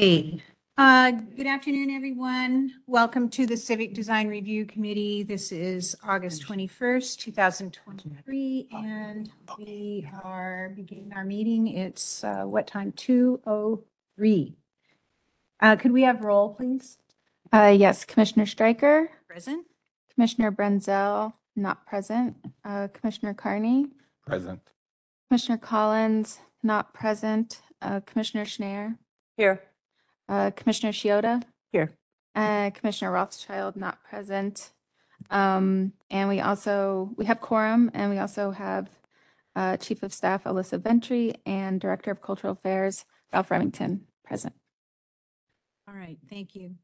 Hey, uh, good afternoon, everyone. Welcome to the Civic Design Review Committee. This is August 21st, 2023, and we are beginning our meeting. It's, uh, what time? 2:03. Uh, Could we have roll, please? Uh, yes, Commissioner Stryker, Present? Commissioner Brenzel, not present. Uh, Commissioner Carney, Present. Commissioner Collins, not present. Uh, Commissioner Schnair, Here. Uh, Commissioner Shiota. Here. Uh, Commissioner Rothschild, not present. Um, and we also, we have quorum and we also have, uh, Chief of Staff Alyssa Ventry and Director of Cultural Affairs Ralph Remington present. All right, thank you.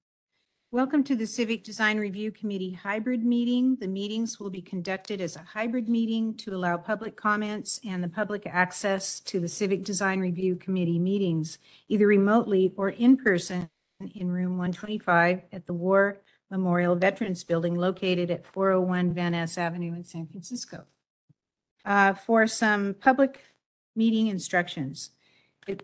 Welcome to the Civic Design Review Committee hybrid meeting. The meetings will be conducted as a hybrid meeting to allow public comments and the public access to the Civic Design Review Committee meetings, either remotely or in person in room 125 at the War Memorial Veterans Building located at 401 Van Ness Avenue in San Francisco. Uh, For some public meeting instructions.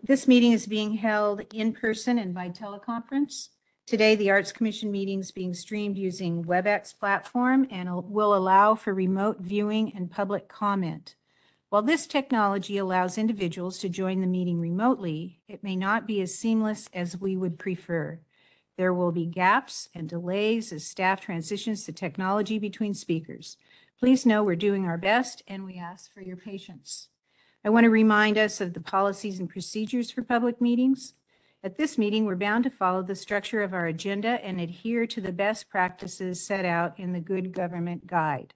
This meeting is being held in person and by teleconference. Today, the Arts Commission meeting is being streamed using WebEx platform and will allow for remote viewing and public comment. While this technology allows individuals to join the meeting remotely, it may not be as seamless as we would prefer. There will be gaps and delays as staff transitions to technology between speakers. Please know we're doing our best and we ask for your patience. I want to remind us of the policies and procedures for public meetings. At this meeting, we're bound to follow the structure of our agenda and adhere to the best practices set out in the Good Government Guide.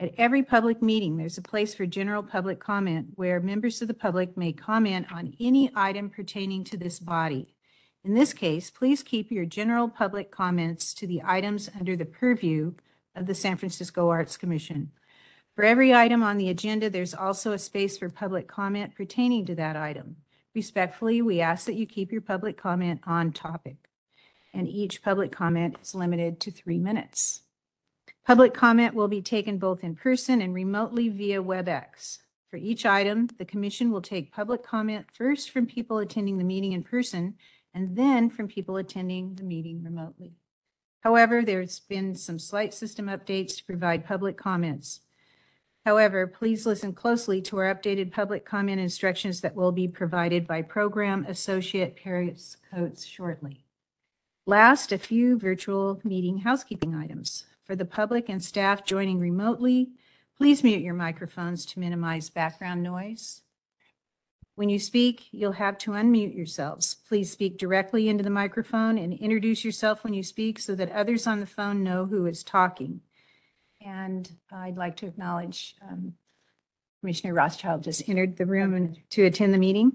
At every public meeting, there's a place for general public comment where members of the public may comment on any item pertaining to this body. In this case, please keep your general public comments to the items under the purview of the San Francisco Arts Commission. For every item on the agenda, there's also a space for public comment pertaining to that item. Respectfully, we ask that you keep your public comment on topic, and each public comment is limited to three minutes. Public comment will be taken both in person and remotely via WebEx. For each item, the commission will take public comment first from people attending the meeting in person and then from people attending the meeting remotely. However, there's been some slight system updates to provide public comments. However, please listen closely to our updated public comment instructions that will be provided by Program Associate Paris Coates shortly. Last, a few virtual meeting housekeeping items. For the public and staff joining remotely, please mute your microphones to minimize background noise. When you speak, you'll have to unmute yourselves. Please speak directly into the microphone and introduce yourself when you speak so that others on the phone know who is talking. And I'd like to acknowledge um, Commissioner Rothschild just entered the room and to attend the meeting.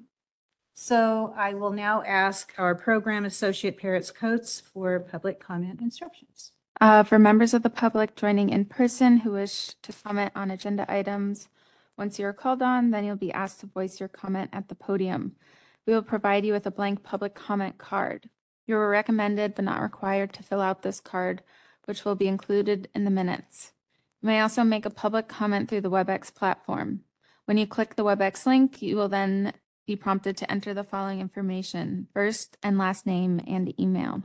So I will now ask our program associate Paris Coates for public comment instructions. Uh, for members of the public joining in person who wish to comment on agenda items, once you are called on, then you'll be asked to voice your comment at the podium. We will provide you with a blank public comment card. You are recommended but not required to fill out this card, which will be included in the minutes. You may also make a public comment through the WebEx platform. When you click the WebEx link, you will then be prompted to enter the following information, first and last name and email.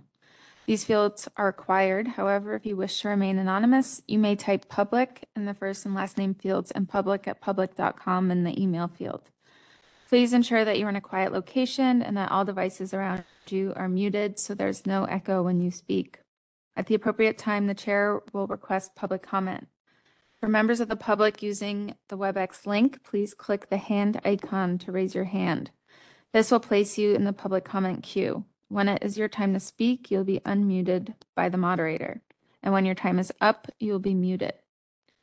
These fields are required. However, if you wish to remain anonymous, you may type public in the first and last name fields and public at public.com in the email field. Please ensure that you're in a quiet location and that all devices around you are muted so there's no echo when you speak. At the appropriate time, the chair will request public comment. For members of the public using the WebEx link, please click the hand icon to raise your hand. This will place you in the public comment queue. When it is your time to speak, you'll be unmuted by the moderator. And when your time is up, you will be muted.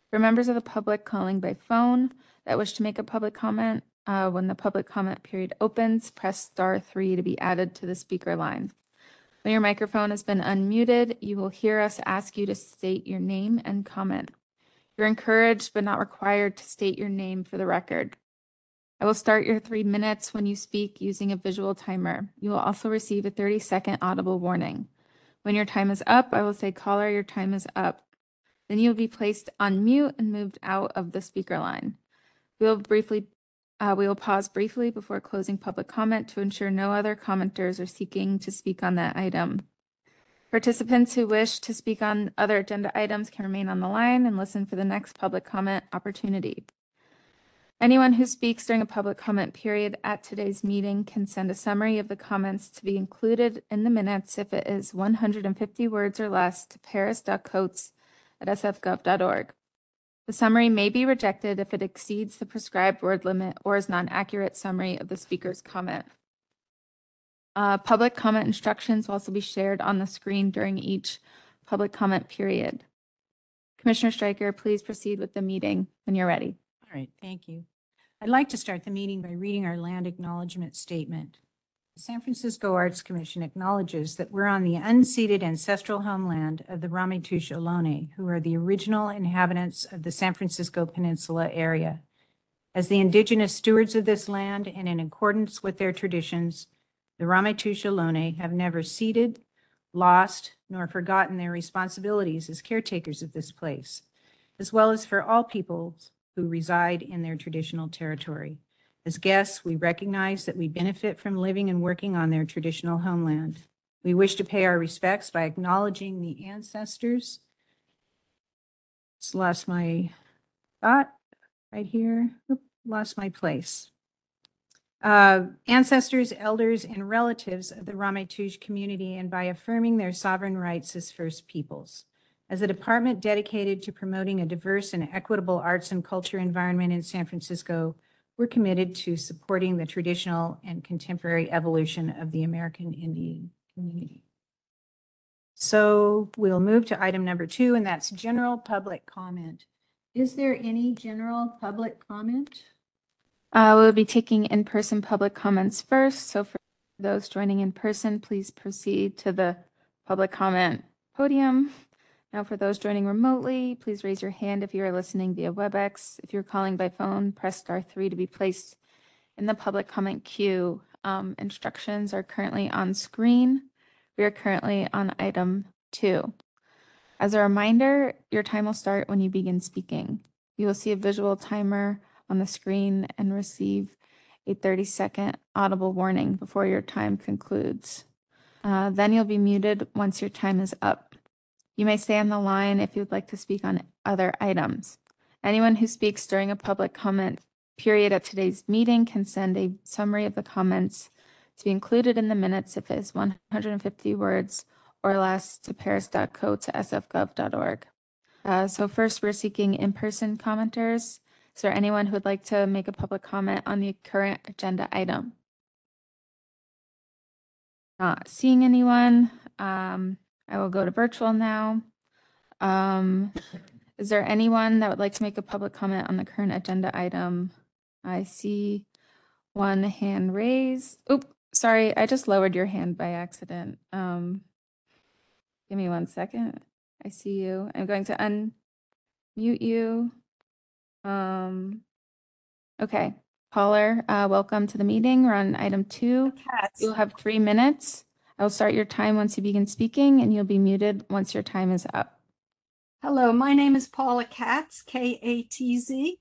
For members of the public calling by phone that wish to make a public comment, uh, when the public comment period opens, press star three to be added to the speaker line. When your microphone has been unmuted, you will hear us ask you to state your name and comment. You're encouraged but not required to state your name for the record. I will start your three minutes when you speak using a visual timer. You will also receive a 30 second audible warning. When your time is up, I will say, caller, your time is up. Then you will be placed on mute and moved out of the speaker line. We will briefly Uh, We will pause briefly before closing public comment to ensure no other commenters are seeking to speak on that item. Participants who wish to speak on other agenda items can remain on the line and listen for the next public comment opportunity. Anyone who speaks during a public comment period at today's meeting can send a summary of the comments to be included in the minutes if it is 150 words or less to paris.coates@sfgov.org. The summary may be rejected if it exceeds the prescribed word limit or is not an accurate summary of the speaker's comment. Uh, Public comment instructions will also be shared on the screen during each public comment period. Commissioner Stryker, please proceed with the meeting when you're ready. All right, thank you. I'd like to start the meeting by reading our land acknowledgement statement. The San Francisco Arts Commission acknowledges that we're on the unceded ancestral homeland of the Ramaytush Ohlone, who are the original inhabitants of the San Francisco Peninsula area. As the indigenous stewards of this land and in accordance with their traditions, the Ramaytush have never ceded, lost, nor forgotten their responsibilities as caretakers of this place, as well as for all peoples who reside in their traditional territory. As guests, we recognize that we benefit from living and working on their traditional homeland. We wish to pay our respects by acknowledging the ancestors. Just lost my thought right here. Oop, Lost my place. Uh, Ancestors, elders, and relatives of the Ramaytush community and by affirming their sovereign rights as First Peoples. As a department dedicated to promoting a diverse and equitable arts and culture environment in San Francisco, we're committed to supporting the traditional and contemporary evolution of the American Indian community. So we'll move to item number two, and that's general public comment. Is there any general public comment? Uh, We'll be taking in-person public comments first. So for those joining in person, please proceed to the public comment podium. Now, for those joining remotely, please raise your hand if you are listening via WebEx. If you're calling by phone, press star three to be placed in the public comment queue. Um, Instructions are currently on screen. We are currently on item two. As a reminder, your time will start when you begin speaking. You will see a visual timer on the screen and receive a 30-second audible warning before your time concludes. Uh, Then you'll be muted once your time is up. You may stay on the line if you'd like to speak on other items. Anyone who speaks during a public comment period at today's meeting can send a summary of the comments to be included in the minutes if it is 150 words or less to paris.co paris.co.sfgov.org. Uh, So first, we're seeking in-person commenters. Is there anyone who would like to make a public comment on the current agenda item? Not seeing anyone. Um, I will go to virtual now. Um, is there anyone that would like to make a public comment on the current agenda item? I see one hand raised. Oop, sorry, I just lowered your hand by accident. Um, give me one second. I see you. I'm going to unmute you. Um, okay, caller, uh, welcome to the meeting. We're on item two. You'll have three minutes. I'll start your time once you begin speaking and you'll be muted once your time is up. Hello, my name is Paula Katz, K A T Z.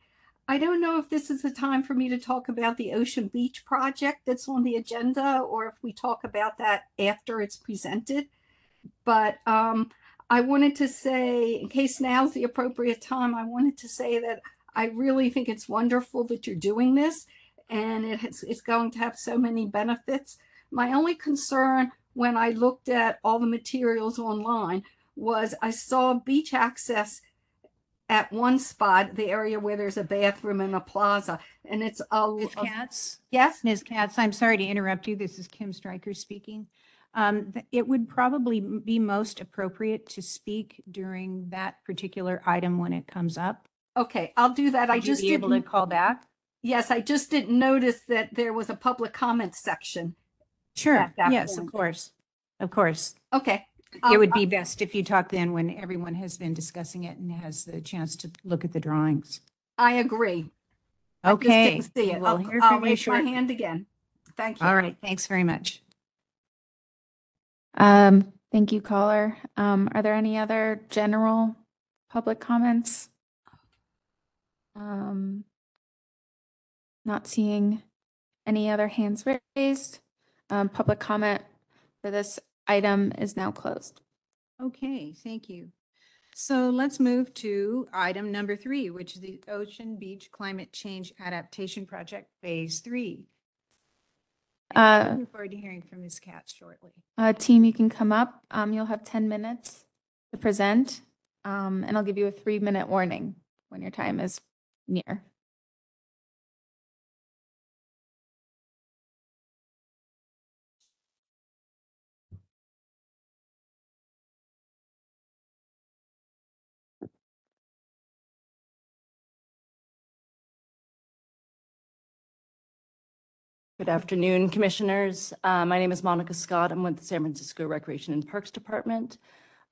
I don't know if this is the time for me to talk about the Ocean Beach project that's on the agenda or if we talk about that after it's presented. But um, I wanted to say, in case now's the appropriate time, I wanted to say that I really think it's wonderful that you're doing this and it has, it's going to have so many benefits. My only concern when I looked at all the materials online was I saw beach access at one spot, the area where there's a bathroom and a plaza, and it's a, Ms. a- Katz? yes. Ms. Katz, I'm sorry to interrupt you. This is Kim Stryker speaking. Um, th- It would probably m- be most appropriate to speak during that particular item when it comes up. Okay, I'll do that. I Would you just be able to didn't, call back? yes, I just didn't notice that there was a public comment section. Sure, at that yes, of course, of course. Okay. It I'll- would be best if you talk then when everyone has been discussing it and has the chance to look at the drawings. I agree. I just Okay. didn't see we it. will I'll, hear I'll you raise my hand again. Thank you. All right, thanks very much. Um, thank you, caller. Um, are there any other general public comments? Um, Not seeing any other hands raised. Um, Public comment for this item is now closed. Okay, thank you. So let's move to item number three, which is the Ocean Beach Climate Change Adaptation Project Phase Three. Uh, Looking forward to hearing from Ms. Katz shortly. Uh, Team, you can come up. Um, You'll have 10 minutes to present, um, and I'll give you a three-minute warning when your time is near. Good afternoon, Commissioners. Uh, My name is Monica Scott. I'm with the San Francisco Recreation and Parks Department.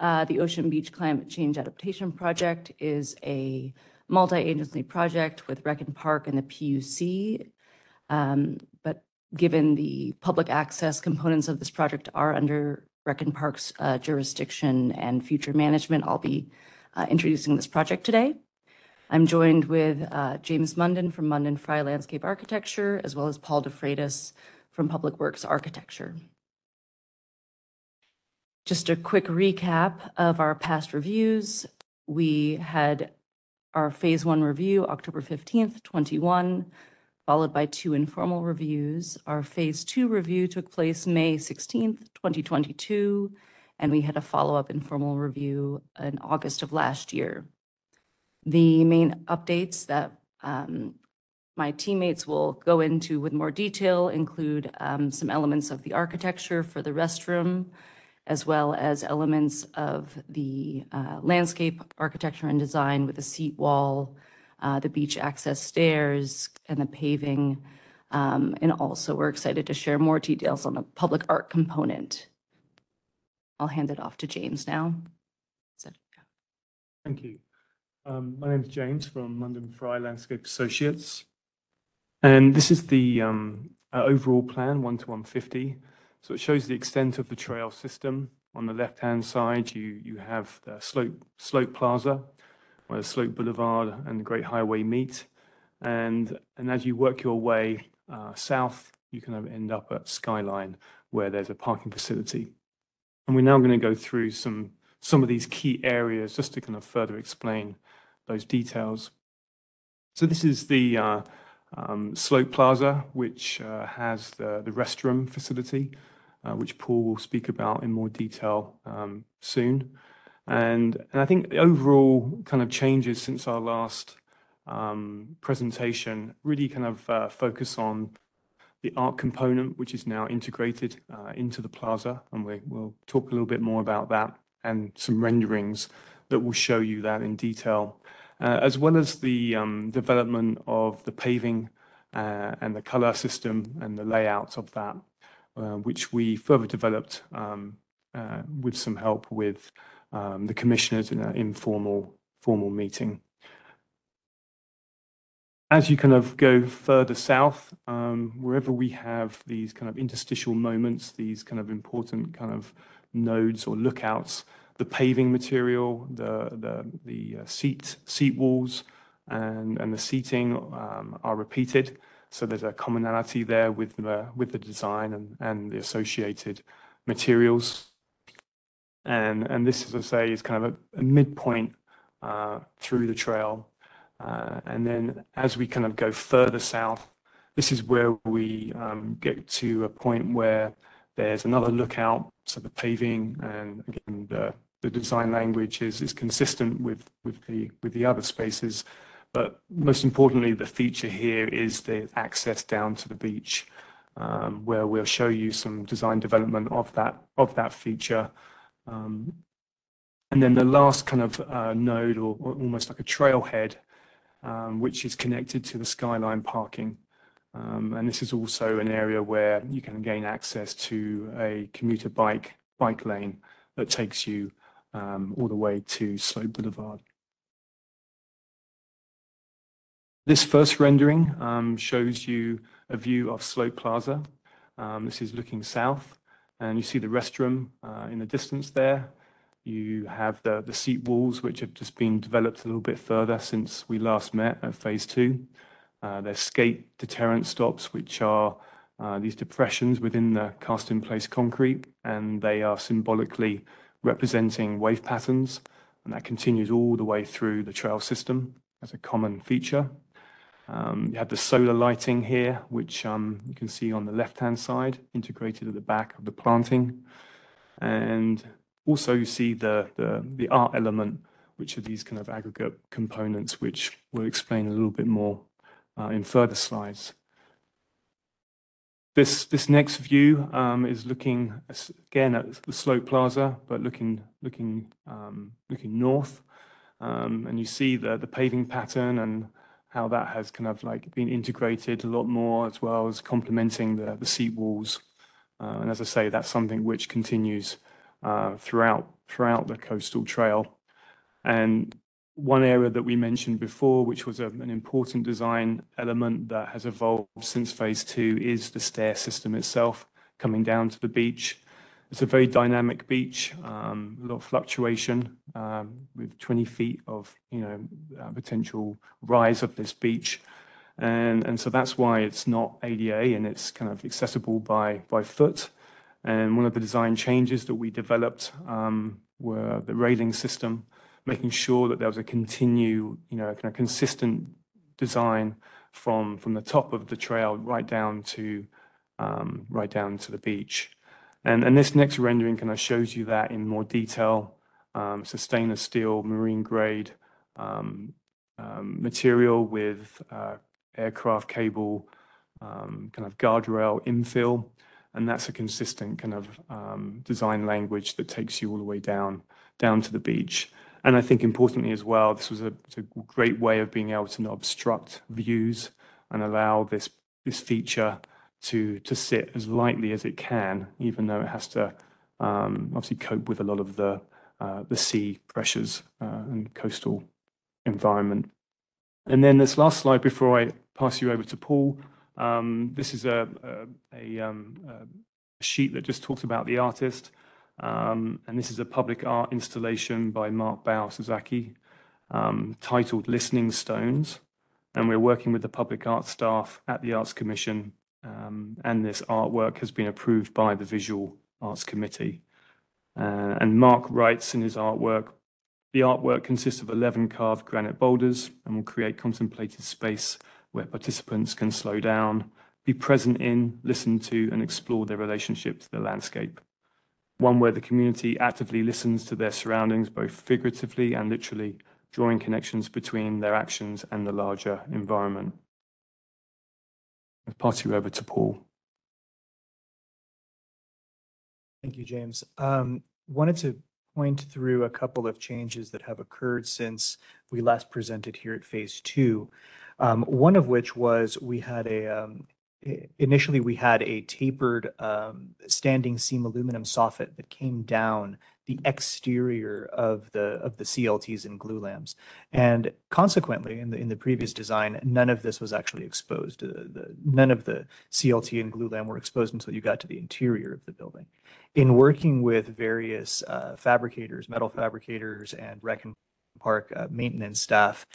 Uh, The Ocean Beach Climate Change Adaptation Project is a multi-agency project with Rec and Park and the PUC. Um, But given the public access components of this project are under Rec and Park's uh, jurisdiction and future management, I'll be uh, introducing this project today. I'm joined with uh, James Munden from Munden Fry Landscape Architecture, as well as Paul DeFreitas from Public Works Architecture. Just a quick recap of our past reviews. We had our Phase One review, October 15th, 21, followed by two informal reviews. Our Phase Two review took place May 16th, 2022, and we had a follow-up informal review in August of last year. The main updates that um, my teammates will go into with more detail include um, some elements of the architecture for the restroom, as well as elements of the uh, landscape architecture and design with the seat wall, uh, the beach access stairs, and the paving. Um, And also, we're excited to share more details on the public art component. I'll hand it off to James now. Thank you. Um, my is James from Munden Fry Landscape Associates. And this is the um, uh, overall plan, 1 to 150. So it shows the extent of the trail system. On the left-hand side, you, you have the Sloat, Sloat plaza, where the Sloat Boulevard and the Great Highway meet. And, and as you work your way uh, south, you of end up at Skyline, where there's a parking facility. And we're now going to go through some, some of these key areas just to kind of further explain those details. So this is the uh, um, Sloat Plaza, which uh, has the, the restroom facility, uh, which Paul will speak about in more detail um, soon. And, and I think the overall kind of changes since our last um, presentation really kind of uh, focus on the art component, which is now integrated uh, into the plaza. And we, we'll talk a little bit more about that and some renderings that will show you that in detail, as well as the um, development of the paving and the color system and the layout of that, which we further developed um, uh, with some help with um, the commissioners in an informal formal meeting. As you kind of go further south, um, wherever we have these kind of interstitial moments, these kind of important kind of nodes or lookouts, the paving material, the uh, seat seat walls, and and the seating are repeated. So there's a commonality there with the with the design and and the associated materials. And and this, as I say, is kind of a, a midpoint uh, through the trail. Uh, and then as we kind of go further south, this is where we um, get to a point where there's another lookout. So the paving and again the the design language is, is consistent with, with, the, with the other spaces. But most importantly, the feature here is the access down to the beach, um, where we'll show you some design development of that, of that feature. Um, and then the last kind of uh, node, or, or almost like a trailhead, um, which is connected to the skyline parking. Um, and this is also an area where you can gain access to a commuter bike bike lane that takes you um, all the way to Sloat Boulevard. This first rendering um, shows you a view of Sloat Plaza. Um, this is looking south, and you see the restroom uh, in the distance there. You have the, the seat walls, which have just been developed a little bit further since we last met at phase two. Uh, They're skate deterrent stops, which are uh, these depressions within the cast-in-place concrete, and they are symbolically representing wave patterns, and that continues all the way through the trail system as a common feature. Um, You have the solar lighting here, which um, you can see on the left-hand side, integrated at the back of the planting. And also you see the, the, the art element, which are these kind of aggregate components, which we'll explain a little bit more uh, in further slides. This, this next view um, is looking again at the Sloat Plaza, but looking, looking, um, looking north. Um, and you see the, the paving pattern and how that has kind of like been integrated a lot more as well as complementing the, the seat walls. Uh, and as I say, that's something which continues uh, throughout, throughout the coastal trail. And one area that we mentioned before, which was a, an important design element that has evolved since phase two, is the stair system itself coming down to the beach. It's a very dynamic beach, um, a lot of fluctuation um, with 20 feet of, you know, uh, potential rise of this beach. And, and so that's why it's not ADA and it's kind of accessible by, by foot. And one of the design changes that we developed um, were the railing system, making sure that there was a continue, you know, kind of consistent design from, from the top of the trail right down to, um, right down to the beach. And, and this next rendering kind of shows you that in more detail. Um, stainless steel marine grade um, um, material with uh, aircraft cable, um, kind of guardrail infill. And that's a consistent kind of um, design language that takes you all the way down, down to the beach. And I think importantly as well, this was a, a great way of being able to not obstruct views and allow this, this feature to, to sit as lightly as it can, even though it has to um, obviously cope with a lot of the, uh, the sea pressures uh, and coastal environment. And then this last slide before I pass you over to Paul, um, this is a, a, a, um, a sheet that just talks about the artist. Um, and this is a public art installation by Mark Baugh-Sasaki um, titled Listening Stones. And we're working with the public art staff at the Arts Commission. Um, and this artwork has been approved by the Visual Arts Committee. Uh, and Mark writes in his artwork the artwork consists of 11 carved granite boulders and will create contemplative space where participants can slow down, be present in, listen to, and explore their relationship to the landscape. One where the community actively listens to their surroundings, both figuratively and literally, drawing connections between their actions and the larger environment. I'll pass you over to Paul. Thank you, James. Um, wanted to point through a couple of changes that have occurred since we last presented here at phase two. Um, one of which was we had a, um, initially we had a tapered, standing seam aluminum soffit that came down the exterior of the, of the CLTs and glulams. And consequently, in the, in the previous design, none of this was actually exposed. Uh, the, none of the CLT and glulam were exposed until you got to the interior of the building in working with various uh, fabricators, metal fabricators, and Rec and Park uh, maintenance staff,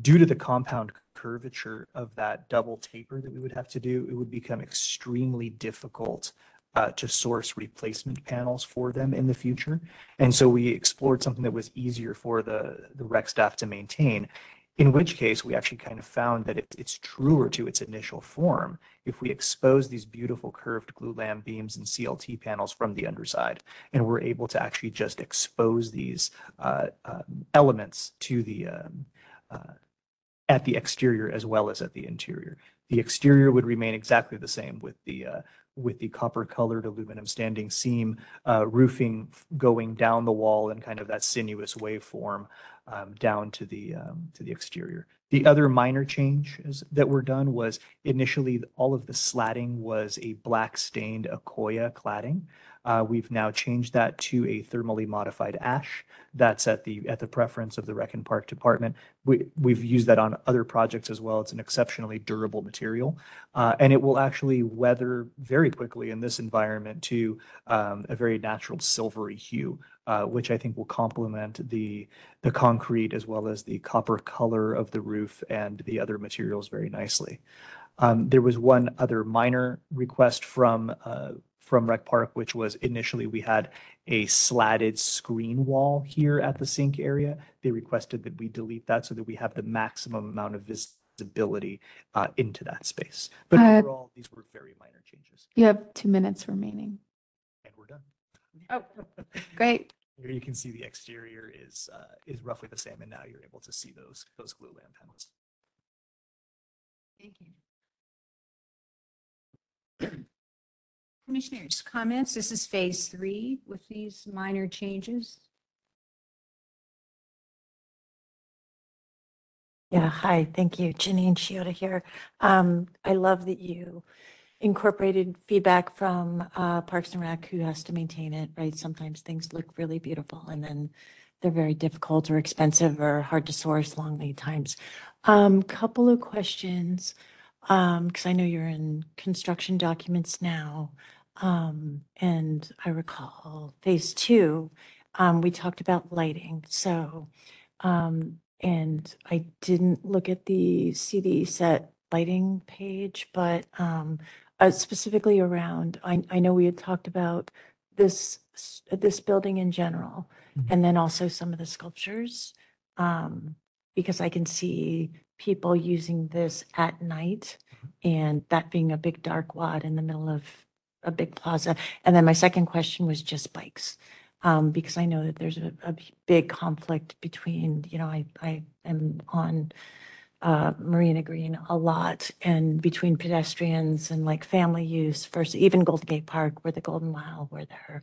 due to the compound curvature of that double taper that we would have to do, it would become extremely difficult to source replacement panels for them in the future. And so we explored something that was easier for the, the rec staff to maintain. In which case, we actually kind of found that it, it's truer to its initial form if we expose these beautiful curved glulam beams and CLT panels from the underside, and we're able to actually just expose these uh, um, elements to the um, uh, at the exterior as well as at the interior. The exterior would remain exactly the same with the uh, with the copper colored aluminum standing seam uh, roofing going down the wall in kind of that sinuous waveform um, down to the um, to the exterior. The other minor change that were done was initially all of the slatting was a black stained Accoya cladding. Uh, we've now changed that to a thermally modified ash. That's at the, at the preference of the Rec and Park Department. We, we've used that on other projects as well. It's an exceptionally durable material. Uh, and it will actually weather very quickly in this environment to um, a very natural silvery hue, uh, which I think will complement the, the concrete as well as the copper color of the roof and the other materials very nicely. Um, there was one other minor request from, uh, from Rec Park, which was initially we had a slatted screen wall here at the sink area. They requested that we delete that so that we have the maximum amount of visibility uh, into that space. But Uh, overall, these were very minor changes. You have two minutes remaining. And we're done. Oh, great. Here you can see the exterior is, uh, is roughly the same, and now you're able to see those, those glulam panels. Thank you. Commissioners, comments? This is phase three with these minor changes. Yeah, hi, thank you. Janine Shiota here. Um, I love that you incorporated feedback from uh, Parks and Rec, who has to maintain it, right? Sometimes things look really beautiful and then they're very difficult or expensive or hard to source, long lead times. Um, couple of questions, um, because I know you're in construction documents now. Um, and I recall phase two, um, we talked about lighting. So, um, and I didn't look at the CD set lighting page, but um, uh, specifically around, I, I know we had talked about this, s- this building in general, Mhm. and then also some of the sculptures. Um, because I can see people using this at night and that being a big dark wad in the middle of a big plaza. And then my second question was just bikes um, because I know that there's a big conflict between, you know, I, I am on uh, Marina Green a lot and between pedestrians and like family use versus even Golden Gate Park where the Golden Mile, where they're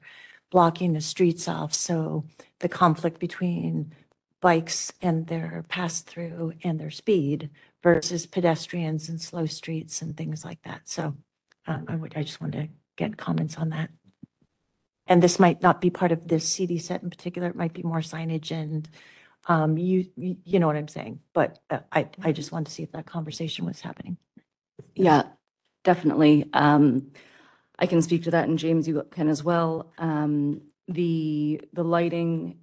blocking the streets off. So the conflict between bikes and their pass through and their speed versus pedestrians and slow streets and things like that. So um, I would, I just wanted to get comments on that. And this might not be part of this CD set in particular. It might be more signage and um, you, you you know what I'm saying. But uh, I, I just wanted to see if that conversation was happening. Yeah, definitely. Um, I can speak to that and James, you can as well. Um, the, the lighting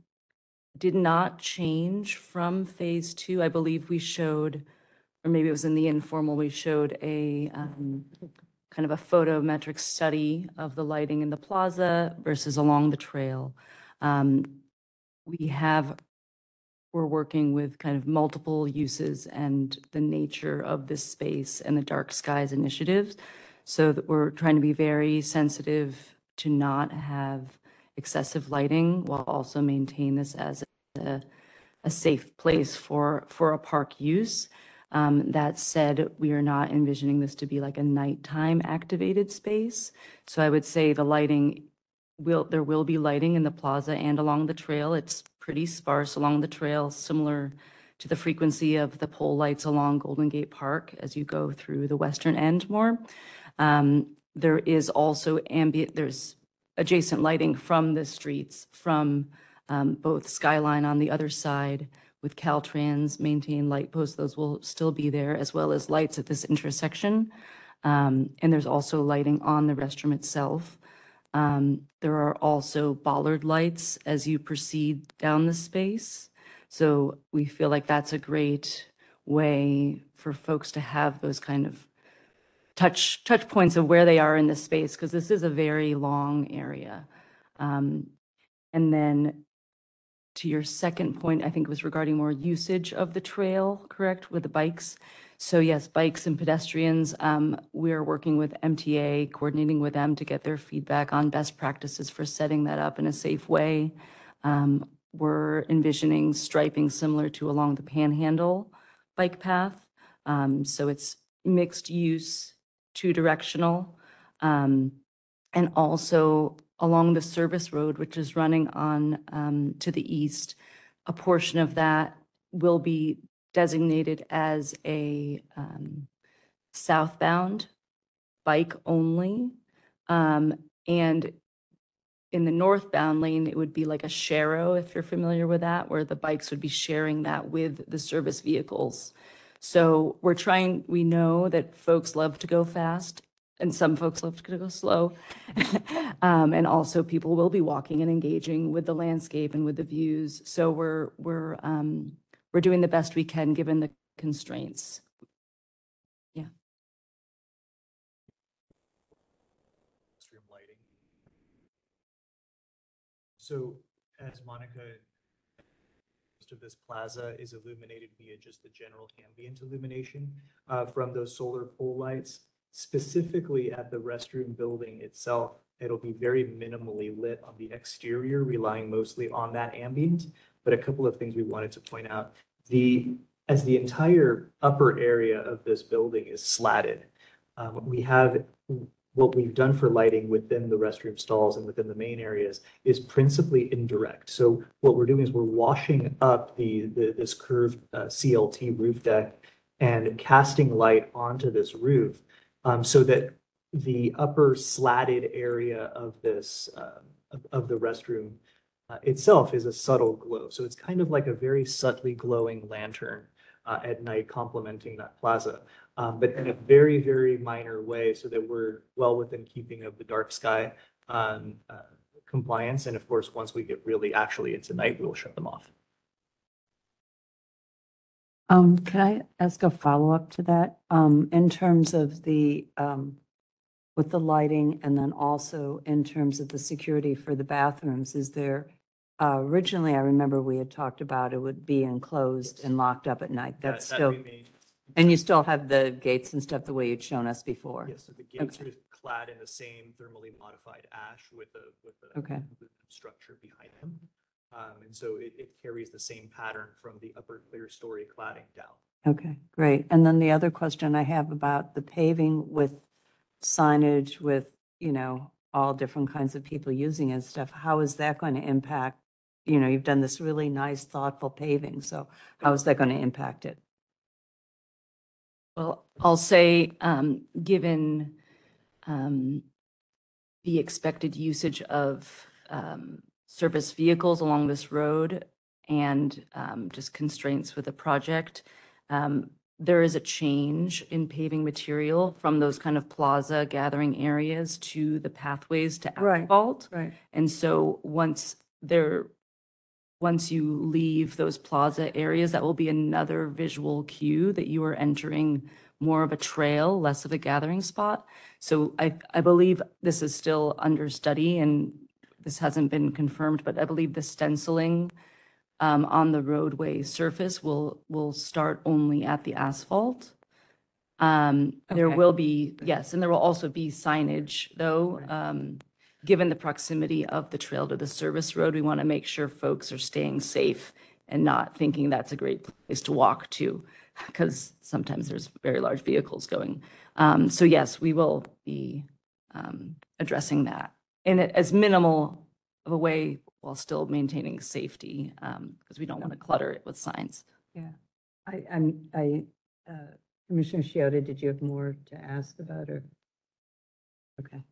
did not change from phase two. I believe we showed, or maybe it was in the informal, we showed a, um, kind of a photometric study of the lighting in the plaza versus along the trail. Um, we have we're working with kind of multiple uses and the nature of this space and the Dark Skies initiatives. So that we're trying to be very sensitive to not have excessive lighting while also maintain this as a, a safe place for, for a park use. Um, that said, we are not envisioning this to be like a nighttime activated space. So I would say the lighting will, there will be lighting in the plaza and along the trail. It's pretty sparse along the trail, similar to the frequency of the pole lights along Golden Gate Park as you go through the western end more. Um, there is also ambient, there's adjacent lighting from the streets, from um, both Skyline on the other side with Caltrans maintained light posts, those will still be there, as well as lights at this intersection. Um, and there's also lighting on the restroom itself. Um, there are also bollard lights as you proceed down the space. So we feel like that's a great way for folks to have those kind of touch, touch points of where they are in the space, because this is a very long area. Um, and then to your second point, I think it was regarding more usage of the trail, correct, with the bikes? So yes, bikes and pedestrians, um, we're working with MTA, coordinating with them to get their feedback on best practices for setting that up in a safe way. Um, we're envisioning striping similar to along the Panhandle bike path. Um, so it's mixed use, two directional. Um, and also along the service road, which is running on, um, to the east, a portion of that will be designated as a, um, southbound bike only. Um, and in the northbound lane, it would be like a sharrow, if you're familiar with that, where the bikes would be sharing that with the service vehicles. So we're trying, we know that folks love to go fast and some folks love to go slow. Um, and also people will be walking and engaging with the landscape and with the views. So we're, we're, um, we're doing the best we can given the constraints. restroom lighting. So as Monica, most of this plaza is illuminated via just the general ambient illumination uh, from those solar pole lights. Specifically at the restroom building itself, it'll be very minimally lit on the exterior, relying mostly on that ambient. But a couple of things we wanted to point out. The, as the entire upper area of this building is slatted, um, we have what we've done for lighting within the restroom stalls and within the main areas is principally indirect. So what we're doing is we're washing up the, the this curved uh, CLT roof deck and casting light onto this roof um, so that the upper slatted area of this um, of, of the restroom uh, itself is a subtle glow. So it's kind of like a very subtly glowing lantern uh, at night complementing that plaza um, but in a very, very minor way so that we're well within keeping of the dark sky um, uh, compliance. And of course, once we get really actually into night, we'll shut them off. Um, can I ask a follow-up to that? Um, in terms of the, um, with the lighting and then also in terms of the security for the bathrooms, is there, uh, originally, I remember we had talked about it would be enclosed and locked up at night. That's That- that still, remains- and you still have the gates and stuff the way you'd shown us before? Yes, so the gates are clad in the same thermally modified ash with a, with a Okay. structure behind them. Um, and so it, it carries the same pattern from the upper clerestory cladding down. Okay, great. And then the other question I have about the paving with signage with, you know, all different kinds of people using it and stuff, how is that going to impact? You know, you've done this really nice thoughtful paving, so how is that going to impact it? Well, I'll say, um, given, um, the expected usage of, um, service vehicles along this road and, um, just constraints with the project, um, there is a change in paving material from those kind of plaza gathering areas to the pathways to Right. asphalt. Right. And so once there, once you leave those plaza areas, that will be another visual cue that you are entering more of a trail, less of a gathering spot. So I, I believe this is still under study and this hasn't been confirmed, but I believe the stenciling um, on the roadway surface will, will start only at the asphalt. Um, there Okay. will be, yes, and there will also be signage though. Um, given the proximity of the trail to the service road, we want to make sure folks are staying safe and not thinking that's a great place to walk to, because sometimes there's very large vehicles going. Um, so yes, we will be, um, addressing that in a- as minimal of a way while still maintaining safety, um, because we don't want to clutter it with signs. Yeah. I, I'm, I, uh, Commissioner Shiota, did you have more to ask about or? Okay.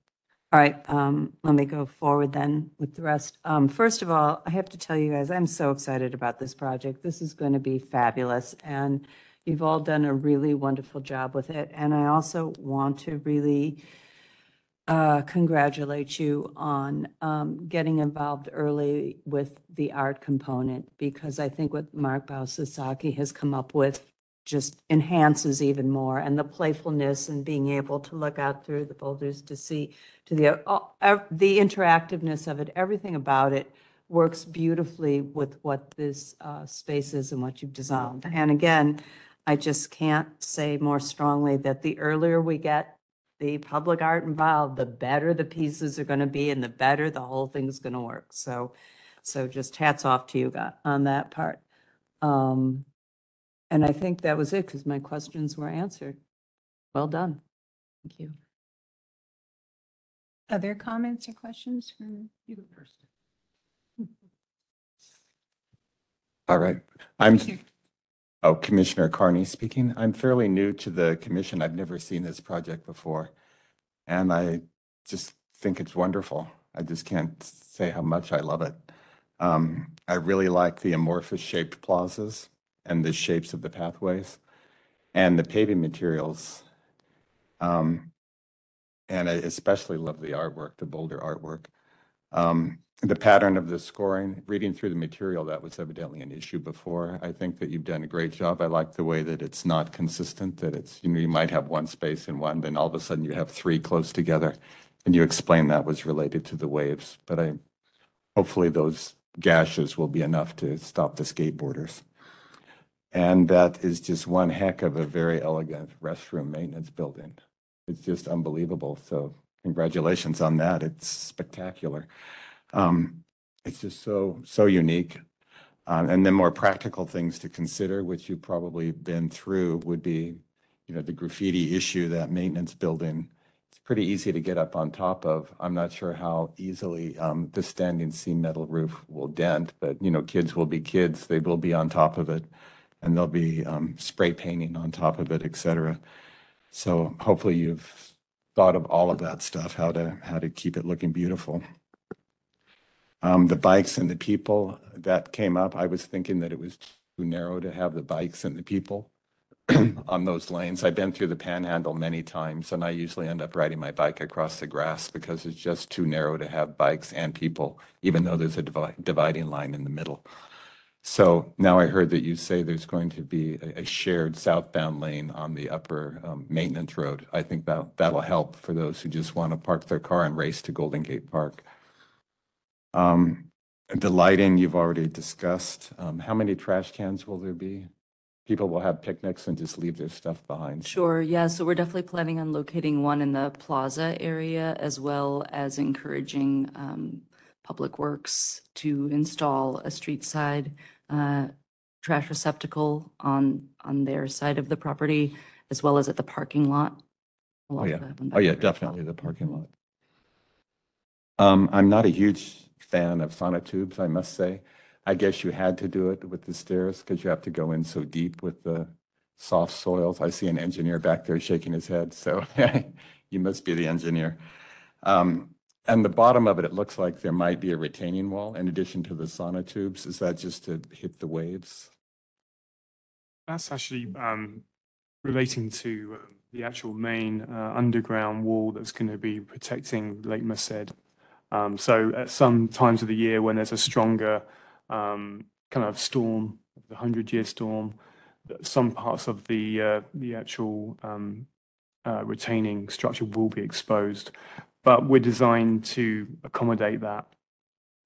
All right, um, let me go forward then with the rest. Um, first of all, I have to tell you guys, I'm so excited about this project. This is going to be fabulous and you've all done a really wonderful job with it. And I also want to really uh, congratulate you on um, getting involved early with the art component because I think what Mark Baugh-Sasaki has come up with just enhances even more and the playfulness and being able to look out through the boulders to see to the uh, the interactiveness of it, everything about it works beautifully with what this uh, space is and what you've designed. And again, I just can't say more strongly that the earlier we get the public art involved, the better the pieces are going to be and the better the whole thing's going to work. So, so just hats off to you guys on that part. Um, and I think that was it because my questions were answered. Well done. Thank you. Other comments or questions from you go first? All right. I'm, oh, Commissioner Carney speaking. I'm fairly new to the commission. I've never seen this project before. And I just think it's wonderful. I just can't say how much I love it. Um, I really like the amorphous shaped plazas and the shapes of the pathways and the paving materials. Um, and I especially love the artwork, the boulder artwork. Um, the pattern of the scoring, reading through the material, that was evidently an issue before. I think that you've done a great job. I like the way that it's not consistent, that it's, you know, you might have one space in one, then all of a sudden you have three close together. And you explained that was related to the waves, but I, hopefully those gashes will be enough to stop the skateboarders. And that is just one heck of a very elegant restroom maintenance building. It's just unbelievable. So congratulations on that. It's spectacular. Um, it's just so, so unique. Um, and then more practical things to consider, which you've probably been through, would be, you know, the graffiti issue, that maintenance building. It's pretty easy to get up on top of. I'm not sure how easily um, the standing seam metal roof will dent, but, you know, kids will be kids. They will be on top of it. And they'll be um, spray painting on top of it, et cetera. So hopefully you've thought of all of that stuff, how to, how to keep it looking beautiful. Um, the bikes and the people that came up, I was thinking that it was too narrow to have the bikes and the people on those lanes. I've been through the panhandle many times and I usually end up riding my bike across the grass because it's just too narrow to have bikes and people, even though there's a divi- dividing line in the middle. So now I heard that you say there's going to be a, a shared southbound lane on the upper um, maintenance road. I think that, that'll help for those who just want to park their car and race to Golden Gate Park. Um, the lighting you've already discussed. Um, how many trash cans will there be? People will have picnics and just leave their stuff behind. Sure, yeah, so we're definitely planning on locating one in the plaza area as well as encouraging um, Public Works to install a street side uh, trash receptacle on, on their side of the property as well as at the parking lot. Oh, yeah. also have one Oh, yeah, there as well. definitely the parking lot. Um, I'm not a huge fan of sonotubes, I must say. I guess you had to do it with the stairs because you have to go in so deep with the soft soils. I see an engineer back there shaking his head, so you must be the engineer. Um, and the bottom of it, it looks like there might be a retaining wall in addition to the sonotubes. Is that just to hit the waves? That's actually um, relating to um, the actual main uh, underground wall that's going to be protecting Lake Merced. Um, so at some times of the year when there's a stronger um, kind of storm, the hundred-year storm, some parts of the uh, the actual um, uh, retaining structure will be exposed, but we're designed to accommodate that.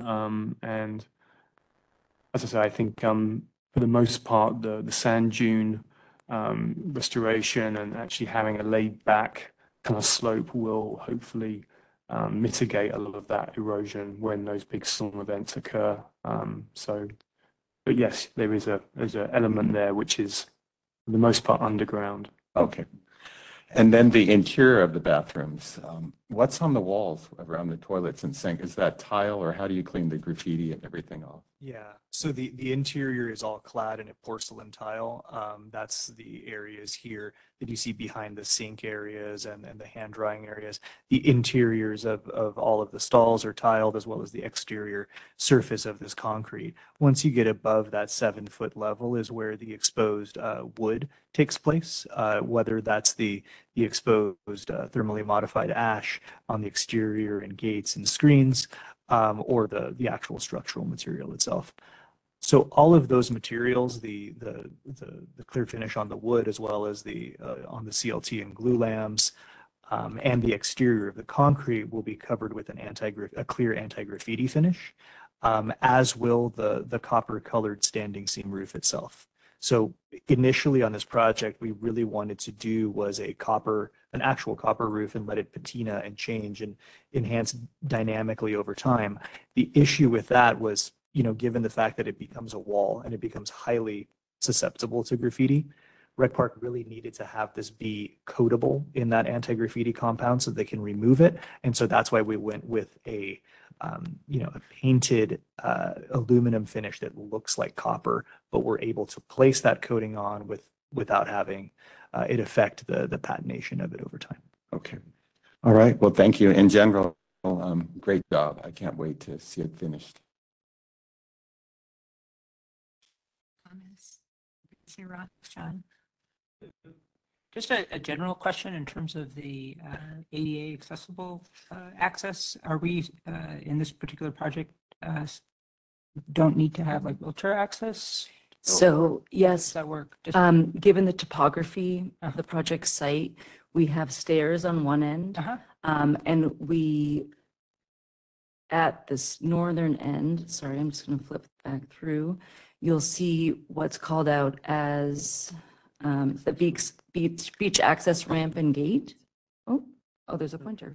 Um, and as I say, I think um, for the most part, the, the sand dune um, restoration and actually having a laid back kind of slope will hopefully um, mitigate a lot of that erosion when those big storm events occur. Um, so, but yes, there is a there's an element there which is for the most part underground. Okay. And then the interior of the bathrooms, um, what's on the walls around the toilets and sink? Is that tile or how do you clean the graffiti and everything off? Yeah, so the, the interior is all clad in a porcelain tile. Um, that's the areas here that you see behind the sink areas and, and the hand drying areas. The interiors of, of all of the stalls are tiled as well as the exterior surface of this concrete. Once you get above that seven foot level is where the exposed uh, wood takes place, uh, whether that's the, the exposed uh, thermally modified ash on the exterior and gates and screens, um, or the, the actual structural material itself. So all of those materials, the, the, the, the clear finish on the wood as well as the, uh, on the CLT and glulams, um, and the exterior of the concrete will be covered with an anti, a clear anti-graffiti finish, um, as will the, the copper colored standing seam roof itself. So initially on this project, we really wanted to do was a copper, an actual copper roof and let it patina and change and enhance dynamically over time. The issue with that was, you know, given the fact that it becomes a wall and it becomes highly susceptible to graffiti, Rec Park really needed to have this be coatable in that anti-graffiti compound so they can remove it. And so that's why we went with a, um, you know, a painted uh, aluminum finish that looks like copper, but we're able to place that coating on with without having uh, it affect the the patination of it over time. Okay. All right. Well, thank you. In general, um, great job. I can't wait to see it finished. Comments? Commissioner Roth, John? Just a, a general question in terms of the uh, ADA accessible uh, access. Are we, uh, in this particular project, uh, don't need to have like wheelchair access? So, yes, that work? Just- um, given the topography Uh-huh. of the project site, we have stairs on one end. Uh-huh. Um, and we, at this northern end, sorry, I'm just going to flip back through, you'll see what's called out as um, the beach, beach, beach access ramp and gate. Oh, oh, there's a pointer.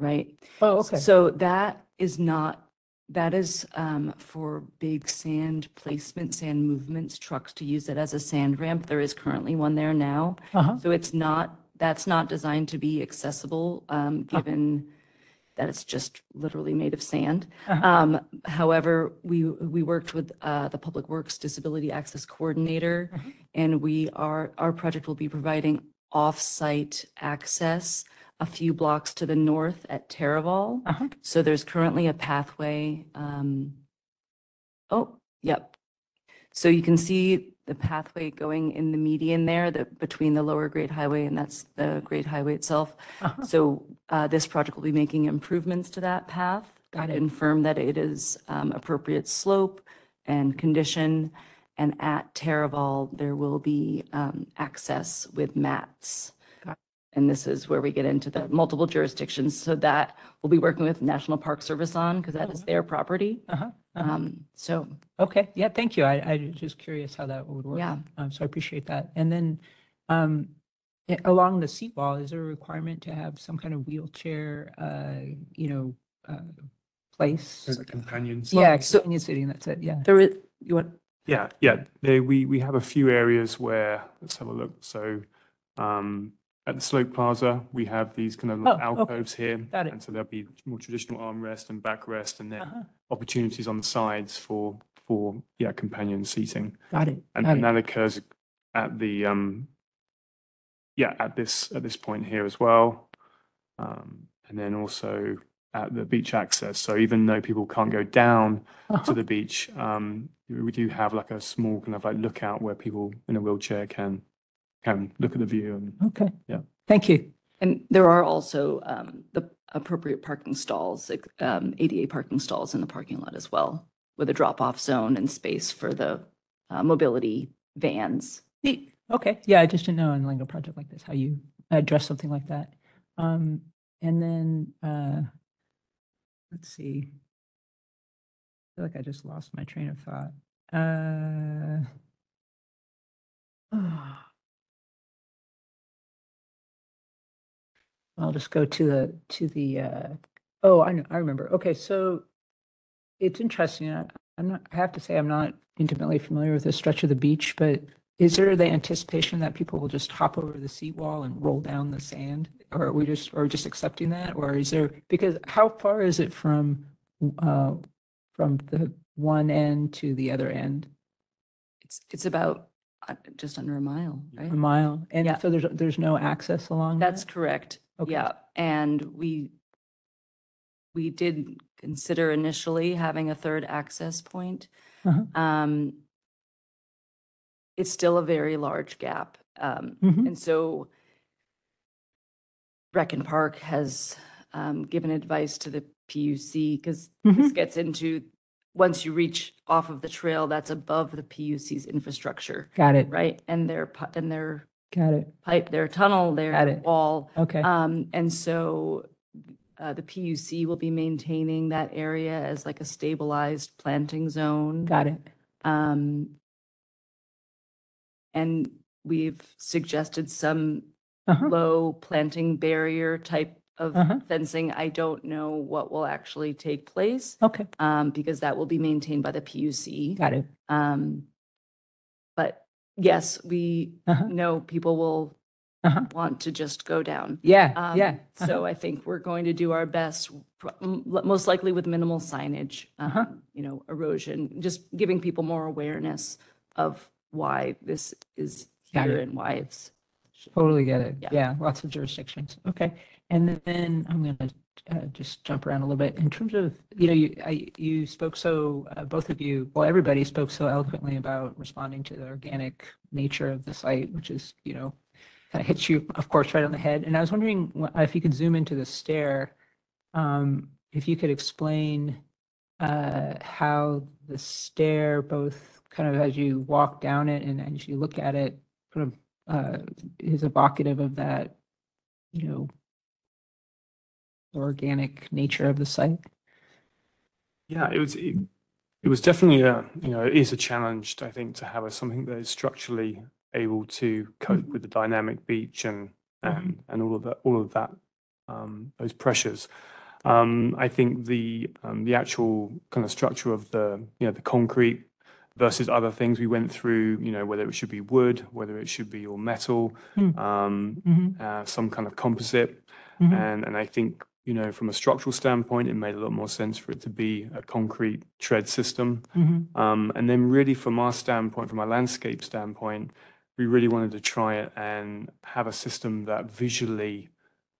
Right? Oh, okay. So that is not, that is um, for big sand placement, sand movements, trucks to use it as a sand ramp. There is currently one there now. Uh-huh. So it's not, that's not designed to be accessible, um, given that it's just literally made of sand. Uh-huh. Um, however, we, we worked with, uh, the Public Works Disability Access Coordinator, Mhm. and we are, our project will be providing off-site access a few blocks to the north at Taraval. Uh-huh. So there's currently a pathway, um, oh, yep. So you can see the pathway going in the median there, the, between the lower Great Highway and that's the Great Highway itself. Uh-huh. So, uh, this project will be making improvements to that path. Got to it. Confirm that it is, um, appropriate slope and condition. And at Taraval, there will be, um, access with mats. Got And this is where we get into the multiple jurisdictions. So that we'll be working with National Park Service on because that is Uh-huh. their property. Uh-huh. Uh-huh. Um, so, Okay, yeah, thank you. I, I was just curious how that would work. yeah. Um, so I appreciate that. And then, um, a- along the seat wall, is there a requirement to have some kind of wheelchair, uh, you know, uh, place? There's a companion. Yeah, so- companion seating, that's it, yeah. There is, you want, Yeah, yeah. There, we, we have a few areas where, let's have a look. So um, at the Sloat Plaza, we have these kind of Oh, okay. alcoves here. Got it. And so there'll be more traditional armrest and backrest and then Uh-huh. opportunities on the sides for, for, yeah, companion seating. Got it. And, got and it. that occurs at the, um, yeah, at this, at this point here as well. Um, and then also at the beach access. So even though people can't go down to Uh-huh. the beach, um, we do have like a small kind of like lookout where people in a wheelchair can, can look at the view and Okay. Yeah. Thank you. And there are also um, the appropriate parking stalls, like, um, ADA parking stalls in the parking lot as well, with a drop-off zone and space for the uh, mobility vans. Neat. Okay, yeah, I just didn't know in like a project like this, how you address something like that. Um, and then, uh, let's see. I feel like I just lost my train of thought. Uh. I'll just go to the, to the, uh, oh, I know, I remember. Okay, so it's interesting. I, I'm not, I have to say, I'm not intimately familiar with this stretch of the beach, but is there the anticipation that people will just hop over the seawall and roll down the sand? Or are we just, or just accepting that? Or is there, because how far is it from, uh, from the one end to the other end? It's, it's about uh, just under a mile, right? A right? mile? And Yeah. so there's, there's no access along That's that? correct. Okay. Yeah, and we, we did consider initially having a third access point. Uh-huh. Um, It's still a very large gap. Um, Mhm. And so Rec and Park has um, given advice to the PUC because this Mhm. gets into, once you reach off of the trail, that's above the PUC's infrastructure, Got it, right? And their, and their got it. pipe, their tunnel, Got their it. wall. Okay, Um, and so uh, the PUC will be maintaining that area as like a stabilized planting zone. got it. Um, and we've suggested some Uh-huh. low planting barrier type of Uh-huh. fencing. I don't know what will actually take place, Okay, um, because that will be maintained by the PUC. got it. Um, yes, we Uh-huh. know people will Uh-huh. want to just go down. Yeah, Um, yeah. uh-huh. So I think we're going to do our best, pro- m- l- most likely with minimal signage, Uh-huh. um, you know, erosion, just giving people more awareness of why this is Got here it. and why it's Totally get it. Yeah. Yeah, lots of jurisdictions. Okay. And then I'm going to uh, just jump around a little bit in terms of, you know, you, I, you spoke so, uh, both of you, well, everybody spoke so eloquently about responding to the organic nature of the site, which is, you know, kind of hits you, of course, right on the head. And I was wondering if you could zoom into the stair, um, if you could explain uh, how the stair, both kind of as you walk down it and as you look at it, kind of uh, is evocative of that, you know, organic nature of the site. Yeah, it was, it, it was definitely a, you know, it is a challenge, I think, to have a, something that is structurally able to cope with the dynamic beach and, and, and all of that, all of that, um, those pressures. Um, I think the, um, the actual kind of structure of the, you know, the concrete versus other things we went through, you know, whether it should be wood, whether it should be all metal, Hmm. um, Mm-hmm. uh, some kind of composite. Mhm. And, and I think, you know, from a structural standpoint, it made a lot more sense for it to be a concrete tread system. Mm-hmm. Um, and then really from our standpoint, from a landscape standpoint, we really wanted to try it and have a system that visually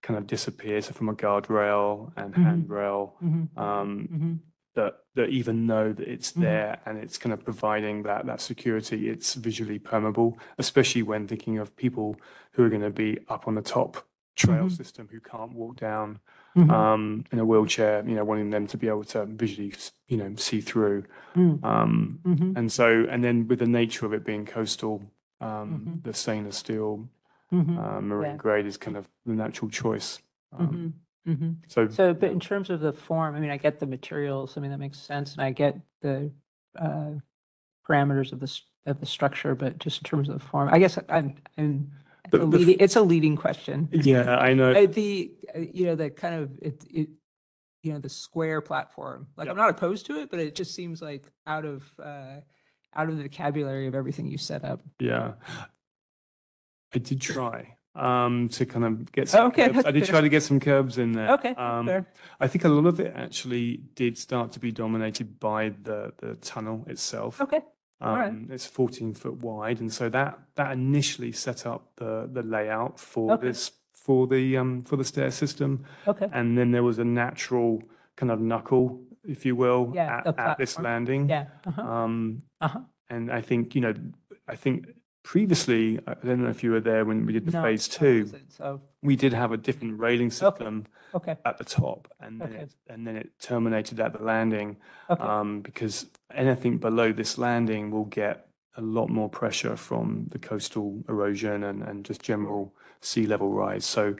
kind of disappears from a guardrail and Mhm. handrail, Mm-hmm. um, Mm-hmm. that, that even know that it's Mhm. there and it's kind of providing that, that security, it's visually permeable, especially when thinking of people who are going to be up on the top trail Mhm. system who can't walk down Mm-hmm. um, in a wheelchair, you know, wanting them to be able to visually, s- you know, see through. Mm. Um, Mm-hmm. and so, and then with the nature of it being coastal, um, Mhm. the stainless steel, Mm-hmm. uh, marine Yeah. grade is kind of the natural choice. Um, Mm-hmm. Mm-hmm. So, So, but in terms of the form, I mean, I get the materials, I mean, that makes sense, and I get the uh, parameters of this, of the structure, but just in terms of the form, I guess I'm, I'm, The- the leading- it's a leading question. yeah, I know. Uh, The, uh, you know, the kind of, it, it, you know, the square platform, like, I'm not opposed to it, but it just seems like out of, uh, out of the vocabulary of everything you set up. Yeah. I did try um, to kind of get some Okay, curbs. that's I did fair. try to get some curbs in there. Okay, Um, fair. I think a lot of it actually did start to be dominated by the, the tunnel itself. Okay, all right. Um, it's 14 foot wide, and so that that initially set up the the layout for Okay. this for the um for the stair system, okay, and then there was a natural kind of knuckle, if you will, Yeah, at, at this landing. yeah, uh-huh, Um, uh-huh. and I think you know, I think previously, I don't know if you were there when we did the No, phase I two, wasn't, So, we did have a different railing system okay, at the top, and then Okay. it, and then it terminated at the landing okay, um, because anything below this landing will get a lot more pressure from the coastal erosion and, and just general sea level rise. So,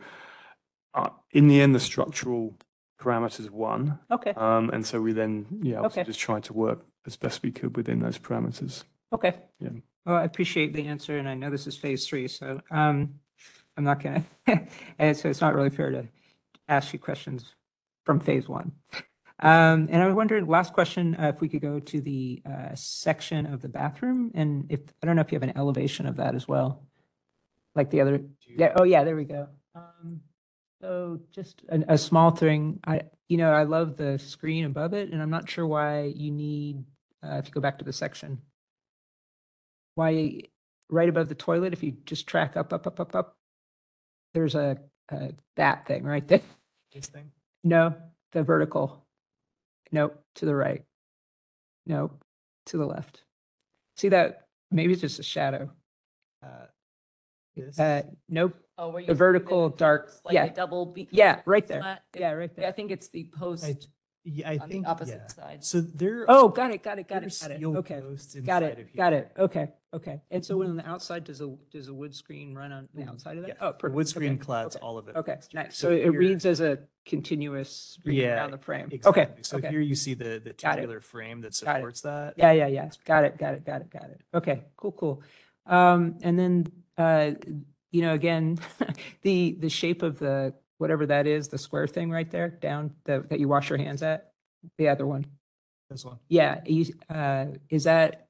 uh, in the end, the structural parameters won, okay. um, and so we then, yeah, obviously Okay. just tried to work as best we could within those parameters. Okay. Yeah. Well, I appreciate the answer, and I know this is phase three, so um, I'm not gonna, and so it's not really fair to ask you questions from phase one. Um, and I was wondering, last question, uh, if we could go to the uh, section of the bathroom, and if, I don't know if you have an elevation of that as well, like the other, yeah, oh yeah, there we go. Um, So just a, a small thing, I, you know, I love the screen above it, and I'm not sure why you need, uh, if you go back to the section, why right above the toilet, if you just track up, up, up, up, up, there's a, a that thing right there. This thing? No, the vertical. Nope, to the right. Nope, to the left. See that? Maybe it's just a shadow. Uh, This? Uh, nope. Oh, where you The see vertical dark- Like yeah. a double beam. Yeah, right there. flat? Yeah, right there. I think it's the post Yeah, I on think, the opposite yeah. side. So there. Oh, got it, got it, got there's it, got it. steel Okay. posts Got inside of it, got it. Okay, okay. And so when on the outside, does a, does a wood screen run on the outside of that? Yeah, Oh, the perfect. wood screen Okay, clads okay, all of it. Okay, nice. So So it here- reads as a continuous read Yeah, around the frame. Okay, Exactly. So okay. here you see the, the Got it. tubular frame that Got it. supports that. Yeah, yeah, yeah. Got it, got it, got it, got it. Okay, cool, cool. Um, and then, uh, you know, again, the, the shape of the, whatever that is, the square thing right there down, that, that you wash your hands at, the other one. This one. Yeah, you, uh, is that,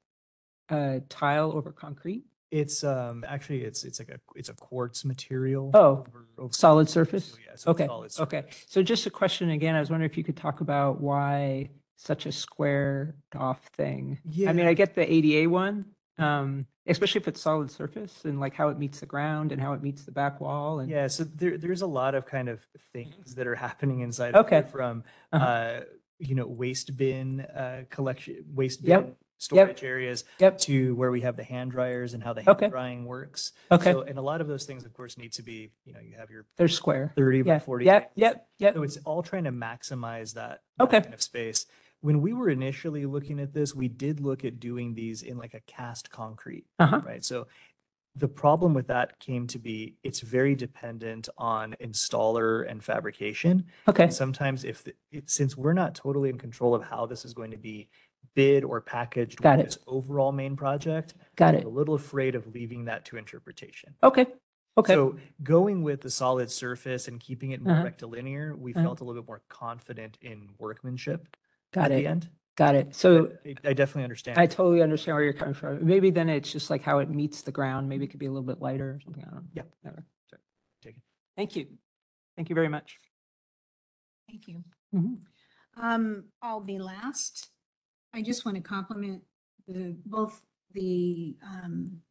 uh, tile over concrete? It's, um, actually, it's, it's like a, it's a quartz material. Oh, over- over- Solid surface? Yeah, so it's Okay, solid okay. surface. So just a question again, I was wondering if you could talk about why such a squared off thing? Yeah. I mean, Yeah. I get the ADA one, um, especially if it's solid surface and like how it meets the ground and how it meets the back wall and. Yeah, so there, there's a lot of kind of things that are happening inside. of Okay. From, Uh-huh. uh, you know, waste bin, uh, collection, waste Yep. bin storage areas Yep. to where we have the hand dryers and how the Okay. hand drying works. Okay. So, and a lot of those things, of course, need to be, you know, you have your They're square. thirty by Yeah, forty. yep, things. yep, yep. So it's all trying to maximize that. that Okay. Kind of space. When we were initially looking at this, we did look at doing these in like a cast concrete, Uh-huh. right? So the problem with that came to be, it's very dependent on installer and fabrication. Okay, And sometimes if, the- it, since we're not totally in control of how this is going to be bid or packaged Got with it. this overall main project, got I'm it. a little afraid of leaving that to interpretation. Okay, okay. So going with the solid surface and keeping it more Uh-huh. rectilinear, we Uh-huh. felt a little bit more confident in workmanship Got at the it. end. Got it. So I I definitely understand. I totally understand where you're coming from. Maybe then it's just like how it meets the ground. Maybe it could be a little bit lighter or something. I don't know. Yeah. Whatever. So, Take it. Thank you. Thank you very much. Thank you. Mhm. Um, I'll be last. I just want to compliment the, both the, um,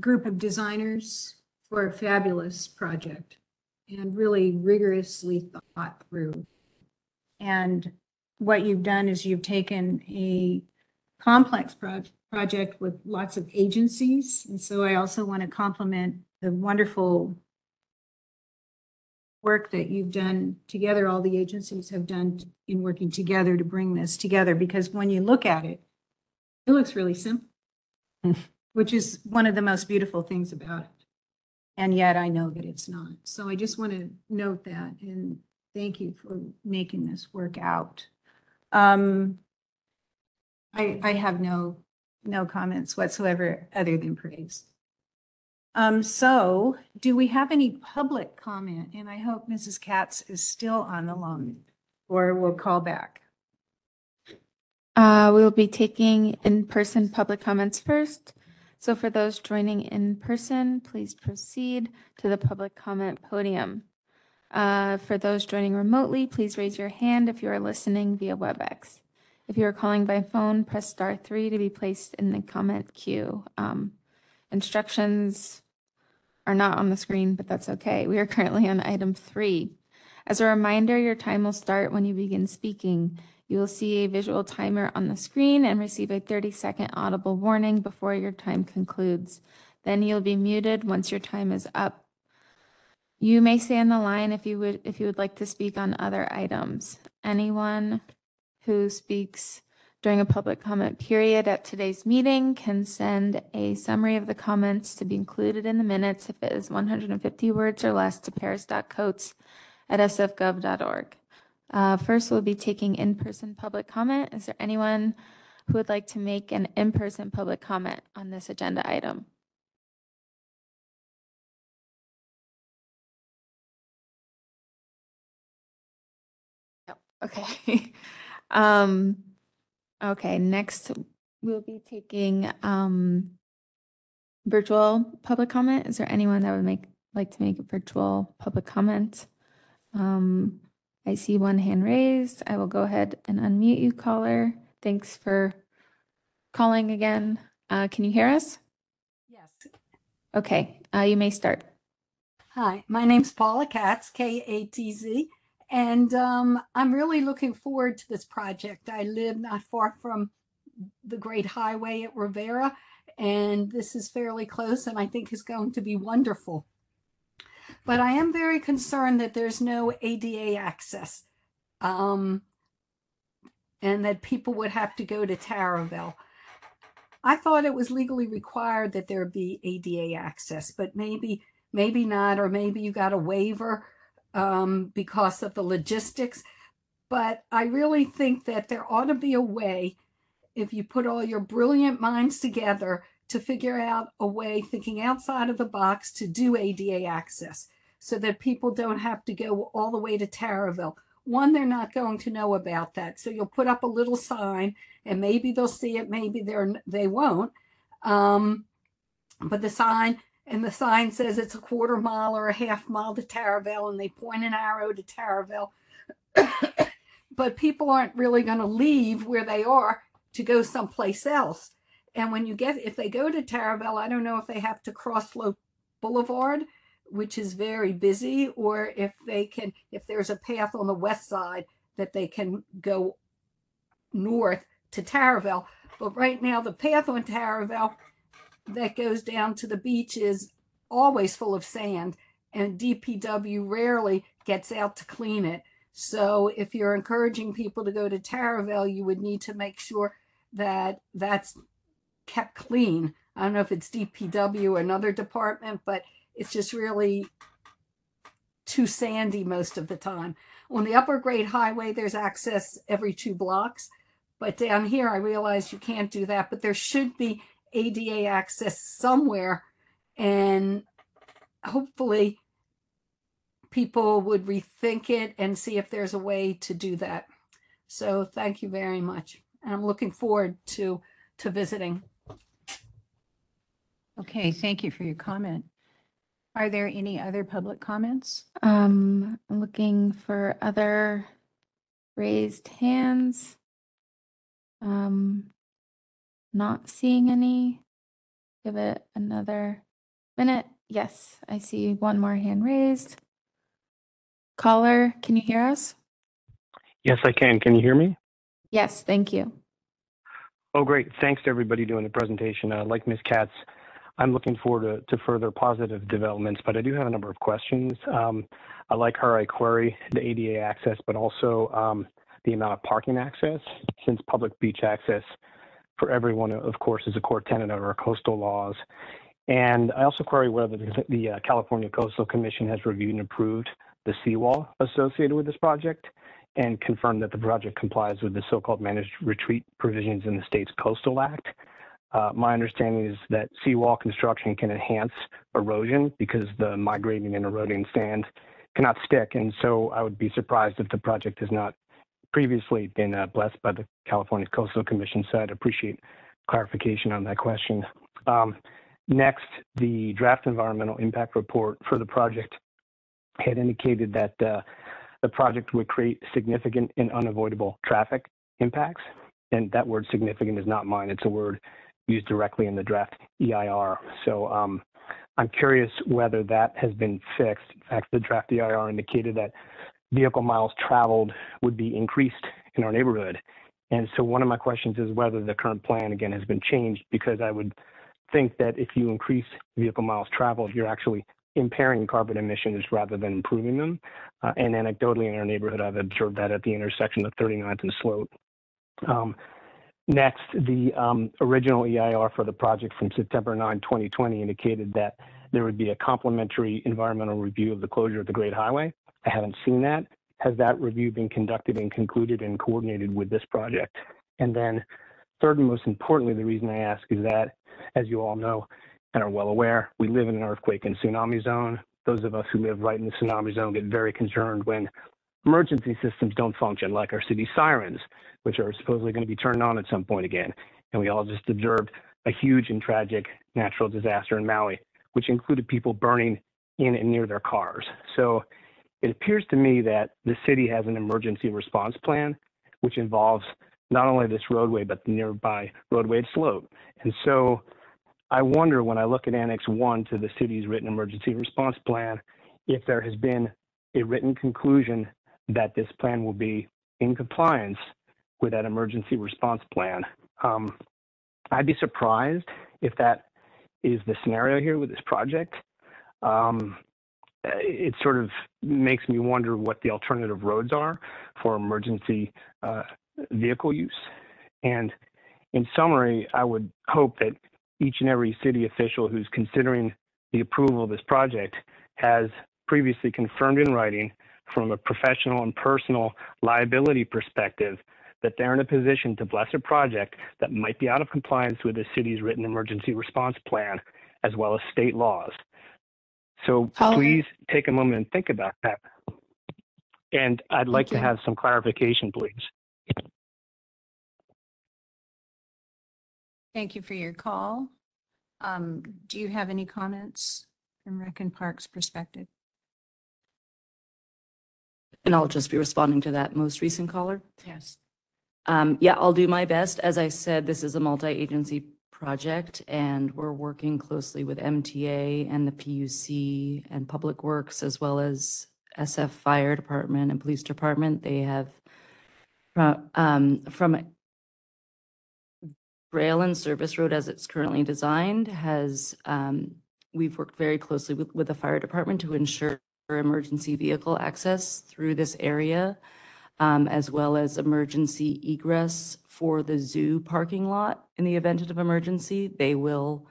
group of designers for a fabulous project and really rigorously thought through. And what you've done is you've taken a complex proj- project with lots of agencies. And so I also want to compliment the wonderful work that you've done together, all the agencies have done in working together to bring this together, because when you look at it, it looks really simple, which is one of the most beautiful things about it. And yet I know that it's not. So I just want to note that and thank you for making this work out. Um, I, I have no, no comments whatsoever other than praise. Um, so do we have any public comment? And I hope Mrs. Katz is still on the line or we'll call back. Uh, we'll be taking in-person public comments first. So for those joining in person, please proceed to the public comment podium. Uh, for those joining remotely, please raise your hand if you are listening via WebEx. If you are calling by phone, press star three to be placed in the comment queue. Um, instructions are not on the screen, but that's okay. We are currently on item three. As a reminder, your time will start when you begin speaking. You will see a visual timer on the screen and receive a 30-second audible warning before your time concludes. Then you'll be muted once your time is up. You may stay on the line if you would if you would like to speak on other items. Anyone who speaks during a public comment period at today's meeting can send a summary of the comments to be included in the minutes if it is 150 words or less to paris.coates at sfgov.org. Uh, first, we'll be taking in-person public comment. Is there anyone who would like to make an in-person public comment on this agenda item? Okay. Um, okay, next we'll be taking um virtual public comment. Is there anyone that would make like to make a virtual public comment? Um, I see one hand raised. I will go ahead and unmute you, caller. Thanks for calling again. Uh, can you hear us? Yes. Okay, uh, you may start. Hi, my name's Paula Katz, K A T Z, and um, I'm really looking forward to this project. I live not far from the Great Highway at Rivera, and this is fairly close, and I think is going to be wonderful. But I am very concerned that there's no ADA access, um, and that people would have to go to Taraval. I thought it was legally required that there be ADA access, but maybe maybe not, or maybe you got a waiver um, because of the logistics. But I really think that there ought to be a way, if you put all your brilliant minds together, to figure out a way, thinking outside of the box, to do ADA access so that people don't have to go all the way to Taraval. One, they're not going to know about that. So you'll put up a little sign and maybe they'll see it, maybe they're, they won't. Um, but the sign and the sign says it's a quarter mile or a half mile to Taraval, and they point an arrow to Taraval. but people aren't really going to leave where they are to go someplace else. and when you get, if they go to Taraval, I don't know if they have to cross Sloat Boulevard, which is very busy, or if they can, if there's a path on the west side that they can go north to Taraval. But right now, the path on Taraval that goes down to the beach is always full of sand, and DPW rarely gets out to clean it. So if you're encouraging people to go to Taraval, you would need to make sure that that's kept clean. I don't know if it's DPW or another department, but it's just really too sandy most of the time. On the upper Great Highway, there's access every two blocks. But down here, I realize you can't do that, but there should be ADA access somewhere. And hopefully, people would rethink it and see if there's a way to do that. So thank you very much. And I'm looking forward to to visiting. Okay, thank you for your comment. Are there any other public comments? Um, I'm looking for other raised hands. Um, not seeing any. Give it another minute. Yes, I see one more hand raised. Caller, can you hear us? Yes, I can. Can you hear me? Yes, thank you. Oh, great. Thanks to everybody doing the presentation. Uh, like Ms. Katz, I'm looking forward to, to further positive developments, but I do have a number of questions. Um, I like her, I query the ADA access, but also um, the amount of parking access, since public beach access for everyone, of course, is a core tenet of our coastal laws. And I also query whether the, the uh, California Coastal Commission has reviewed and approved the seawall associated with this project and confirmed that the project complies with the so-called managed retreat provisions in the state's Coastal Act. Uh, my understanding is that seawall construction can enhance erosion because the migrating and eroding sand cannot stick. And so I would be surprised if the project is not previously been uh, blessed by the California Coastal Commission. So I'd appreciate clarification on that question. Um, next, the draft environmental impact report for the project had indicated that uh, the project would create significant and unavoidable traffic impacts. And that word significant is not mine, it's a word used directly in the draft EIR. So um, I'm curious whether that has been fixed. In fact, the draft EIR indicated that vehicle miles traveled would be increased in our neighborhood. And so one of my questions is whether the current plan again has been changed because I would think that if you increase vehicle miles traveled, you're actually impairing carbon emissions rather than improving them. Uh, and anecdotally in our neighborhood, I've observed that at the intersection of 39th and Sloat. Um, next, the um, original EIR for the project from September 9, 2020 indicated that there would be a complementary environmental review of the closure of the Great Highway. I haven't seen that. Has that review been conducted and concluded and coordinated with this project? And then third and most importantly, the reason I ask is that, as you all know and are well aware, we live in an earthquake and tsunami zone. Those of us who live right in the tsunami zone get very concerned when emergency systems don't function, like our city sirens, which are supposedly going to be turned on at some point again. And we all just observed a huge and tragic natural disaster in Maui, which included people burning in and near their cars. So it appears to me that the city has an emergency response plan, which involves not only this roadway, but the nearby roadway Sloat. And so I wonder when I look at Annex 1 to the city's written emergency response plan, if there has been a written conclusion that this plan will be in compliance with that emergency response plan. Um, I'd be surprised if that is the scenario here with this project. Um, it sort of makes me wonder what the alternative roads are for emergency uh, vehicle use. And in summary, I would hope that each and every city official who's considering the approval of this project has previously confirmed in writing from a professional and personal liability perspective that they're in a position to bless a project that might be out of compliance with the city's written emergency response plan as well as state laws. So Caller. please take a moment and think about that. And I'd like to have some clarification, please. Thank you for your call. Um, Do you have any comments from Rec and Parks perspective? And I'll just be responding to that most recent caller. Yes. Um, yeah, I'll do my best. As I said, this is a multi-agency project, and we're working closely with MTA and the PUC and Public Works, as well as SF Fire Department and Police Department. They have, um, from rail and service road as it's currently designed has, um, we've worked very closely with, with the fire department to ensure emergency vehicle access through this area, um, as well as emergency egress for the zoo parking lot in the event of emergency. They will,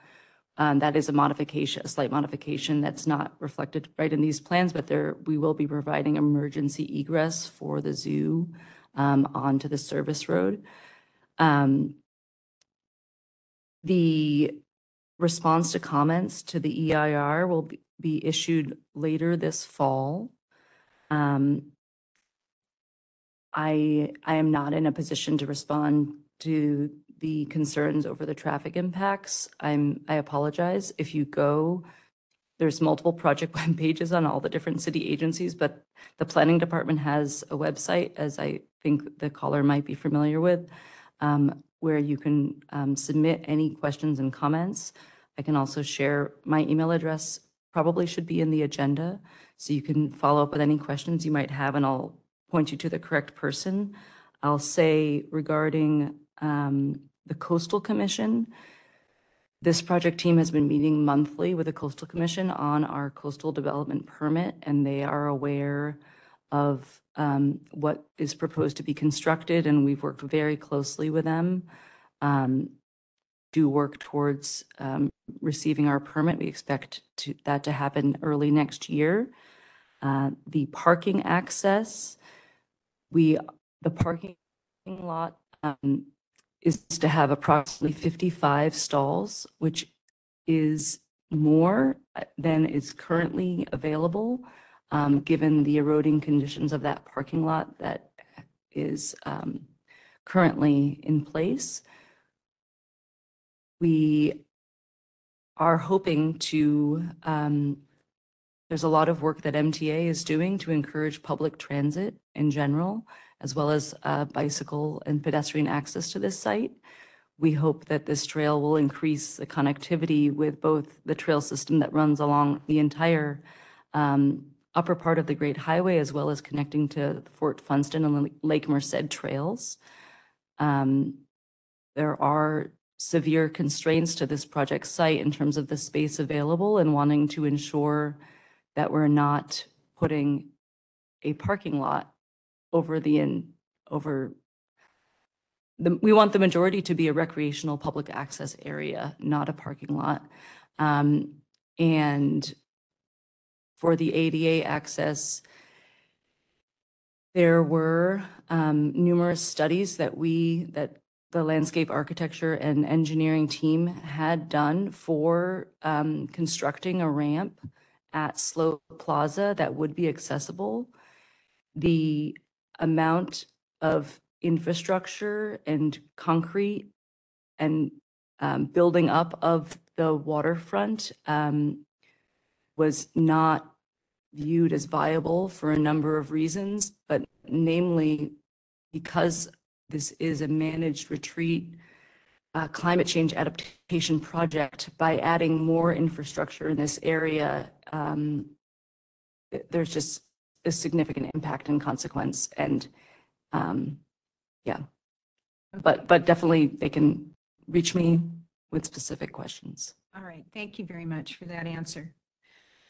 um, that is a modification, a slight modification that's not reflected right in these plans, but there, we will be providing emergency egress for the zoo, um, onto the service road. Um, the response to comments to the EIR will be- be issued later this fall. Um, I, I am not in a position to respond to the concerns over the traffic impacts. I'm, I apologize. If you go, there's multiple project web pages on all the different city agencies, but the planning department has a website, as I think the caller might be familiar with, um, where you can um, submit any questions and comments. I can also share my email address, probably should be in the agenda, so you can follow up with any questions you might have, and I'll point you to the correct person. I'll say regarding um, the Coastal Commission, this project team has been meeting monthly with the Coastal Commission on our coastal development permit, and they are aware of um, what is proposed to be constructed, and we've worked very closely with them. Um, Do work towards um, receiving our permit. We expect to, that to happen early next year. Uh, The parking access, we, the parking lot um, is to have approximately 55 stalls, which is more uh, than is currently available, um, given the eroding conditions of that parking lot that is um, currently in place. We are hoping to, um, there's a lot of work that MTA is doing to encourage public transit in general, as well as uh, bicycle and pedestrian access to this site. We hope that this trail will increase the connectivity with both the trail system that runs along the entire um, upper part of the Great Highway, as well as connecting to Fort Funston and Lake Merced trails. Um, There are severe constraints to this project site in terms of the space available and wanting to ensure that we're not putting a parking lot over the in, over the, we want the majority to be a recreational public access area, not a parking lot. Um, and for the ADA access, there were um, numerous studies that we, that the landscape architecture and engineering team had done for um, constructing a ramp at Sloat Plaza that would be accessible. The amount of infrastructure and concrete and um, building up of the waterfront um, was not viewed as viable for a number of reasons, but namely because this is a managed retreat uh, climate change adaptation project, by adding more infrastructure in this area, um, there's just a significant impact and consequence. And um, yeah, but, but definitely they can reach me with specific questions. All right, thank you very much for that answer.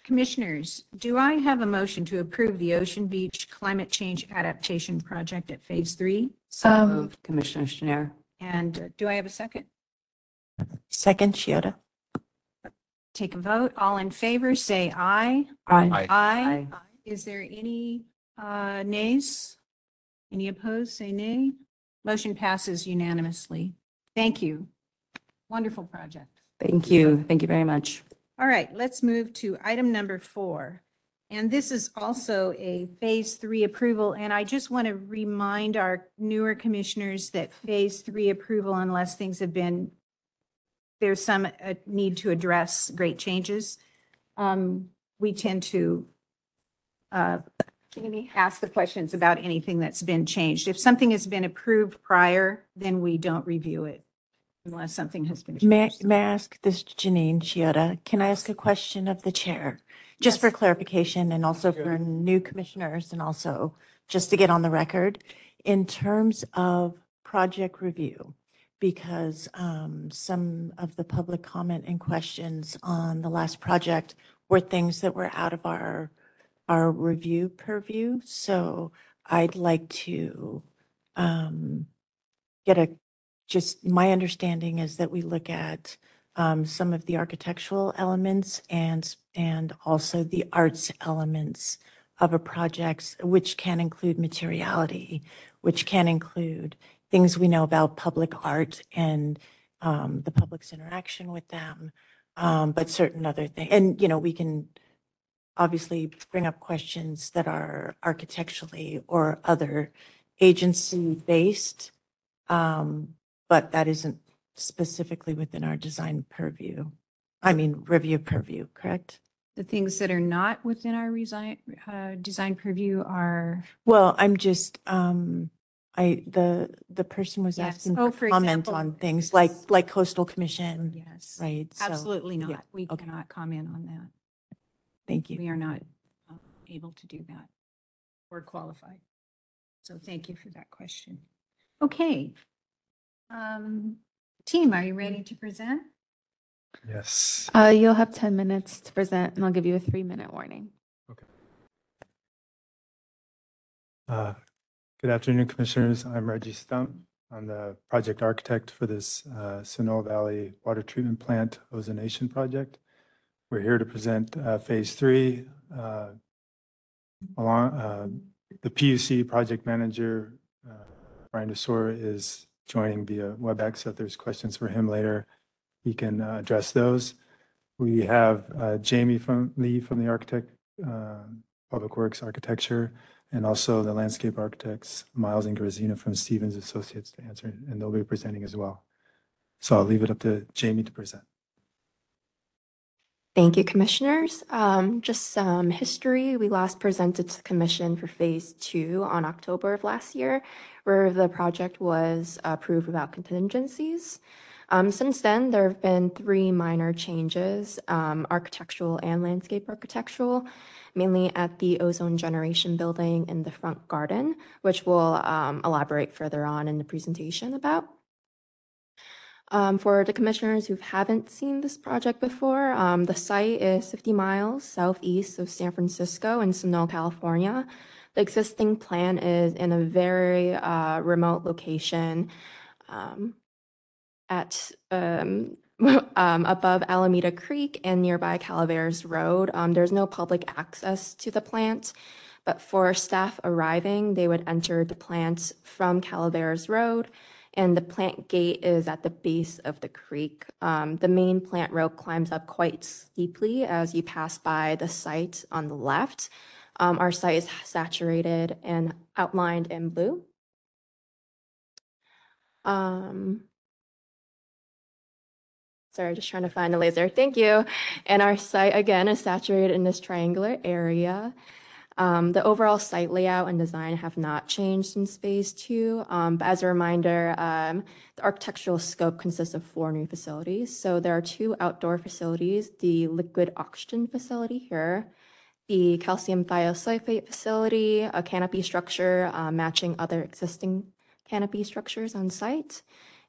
Commissioners, do I have a motion to approve the Ocean Beach Climate Change Adaptation Project at Phase Three? So Um, moved, Commissioner Schnair. And uh, do I have a second? Second, Shiota. Take a vote. All in favor, say aye. Aye. Aye. Is there any uh, nays? Any opposed, say nay. Motion passes unanimously. Thank you. Wonderful project. Thank you. Thank you very much. All right, let's move to item number four. And this is also a Phase Three approval, and I just want to remind our newer commissioners that Phase Three approval, unless things have been, there's some uh, need to address great changes, um, we tend to uh, ask the questions about anything that's been changed. If something has been approved prior, then we don't review it. unless something has been May, changed. may I ask this is Janine Shiota? Can I ask a question of the chair? Just for clarification and also for new commissioners and also just to get on the record. In terms of project review, because um, some of the public comment and questions on the last project were things that were out of our, our review purview. So I'd like to um, get a, just, my understanding is that we look at um, some of the architectural elements and, and also the arts elements of a project, which can include materiality, which can include things we know about public art and um, the public's interaction with them, um, but certain other things. And, you know, we can obviously bring up questions that are architecturally or other agency-based, um, but that isn't specifically within our design purview. I mean, review purview, correct? The things that are not within our design, uh, design purview are, Well, I'm just, um, I, the, the person was Yes. asking Oh, for for comment example, on things like, like coastal commission, yes, right? So, absolutely yeah, not. We okay. cannot comment on that. Thank you. We are not uh, able to do that or qualified. So thank you for that question. Okay. Um, Team, are you ready to present? Yes. Uh, you'll have 10 minutes to present and I'll give you a three minute warning. Okay. Uh, Good afternoon, Commissioners. I'm Reggie Stump. I'm the project architect for this uh, Sunol Valley Water Treatment Plant Ozonation Project. We're here to present uh, Phase Three. uh, Along, uh, the PUC project manager, Brian DeSore, is joining via WebEx. So if there's questions for him later, he can address those. We have Jamie from Lee from the architect, Public Works Architecture, and also the landscape architects, Miles and Grazina from Stevens Associates to answer, and they'll be presenting as well. So I'll leave it up to Jamie to present. Thank you, Commissioners. Um, Just some history. We last presented to the Commission for Phase Two on October of last year, where the project was approved without contingencies. Um, Since then, there have been three minor changes, um, architectural and landscape architectural, mainly at the ozone generation building in the front garden, which we'll um, elaborate further on in the presentation about. Um, for the commissioners who haven't seen this project before, um, the site is 50 miles southeast of San Francisco in Sunol, California. The existing plan is in a very uh, remote location um, at um, um, above Alameda Creek and nearby Calaveras Road. Um, there's no public access to the plant, but for staff arriving, they would enter the plant from Calaveras Road and the plant gate is at the base of the creek. Um, the main plant row climbs up quite steeply as you pass by the site on the left. Um, our site is saturated and outlined in blue. Um, sorry, just trying to find the laser. Thank you. And our site again is saturated in this triangular area. Um, the overall site layout and design have not changed since phase two. Um, but as a reminder, um, the architectural scope consists of four new facilities. So there are two outdoor facilities, the liquid oxygen facility here, the calcium thiosulfate facility, a canopy structure uh, matching other existing canopy structures on site.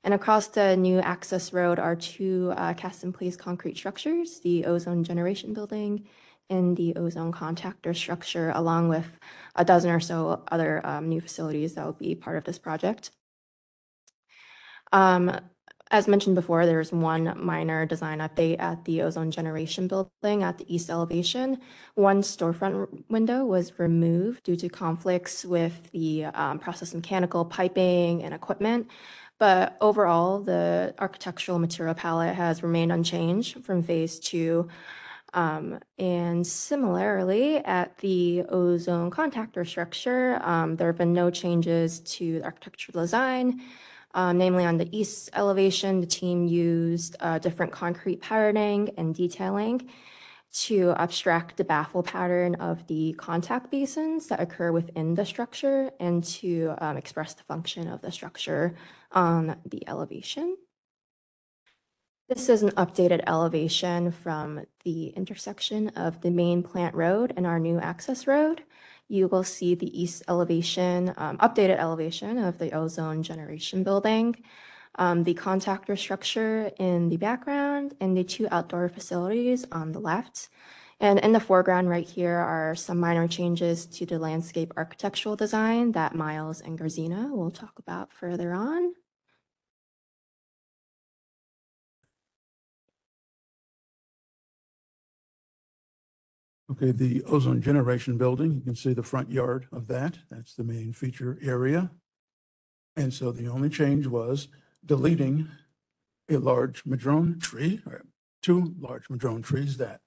And across the new access road are two uh, cast in place concrete structures, the ozone generation building in the ozone contactor structure, along with a dozen or so other um, new facilities that will be part of this project. Um, as mentioned before, there's one minor design update at the ozone generation building at the east elevation. One storefront window was removed due to conflicts with the um, process mechanical piping and equipment. But overall, the architectural material palette has remained unchanged from phase two. Um, and similarly, at the ozone contactor structure, um, there have been no changes to the architectural design. Um, namely, on the east elevation, the team used uh, different concrete patterning and detailing to abstract the baffle pattern of the contact basins that occur within the structure and to um, express the function of the structure on the elevation. This is an updated elevation from the intersection of the main plant road and our new access road. You will see the east elevation, um, updated elevation of the ozone generation building, um, the contactor structure in the background, and the two outdoor facilities on the left. And in the foreground right here are some minor changes to the landscape architectural design that Miles and Garzina will talk about further on. Okay, the ozone generation building, you can see the front yard of that. That's the main feature area. And so the only change was deleting a large madrone tree, or two large madrone trees that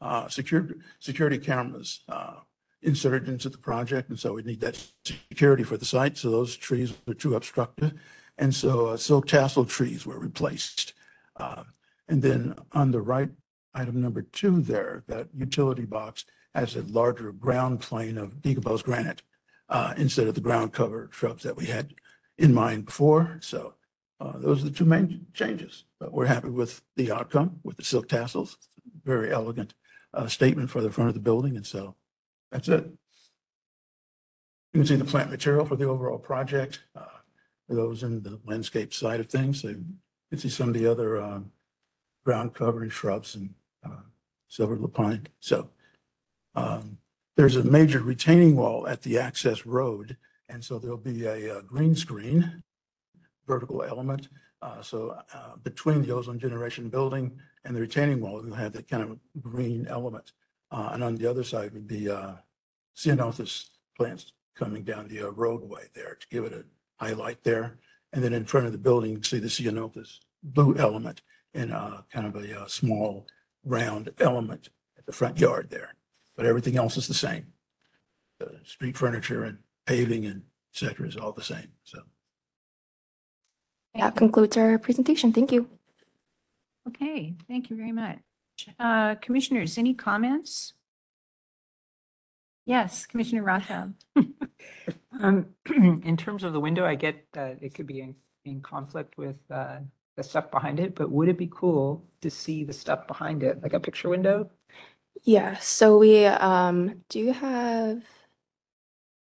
uh, secured, security cameras uh, inserted into the project. And so we need that security for the site. So those trees were too obstructive. And so uh, silk tassel trees were replaced. Uh, And then on the right item number two there, that utility box has a larger ground plane of decomposed granite uh, instead of the ground cover shrubs that we had in mind before. So uh, those are the two main changes. But we're happy with the outcome with the silk tassels. Very elegant uh, statement for the front of the building. And so that's it. You can see the plant material for the overall project. uh, For those in the landscape side of things, so you can see some of the other um, ground cover and shrubs and uh, silver lupine. So um, there's a major retaining wall at the access road, and so there'll be a uh, green screen vertical element. Uh, So uh, between the ozone generation building and the retaining wall, you'll have that kind of green element. Uh, And on the other side would be uh, ceanothus plants coming down the uh, roadway there to give it a highlight there. And then in front of the building, you can see the ceanothus blue element in a kind of a uh, small round element at the front yard there. But everything else is the same. The street furniture and paving and et cetera is all the same. So That concludes our presentation. Thank you. Okay, thank you very much. Uh, Commissioners, any comments? Yes, Commissioner Rothschild. Um, in terms of the window, I get that it could be in, in conflict with, uh, the stuff behind it, but would it be cool to see the stuff behind it, like a picture window? Yeah, so we um do have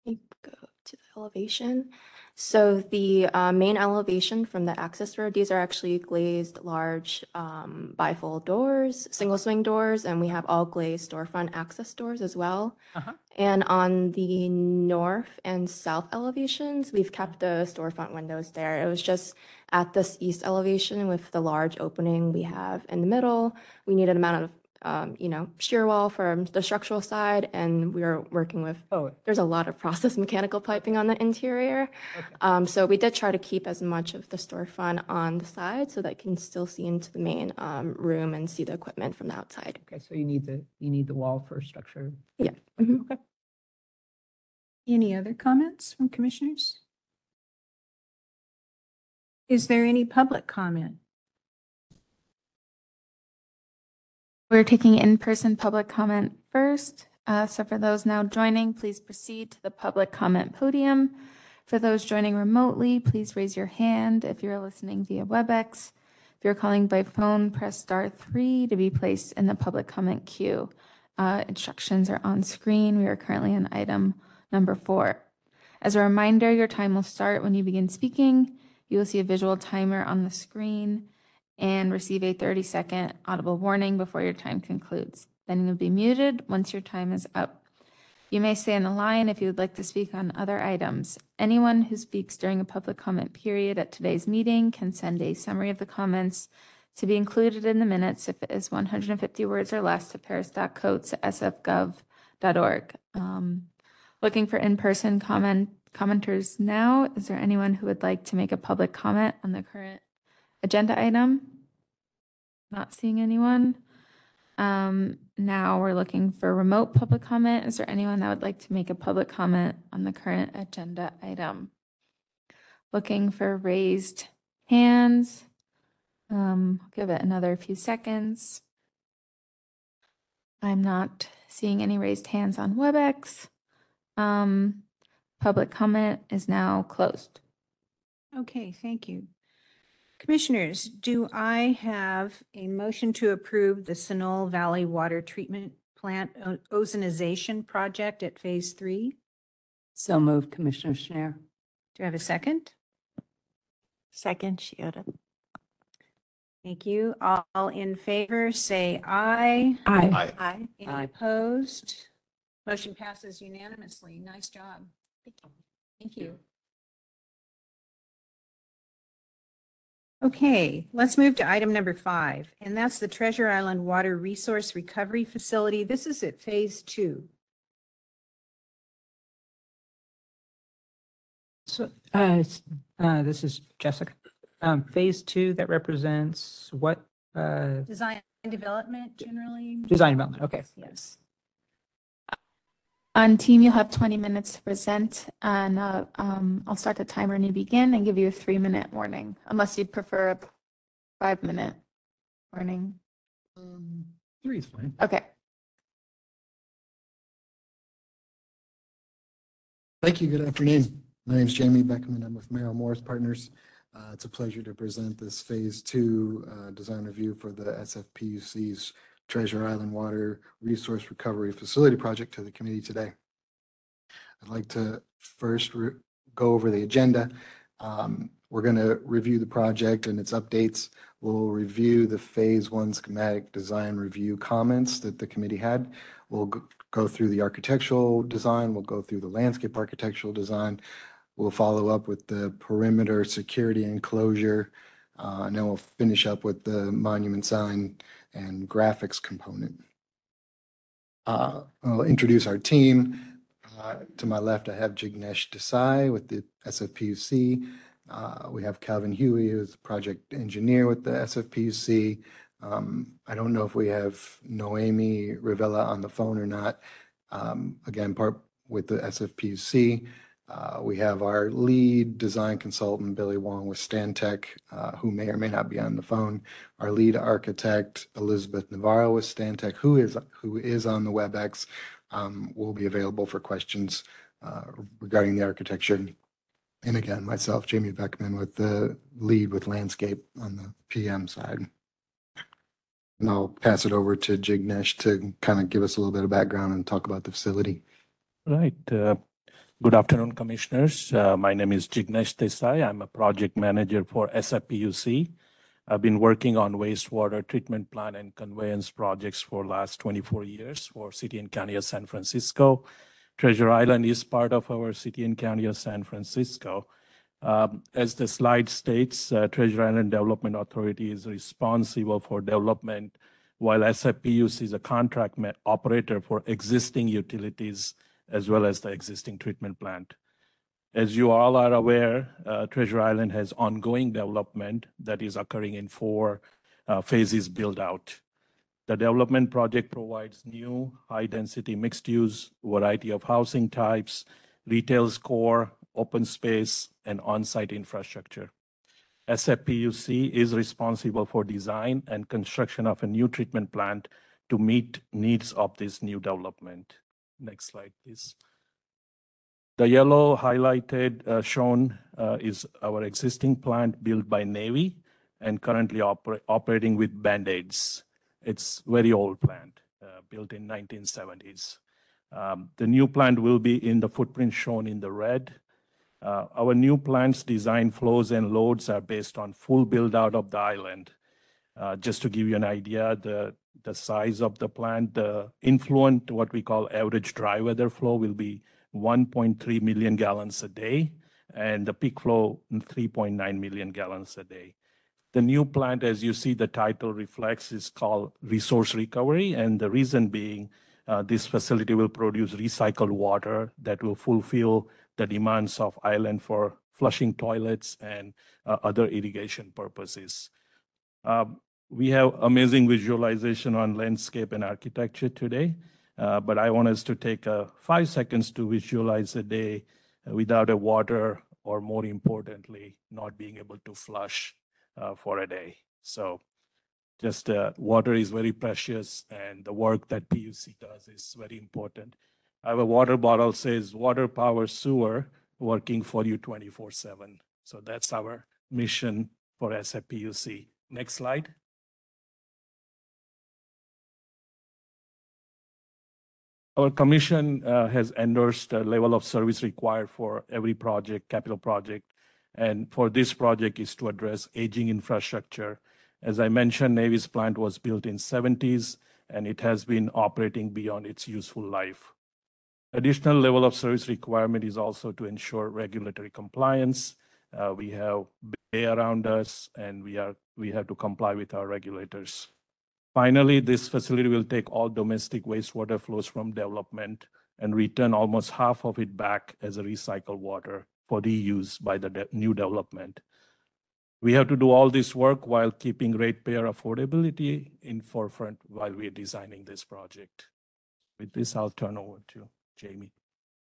let me go to the elevation. So the uh, main elevation from the access road, these are actually glazed large um bifold doors, single swing doors, and we have all glazed storefront access doors as well. Uh-huh. And on the north and south elevations, we've kept the storefront windows there. It was just at this east elevation with the large opening we have in the middle. We need an amount of, um, you know, shear wall from the structural side, and we are working with, Oh, there's a lot of process mechanical piping on the interior. okay. Um, so we did try to keep as much of the storefront on the side so that you can still see into the main um, room and see the equipment from the outside. Okay, so you need the, you need the wall for structure. Yeah. Mhm. Okay. Any other comments from commissioners? Is there any public comment? We're taking in-person public comment first. Uh, So for those now joining, please proceed to the public comment podium. For those joining remotely, please raise your hand if you're listening via WebEx. If you're calling by phone, press star three to be placed in the public comment queue. Uh, Instructions are on screen. We are currently on item number four. As a reminder, your time will start when you begin speaking. You will see a visual timer on the screen and receive a 30-second audible warning before your time concludes. Then you'll be muted once your time is up. You may stay on the line if you would like to speak on other items. Anyone who speaks during a public comment period at today's meeting can send a summary of the comments to be included in the minutes if it is 150 words or less to paris.coates@sfgov.org. Um, Looking for in-person comment, commenters now. Is there anyone who would like to make a public comment on the current agenda item? Not seeing anyone. Um, now we're looking for remote public comment. Is there anyone that would like to make a public comment on the current agenda item? Looking for raised hands. Um, I'll give it another few seconds. I'm not seeing any raised hands on WebEx. Um, public comment is now closed. Okay, thank you. Commissioners, do I have a motion to approve the Sunol Valley Water Treatment Plant o- ozonization project at Phase Three? So moved, Commissioner Schnair. Do I have a second? Second, Shiota. Thank you. All in favor, say aye. Aye. Aye. Any Aye. opposed? Motion passes unanimously. Nice job. Thank you. Okay, let's move to item number five, and that's the Treasure Island Water Resource Recovery Facility. This is at Phase Two. So, uh, it's- uh, this is Jessica. Um, phase two, that represents what, uh, Design and development generally? design development, okay. Yes. On team, you'll have 20 minutes to present, and uh, um, I'll start the timer when you begin and give you a three-minute warning, unless you'd prefer a five-minute warning. Three is fine. Okay. Thank you. Good afternoon. My name is Jamie Beckman. I'm with Merrill Morris Partners. Uh, It's a pleasure to present this Phase Two uh, design review for the SFPUC's Treasure Island Water Resource Recovery Facility Project to the committee today. I'd like to first re- go over the agenda. Um, We're going to review the project and its updates. We'll review the Phase One schematic design review comments that the committee had. We'll go through the architectural design, we'll go through the landscape architectural design. We'll follow up with the perimeter security enclosure, uh, and then we'll finish up with the monument sign and graphics component. Uh, I'll introduce our team. Uh, To my left, I have Jignesh Desai with the SFPUC. Uh, We have Calvin Huey, who's the project engineer with the SFPUC. Um, I don't know if we have Noemi Rivella on the phone or not. Um, Again, part with the SFPUC. Uh, We have our lead design consultant, Billy Wong with Stantec, uh, who may or may not be on the phone. Our lead architect, Elizabeth Navarro with Stantec, who is, who is on the WebEx, um, will be available for questions uh, regarding the architecture. And again, myself, Jamie Beckman, with the lead with landscape on the PM side. And I'll pass it over to Jignesh to kind of give us a little bit of background and talk about the facility. Right. Good afternoon, Commissioners. Uh, My name is Jignesh Desai. I'm a project manager for SFPUC. I've been working on wastewater treatment plant and conveyance projects for last 24 years for City and County of San Francisco. Treasure Island is part of our City and County of San Francisco. Um, As the slide states, uh, Treasure Island Development Authority is responsible for development, while SFPUC is a contract operator for existing utilities as well as the existing treatment plant. As you all are aware, uh, Treasure Island has ongoing development that is occurring in four uh, phases build out. The development project provides new high-density mixed-use variety of housing types, retail score, open space, and on-site infrastructure. SFPUC is responsible for design and construction of a new treatment plant to meet needs of this new development. Next slide, please. The yellow highlighted, uh, shown, uh, is our existing plant built by Navy and currently oper- operating with Band-Aids. It's very old plant, uh, built in 1970s. Um, The new plant will be in the footprint shown in the red. Our new plant's design flows and loads are based on full build-out of the island. Just to give you an idea, the, the size of the plant, the influent, what we call average dry weather flow will be 1.3 million gallons a day, and the peak flow, 3.9 million gallons a day. The new plant, as you see, the title reflects, is called Resource Recovery, and the reason being, uh, this facility will produce recycled water that will fulfill the demands of island for flushing toilets and uh, other irrigation purposes. We have amazing visualization on landscape and architecture today, uh, but I want us to take uh, five seconds to visualize a day without a water, or more importantly, not being able to flush uh, for a day. So just uh, water is very precious, and the work that PUC does is very important. I have a water bottle says water power sewer working for you 24 7. So that's our mission for SFPUC. Next slide. Our commission uh, has endorsed a level of service required for every project, capital project. And for this project is to address aging infrastructure. As I mentioned, Navy's plant was built in 70s and it has been operating beyond its useful life. Additional level of service requirement is also to ensure regulatory compliance. Uh, we have bay around us and we have to comply with our regulators. Finally, this facility will take all domestic wastewater flows from development and return almost half of it back as a recycled water for reuse by the new development. We have to do all this work while keeping ratepayer affordability in forefront while we are designing this project. With this, I'll turn over to Jamie.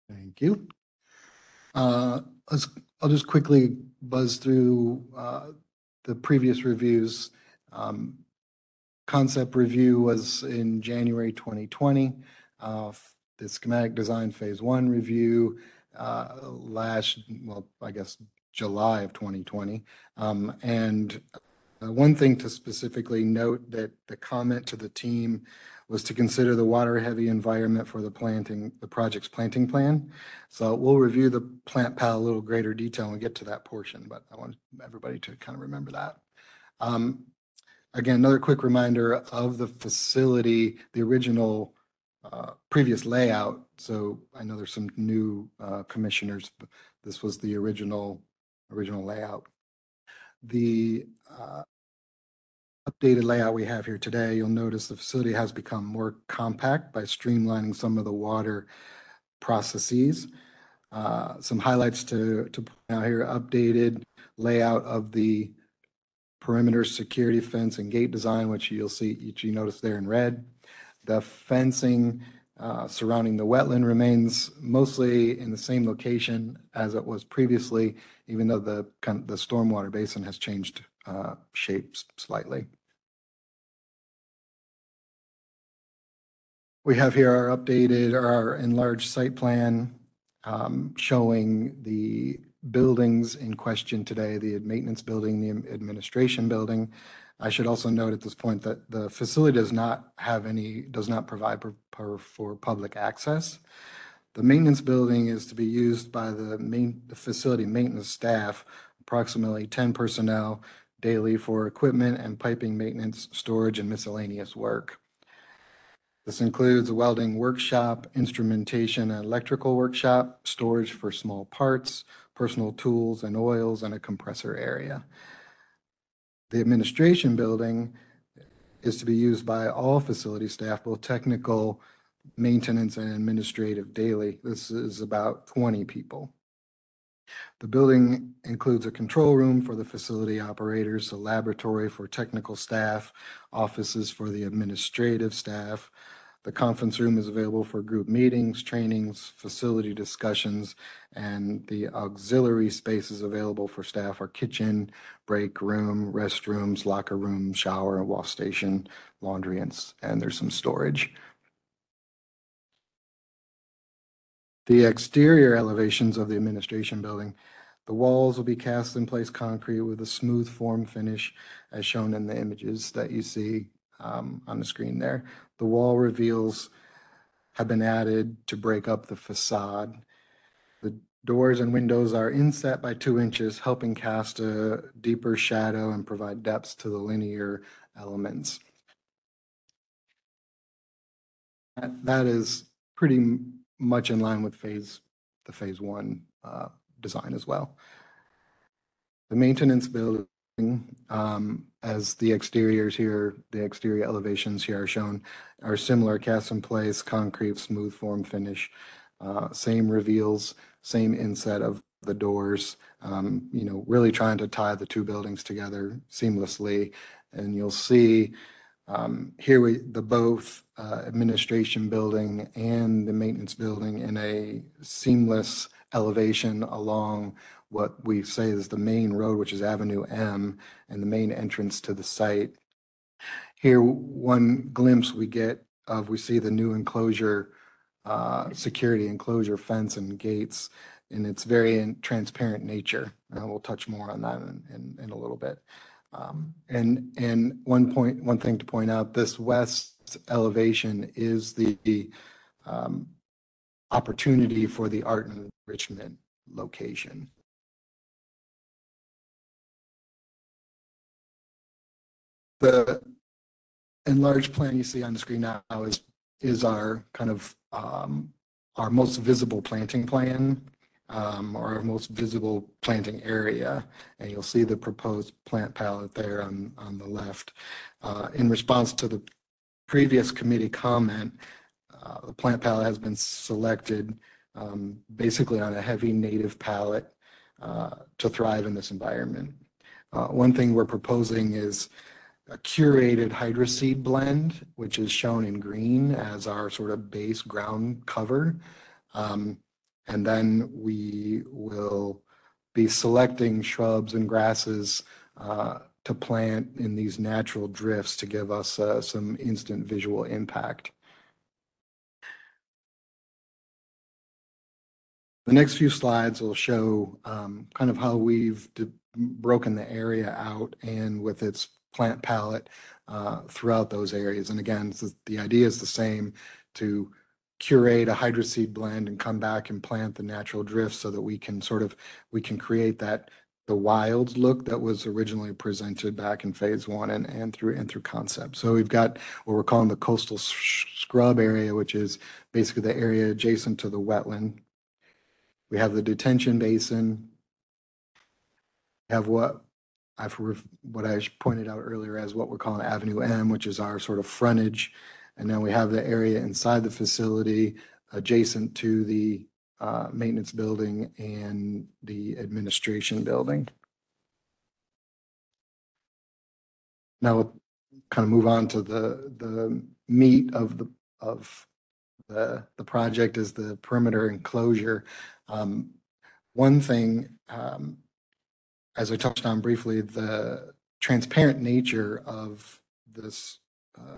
Thank you. Uh, I'll just quickly buzz through uh, the previous reviews. Um, Concept review was in January 2020. Uh, The schematic design phase one review uh, last, well, I guess, July of 2020. Um, And uh, one thing to specifically note that the comment to the team was to consider the water-heavy environment for the planting, the project's planting plan. So we'll review the plant pal a little greater detail and get to that portion, but I want everybody to kind of remember that. Um, Again, another quick reminder of the facility, the original uh, previous layout. So I know there's some new uh, commissioners. but This was the original, original layout. The uh, updated layout we have here today, you'll notice the facility has become more compact by streamlining some of the water processes. Uh, Some highlights to, to point out here, updated layout of the perimeter security fence and gate design, which you'll see, which you notice there in red. The fencing uh, surrounding the wetland remains mostly in the same location as it was previously, even though the, kind of- the stormwater basin has changed uh, shapes slightly. We have here our updated, our enlarged site plan um, showing the buildings in question today, the maintenance building, the administration building. I should also note at this point that the facility does not have any, does not provide for- for, for public access. The maintenance building is to be used by the main, the facility maintenance staff, approximately 10 personnel daily for equipment and piping maintenance, storage, and miscellaneous work. This includes welding workshop, instrumentation and electrical workshop, storage for small parts, personal tools and oils, and a compressor area. The administration building is to be used by all facility staff, both technical, maintenance, and administrative daily. This is about 20 people. The building includes a control room for the facility operators, a laboratory for technical staff, offices for the administrative staff, the conference room is available for group meetings, trainings, facility discussions, and the auxiliary spaces available for staff are kitchen, break room, restrooms, locker room, shower, and wash station, laundry, and, and there's some storage. The exterior elevations of the administration building, the walls will be cast in place concrete with a smooth form finish as shown in the images that you see um, on the screen there. The wall reveals have been added to break up the facade. The doors and windows are inset by two inches, helping cast a deeper shadow and provide depth to the linear elements. That- is pretty much in line with phase, the phase one uh, design as well. The maintenance building, um, as the exteriors here, the exterior elevations here are shown, are similar, cast in place, concrete, smooth form finish, uh, same reveals, same inset of the doors, um, you know, really trying to tie the two buildings together seamlessly. And you'll see um, here we, the both uh, administration building and the maintenance building in a seamless elevation along what we say is the main road, which is Avenue M, and the main entrance to the site. Here, one glimpse we get of, we see the new enclosure uh, security enclosure fence and gates in its very in- transparent nature. And we'll touch more on that in, in, in a little bit. Um, and, and one point, one thing to point out, this west elevation is the, um, opportunity for the art enrichment location. The enlarged plan you see on the screen now is, is our kind of, um, our most visible planting plan, um, or our most visible planting area. And you'll see the proposed plant palette there on, on the left. Uh, in response to the previous committee comment, uh, the plant palette has been selected, um, basically on a heavy native palette, uh, to thrive in this environment. Uh, one thing we're proposing is a curated hydroseed blend, which is shown in green as our sort of base ground cover. Um, and then we will be selecting shrubs and grasses uh, to plant in these natural drifts to give us uh, some instant visual impact. The next few slides will show um, kind of how we've broken the area out and with its plant palette uh, throughout those areas. And again, the, the idea is the same to curate a hydroseed blend and come back and plant the natural drifts so that we can sort of, we can create that, the wild look that was originally presented back in phase one and, and through, and through concept. So we've got what we're calling the coastal scrub area, which is basically the area adjacent to the wetland. We have the detention basin. We have what I've, what I pointed out earlier as what we're calling Avenue M, which is our sort of frontage. And then we have the area inside the facility adjacent to the uh, maintenance building and the administration building. Now, we'll kind of move on to the, the meat of the, of the, the project is the perimeter enclosure. Um, One thing, um, as I touched on briefly, the transparent nature of this uh,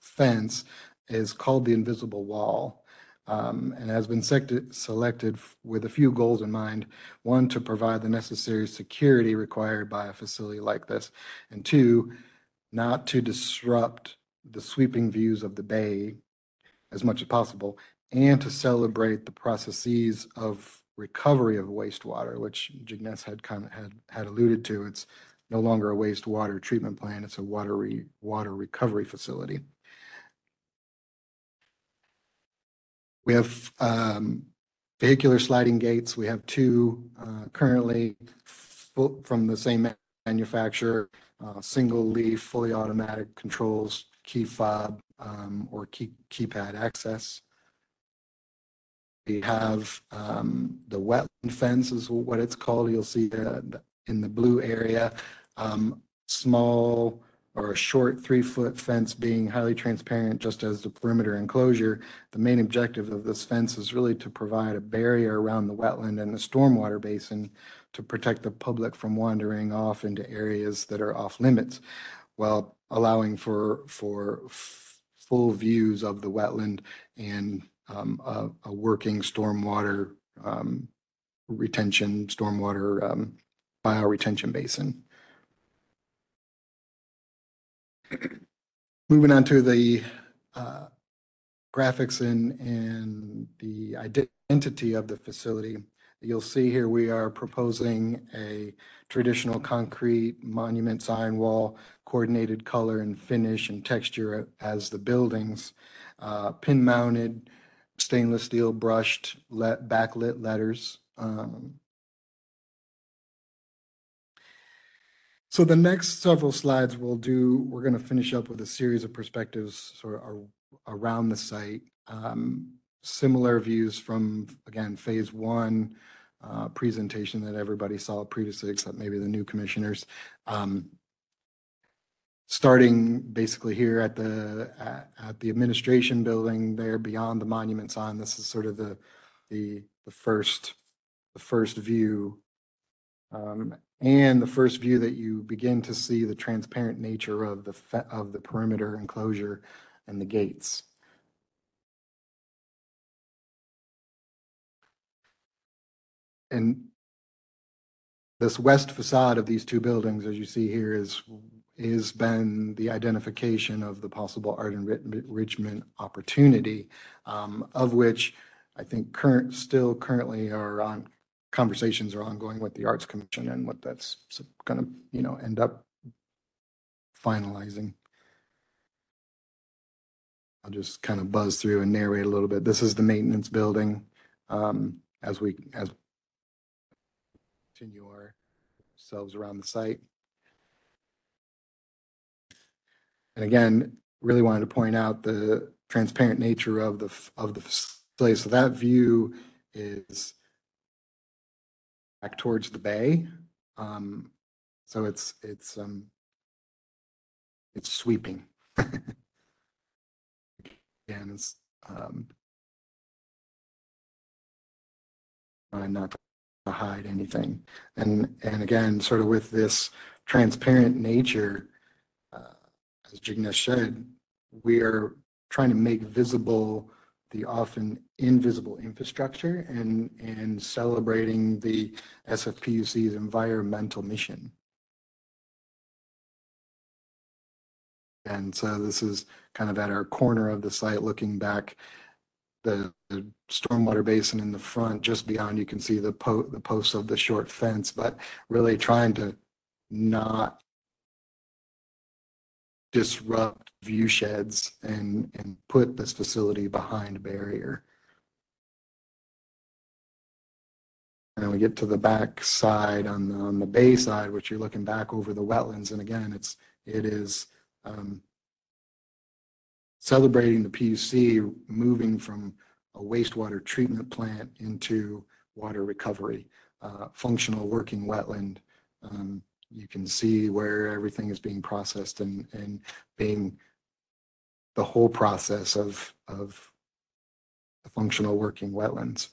fence is called the invisible wall. um, and has been selected with a few goals in mind. One, to provide the necessary security required by a facility like this. And two, not to disrupt the sweeping views of the bay as much as possible and to celebrate the processes of recovery of wastewater, which Jignesh had kind of had, had alluded to. It's no longer a wastewater treatment plant, it's a water re, water recovery facility. We have um, vehicular sliding gates. We have two uh, currently from the same manufacturer, uh, single leaf, fully automatic controls, key fob, um, or key keypad access. We have um, the wetland fence is what it's called. You'll see the, in the blue area, um, small or a short three-foot fence being highly transparent, just as the perimeter enclosure. The main objective of this fence is really to provide a barrier around the wetland and the stormwater basin to protect the public from wandering off into areas that are off limits, while allowing for, for full views of the wetland and um, a, a working stormwater um, retention, stormwater um, bioretention basin. Moving on to the uh, graphics and, and the identity of the facility. You'll see here we are proposing a traditional concrete monument sign wall, coordinated color and finish and texture as the buildings, uh, pin mounted stainless steel brushed let backlit letters. Um, So the next several slides we'll do, we're going to finish up with a series of perspectives sort of around the site. Um, Similar views from, again, phase one uh, presentation that everybody saw previously, except maybe the new commissioners. Um, starting basically here at the at, at the administration building there beyond the monument sign. This is sort of the the the first the first view. Um, and the first view that you begin to see the transparent nature of the fe- of the perimeter enclosure and the gates. And this west facade of these two buildings, as you see here, is is been the identification of the possible art enrichment opportunity, um, of which I think current, still currently are on, conversations are ongoing with the Arts Commission and what that's gonna, you know, end up finalizing. I'll just kind of buzz through and narrate a little bit. This is the maintenance building, um, as we, as continue ourselves around the site. And again, really wanted to point out the transparent nature of the, of the facility. So that view is back towards the bay. Um, so it's, it's, um, it's sweeping. Again, it's, um, not to hide anything. And, and again, sort of with this transparent nature, as Jignesh said, we are trying to make visible the often invisible infrastructure and, and celebrating the SFPUC's environmental mission. And so this is kind of at our corner of the site, looking back, the, the stormwater basin in the front, just beyond, you can see the po, the posts of the short fence, but really trying to not disrupt view sheds and, and put this facility behind barrier. And we get to the back side on the, on the bay side, which you're looking back over the wetlands. And again, it's, it is, um, celebrating the PUC moving from a wastewater treatment plant into water recovery, uh, functional working wetland. Um, you can see where everything is being processed and, and being the whole process of, of the functional working wetlands.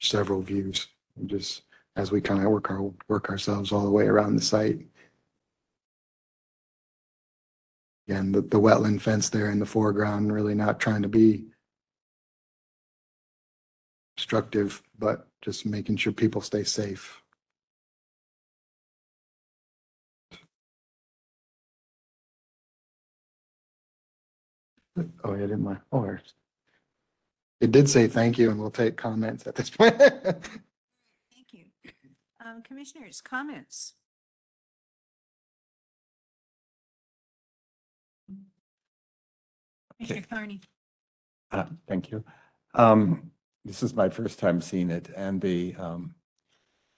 Several views, just as we kind of work our, work ourselves all the way around the site. Again, the, the wetland fence there in the foreground, really not trying to be obstructive, but just making sure people stay safe. Oh, yeah, didn't my, oh, it did say thank you and we'll take comments at this point. Thank you. Um, Commissioners, comments? Commissioner Carney. Uh, Thank you. Um, This is my first time seeing it, and the, um,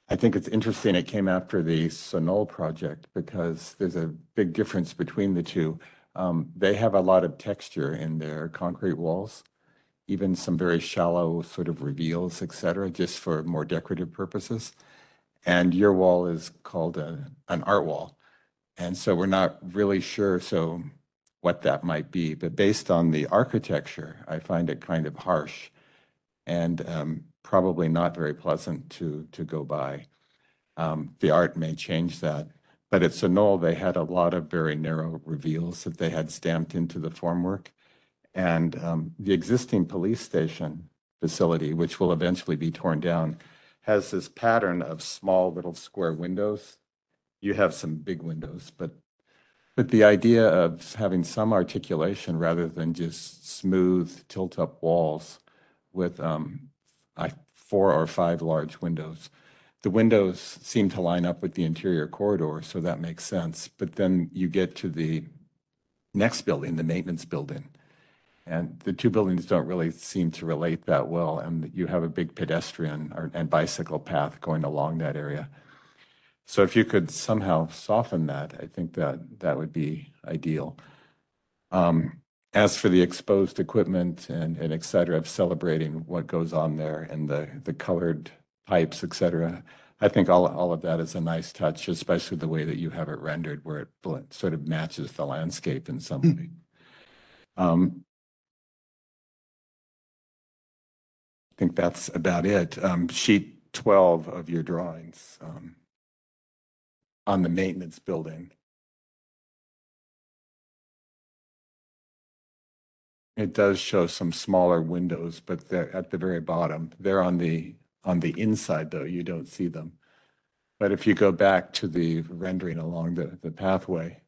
I think it's interesting it came after the Sunol project because there's a big difference between the two. Um, They have a lot of texture in their concrete walls, even some very shallow sort of reveals, et cetera, just for more decorative purposes. And your wall is called a, an art wall. And so we're not really sure, so what that might be, but based on the architecture, I find it kind of harsh and um, probably not very pleasant to, to go by. Um, The art may change that, but at Sunol, they had a lot of very narrow reveals that they had stamped into the formwork. And um, the existing police station facility, which will eventually be torn down, has this pattern of small little square windows. You have some big windows, but but the idea of having some articulation rather than just smooth tilt-up walls with um, I, four or five large windows. The windows seem to line up with the interior corridor, so that makes sense. But then you get to the next building, the maintenance building, and the two buildings don't really seem to relate that well. And you have a big pedestrian or, and bicycle path going along that area. So if you could somehow soften that, I think that that would be ideal. Um, as for the exposed equipment and, and et cetera, of celebrating what goes on there and the, the colored pipes, et cetera, I think all, all of that is a nice touch, especially the way that you have it rendered where it bl- sort of matches the landscape in some way. Um, I think that's about it. Um, sheet 12 of your drawings. Um, on the maintenance building. it does show some smaller windows, but they're at the very bottom. They're on the, on the inside though, you don't see them. But if you go back to the rendering along the, the pathway,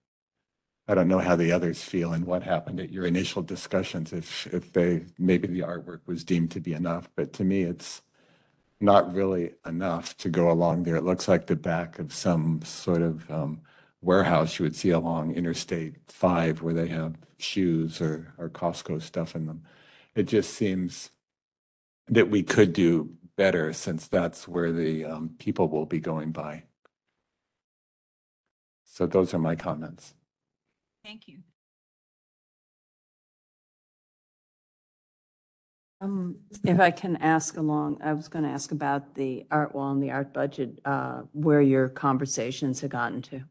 I don't know how the others feel and what happened at your initial discussions, if, if they, maybe the artwork was deemed to be enough, but to me, it's not really enough to go along there. It looks like the back of some sort of um, warehouse you would see along Interstate 5 where they have shoes or, or Costco stuff in them. It just seems that we could do better since that's where the um, people will be going by. So those are my comments. Thank you. Um, if I can ask along, I was going to ask about the art wall and the art budget, uh, where your conversations have gotten to.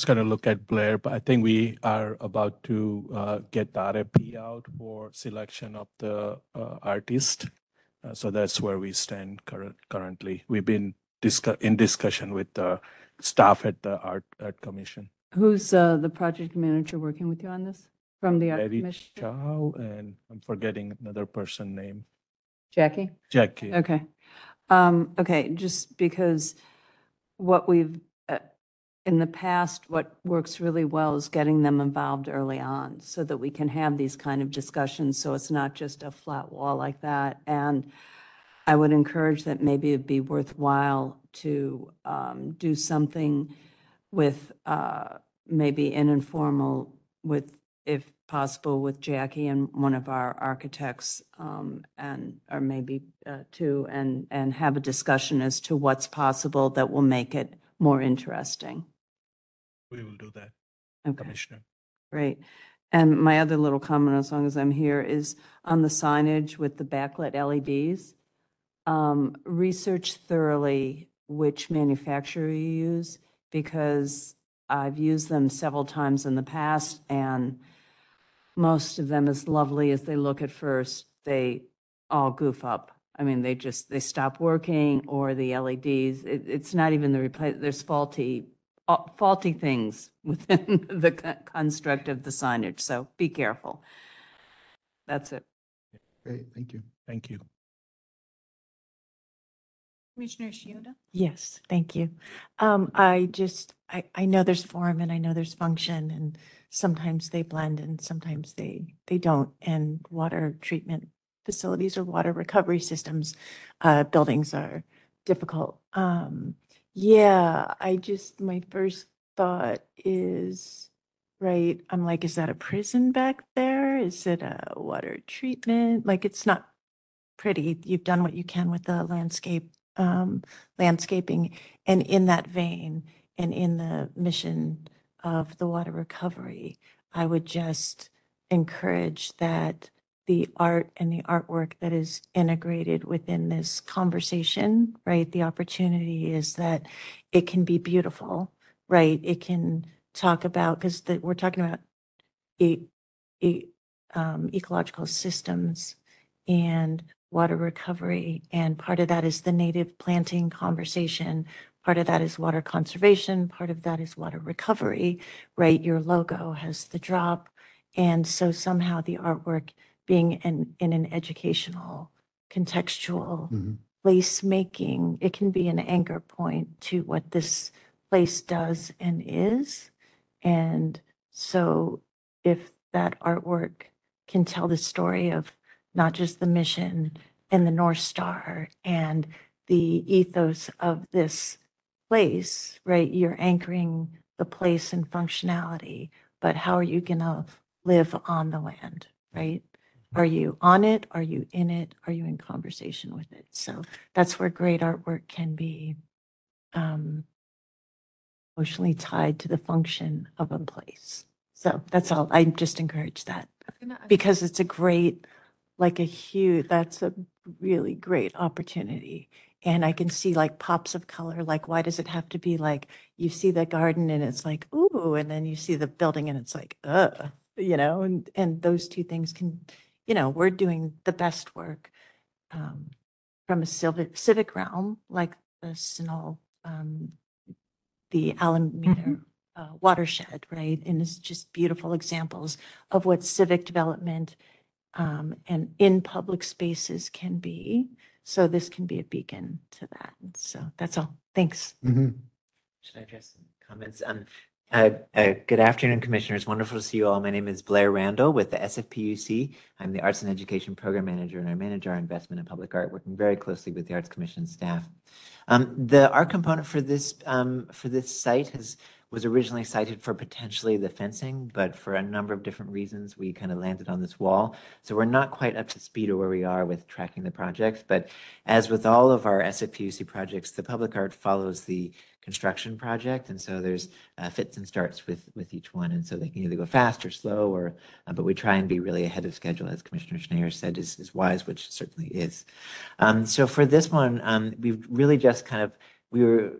It's going to look at Blair, but I think we are about to uh, get the RFP out for selection of the uh, artist. Uh, So that's where we stand current, currently. We've been discuss, in discussion with the staff at the Art, Art Commission. Who's uh, the project manager working with you on this from the art Larry commission? Chow, and I'm forgetting another person name, Jackie? Jackie. Okay. Um, okay, just because what we've, in the past, what works really well is getting them involved early on so that we can have these kind of discussions, so it's not just a flat wall like that. And I would encourage that maybe it'd be worthwhile to, um, do something with, uh, maybe an informal with, if possible, with Jackie and one of our architects, um, and, or maybe, uh, two, and, and have a discussion as to what's possible that will make it more interesting. We will do that, Okay, Commissioner. great. And my other little comment, as long as I'm here, is on the signage with the backlit LEDs. Um, research thoroughly which manufacturer you use, because I've used them several times in the past, and most of them, as lovely as they look at first, they all goof up. I mean, they just, they stop working, or the LEDs, it, it's not even the replace, there's faulty, uh, faulty things within the co- construct of the signage, so be careful. That's it. Great, thank you. Thank you. Commissioner Shiota? Yes, thank you. Um, I just, I, I know there's form and I know there's function and sometimes they blend and sometimes they, they don't. And water treatment facilities or water recovery systems, uh, buildings are difficult. Um, yeah, I just, my first thought is, right, I'm like, is that a prison back there? Is it a water treatment? Like, it's not pretty. You've done what you can with the landscape, um, landscaping. And in that vein, and in the mission of the water recovery, I would just encourage that the art and the artwork that is integrated within this conversation, right? The opportunity is that it can be beautiful, right? It can talk about, because we're talking about e- e- um, ecological systems and water recovery. And part of that is the native planting conversation. Part of that is water conservation. Part of that is water recovery, right? Your logo has the drop. And so somehow the artwork being in, in an educational, contextual Mhm. place making, it can be an anchor point to what this place does and is. And so if that artwork can tell the story of not just the mission and the North Star and the ethos of this place, right? You're anchoring the place and functionality, but how are you going to live on the land, right? Are you on it? Are you in it? Are you in conversation with it? So that's where great artwork can be um, emotionally tied to the function of a place. So that's all. I just encourage that because it's a great, like a huge, that's a really great opportunity. And I can see like pops of color. Like, why does it have to be like you see the garden and it's like, ooh, and then you see the building and it's like, uh, you know, and, and those two things can, you know, we're doing the best work um, from a civic, civic realm, like the Sunol, um, the Alameda uh, watershed, right? And it's just beautiful examples of what civic development um, and in public spaces can be. So this can be a beacon to that. So that's all. Thanks. Mhm. Should I address some comments? Um, uh, uh, good afternoon, Commissioners. Wonderful to see you all. My name is Blair Randall with the SFPUC. I'm the Arts and Education Program Manager, and I manage our investment in public art, working very closely with the Arts Commission staff. Um, the art component for this um, for this site has was originally cited for potentially the fencing, but for a number of different reasons, we kind of landed on this wall. So we're not quite up to speed of where we are with tracking the project. But as with all of our SFPUC projects, the public art follows the construction project. And so there's uh, fits and starts with, with each one. And so they can either go fast or slow, or uh, but we try and be really ahead of schedule, as Commissioner Schnair said, is, is wise, which certainly is. Um, so for this one, um, we've really just kind of we were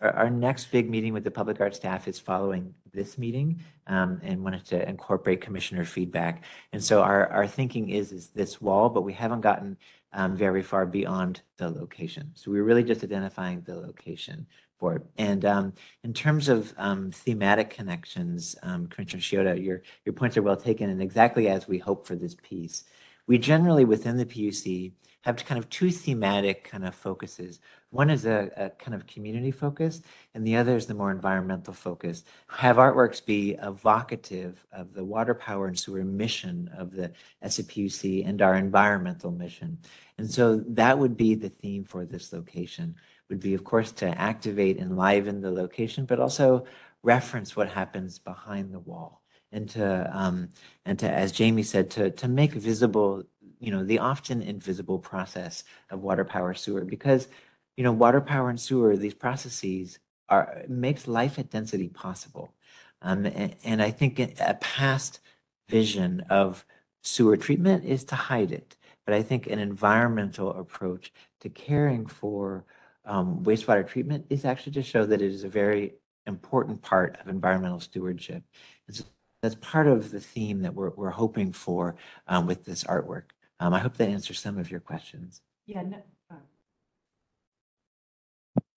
our, our next big meeting with the public art staff is following this meeting um, and wanted to incorporate commissioner feedback and so our, our thinking is is this wall but we haven't gotten um, very far beyond the location so we're really just identifying the location for it and um, in terms of um, thematic connections um, commissioner Shiota, your your points are well taken and exactly as we hope for this piece we generally within the puc have kind of two thematic kind of focuses one is a, a kind of community focus, and the other is the more environmental focus. Have artworks be evocative of the water power and sewer mission of the SFPUC and our environmental mission. And so that would be the theme for this location, would be, of course, to activate, and enliven the location, but also reference what happens behind the wall. And to, um, and to, as Jamie said, to, to make visible, you know, the often invisible process of water power sewer, because you know, water, power, and sewer, these processes are makes life at density possible. Um, and, and I think a past vision of sewer treatment is to hide it. But I think an environmental approach to caring for um, wastewater treatment is actually to show that it is a very important part of environmental stewardship. And so that's part of the theme that we're, we're hoping for um, with this artwork. Um, I hope that answers some of your questions. Yeah, no.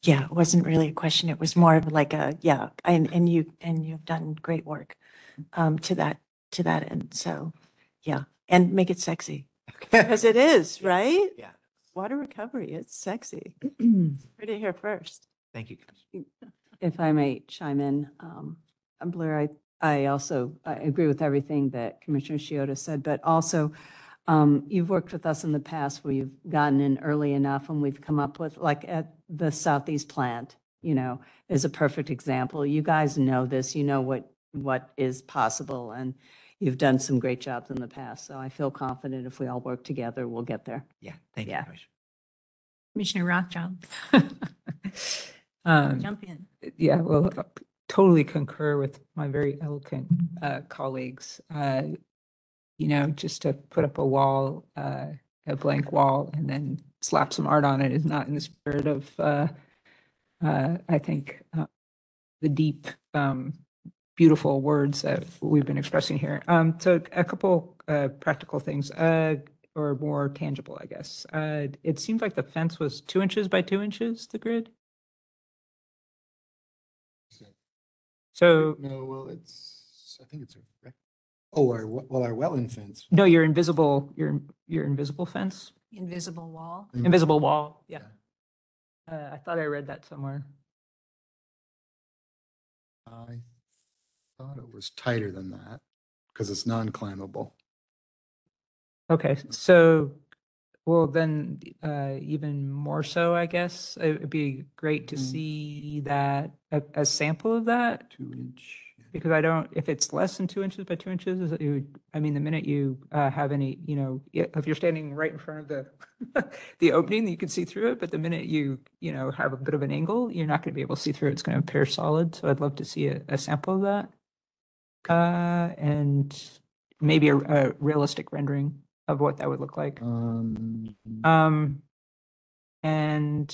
Yeah, it wasn't really a question. It was more of like a, yeah, and, and you, and you've done great work um, to that, to that end. So, yeah, and make it sexy. Because it is, right? Yeah. Water recovery, it's sexy. Heard it here first. Thank you. If I may chime in, um, uh, Blair, I, I also, I agree with everything that Commissioner Shiota said, but also, um, you've worked with us in the past where you've gotten in early enough and we've come up with, like at the Southeast plant, you know, is a perfect example. You guys know this, you know what, what is possible and you've done some great jobs in the past. So I feel confident if we all work together, we'll get there. Yeah, thank you, Yeah. Commissioner. Commissioner Rothschild, Um, jump in. Yeah, well, uh, totally concur with my very eloquent uh, colleagues. Uh, You know, just to put up a wall, uh, a blank wall, and then slap some art on it is not in the spirit of, uh, uh, I think, uh, the deep, um, beautiful words that we've been expressing here. Um, So a couple uh, practical things, uh, or more tangible, I guess. Uh, It seems like the fence was two inches by two inches, the grid? So, No, well, it's, I think it's a, rec- oh, our, we- well, our wetland fence. no, your invisible, your, your invisible fence, Invisible wall. Mm. invisible wall, yeah. Uh, I thought I read that somewhere. I thought it was tighter than that because it's non-climbable. Okay, so, well, then, uh, even more so, I guess, it would be great to Mm. see that, a, a sample of that. Two inch. Because I don't, if it's less than two inches by two inches, is it would, I mean, the minute you, uh, have any, you know, i- if you're standing right in front of the, the opening, you can see through it, but the minute you, you know, have a bit of an angle, you're not gonna be able to see through it. It's gonna appear solid, so I'd love to see a, a sample of that. Uh, and maybe a, a realistic rendering of what that would look like. Um, Um, and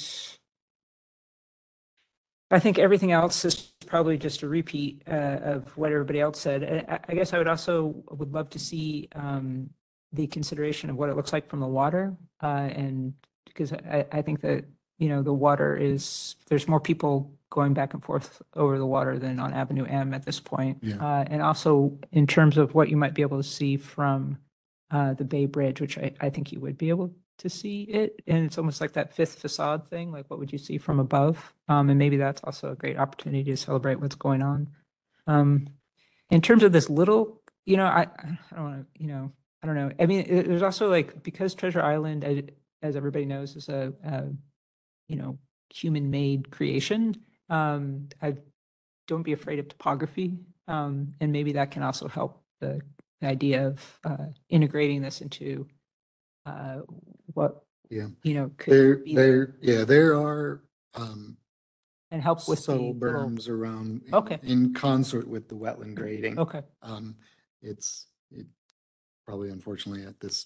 I think everything else is probably just a repeat uh, of what everybody else said. I, I- guess I would also would love to see um, the consideration of what it looks like from the water, uh, and because I, I think that you know, the water is, there's more people going back and forth over the water than on Avenue M at this point. Yeah. Uh, and also in terms of what you might be able to see from uh, the Bay Bridge, which I, I think you would be able to see it. And it's almost like that fifth facade thing, like what would you see from above? Um, and maybe that's also a great opportunity to celebrate what's going on. Um, in terms of this little, you know, I, I don't want to, you know, I don't know. I mean, it- there's also like, because Treasure Island, as- as everybody knows, is a, a you know, human-made creation. Um, I don't be afraid of topography. Um, and maybe that can also help the, the idea of, uh, integrating this into, uh, what, Yeah. you know, could There, be there there, yeah, there are, um, and help with the subtle little- berms around. in- Okay. In consort with the wetland grading. Okay. Um, it's, it probably unfortunately at this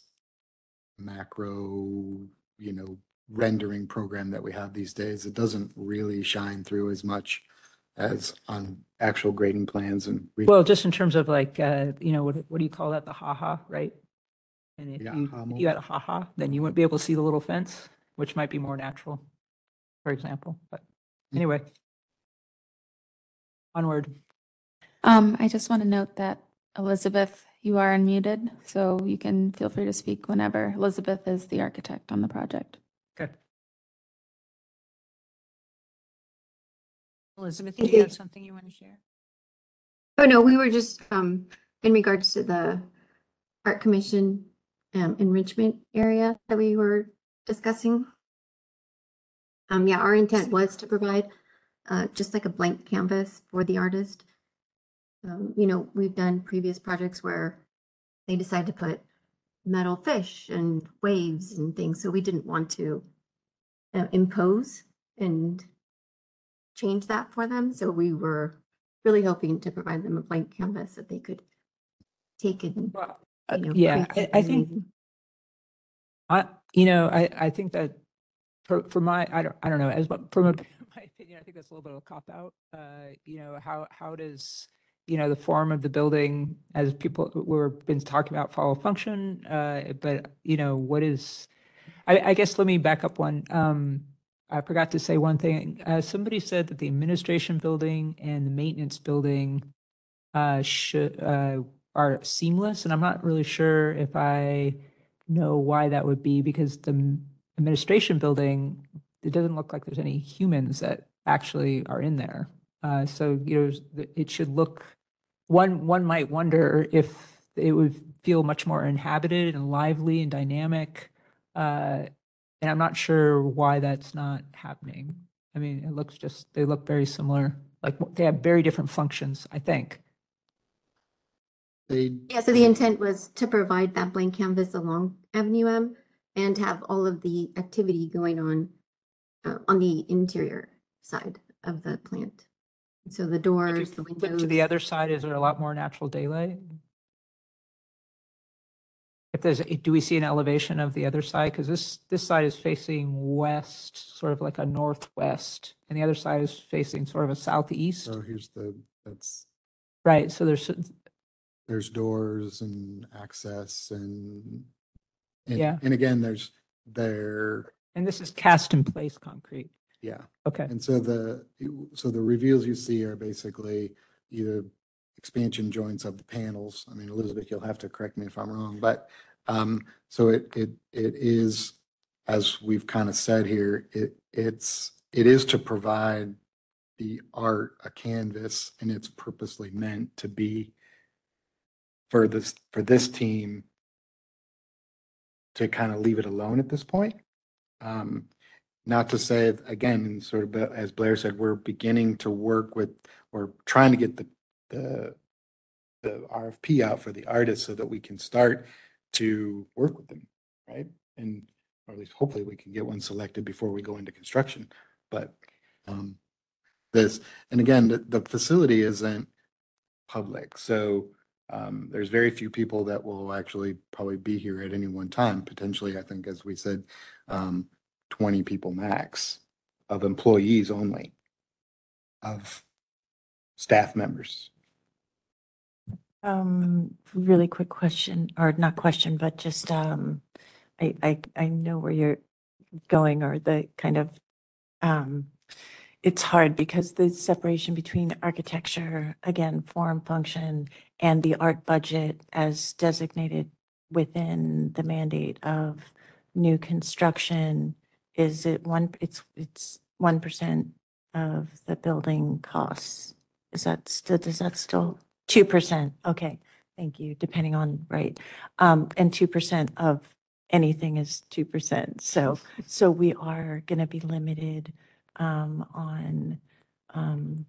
macro, you know, rendering program that we have these days, it doesn't really shine through as much as on actual grading plans and. re- Well, just in terms of like, uh, you know, what, what do you call that? The ha-ha, right? And if Yeah, you, ha if you had a ha-ha, then you wouldn't be able to see the little fence, which might be more natural, for example, but Hmm. anyway. Onward. Um, I just want to note that Elizabeth, you are unmuted, so you can feel free to speak whenever. Elizabeth is the architect on the project. Elizabeth, do you have something you want to share? Oh, no, we were just, um, in regards to the art commission, um, enrichment area that we were discussing. Um, yeah, our intent was to provide, uh, just like a blank canvas for the artist. Um, you know, we've done previous projects where they decide to put metal fish and waves and things, so we didn't want to uh, impose and change that for them, so we were really hoping to provide them a blank canvas that they could take and, you know, yeah, create I- I something think- I, you know, I, I think that for, for my, I don't, I don't know, as, from a- my opinion, I think that's a little bit of a cop out. Uh, you know, how, how does, you know, the form of the building, as people were been talking about follow function, uh, but, you know, what is, I, I guess, let me back up one. Um, I forgot to say one thing. Uh, somebody said that the administration building and the maintenance building uh, should, uh, are seamless, and I'm not really sure if I know why that would be, because the administration building, it doesn't look like there's any humans that actually are in there. Uh, so, you know, it should look, one, one might wonder if it would feel much more inhabited and lively and dynamic. Uh, and I'm not sure why that's not happening. I mean, it looks just, they look very similar, like they have very different functions, I think. They, Yeah, so the intent was to provide that blank canvas along Avenue M and have all of the activity going on uh, on the interior side of the plant. So the doors, the Flip windows. to the other side, is there a lot more natural daylight? If there's, do we see an elevation of the other side? Because this, this side is facing west, sort of like a northwest, and the other side is facing sort of a southeast. so here's the, that's, Right, so there's, there's doors and access and. and- Yeah. And again, there's, there, and this is cast in place concrete. yeah. Okay, And so the, so the reveals you see are basically either expansion joints of the panels. I mean, Elizabeth, you'll have to correct me if I'm wrong, but, um, so it, it, it is, as we've kind of said here, it, it's, it is to provide the art a canvas and it's purposely meant to be for this, for this team to kind of leave it alone at this point. Um, not to say, again, and sort of as Blair said, we're beginning to work with, or trying to get the, the, the RFP out for the artists so that we can start to work with them, right? And, or at least hopefully we can get one selected before we go into construction. But, um, this, and again, the, the facility isn't public, so, um, there's very few people that will actually probably be here at any one time, potentially, I think, as we said, um, twenty people max of employees only, of staff members. Um, really quick question, or not question, but just, um, I, I, I know where you're going or the kind of um, it's hard because the separation between architecture, again, form, function, and the art budget as designated within the mandate of new construction, is it one, it's, it's 1% of the building costs? Is that still, does that still, 2%? Okay, thank you, depending on, right. Um, and 2% of anything is 2%. So, so we are going to be limited um, on um,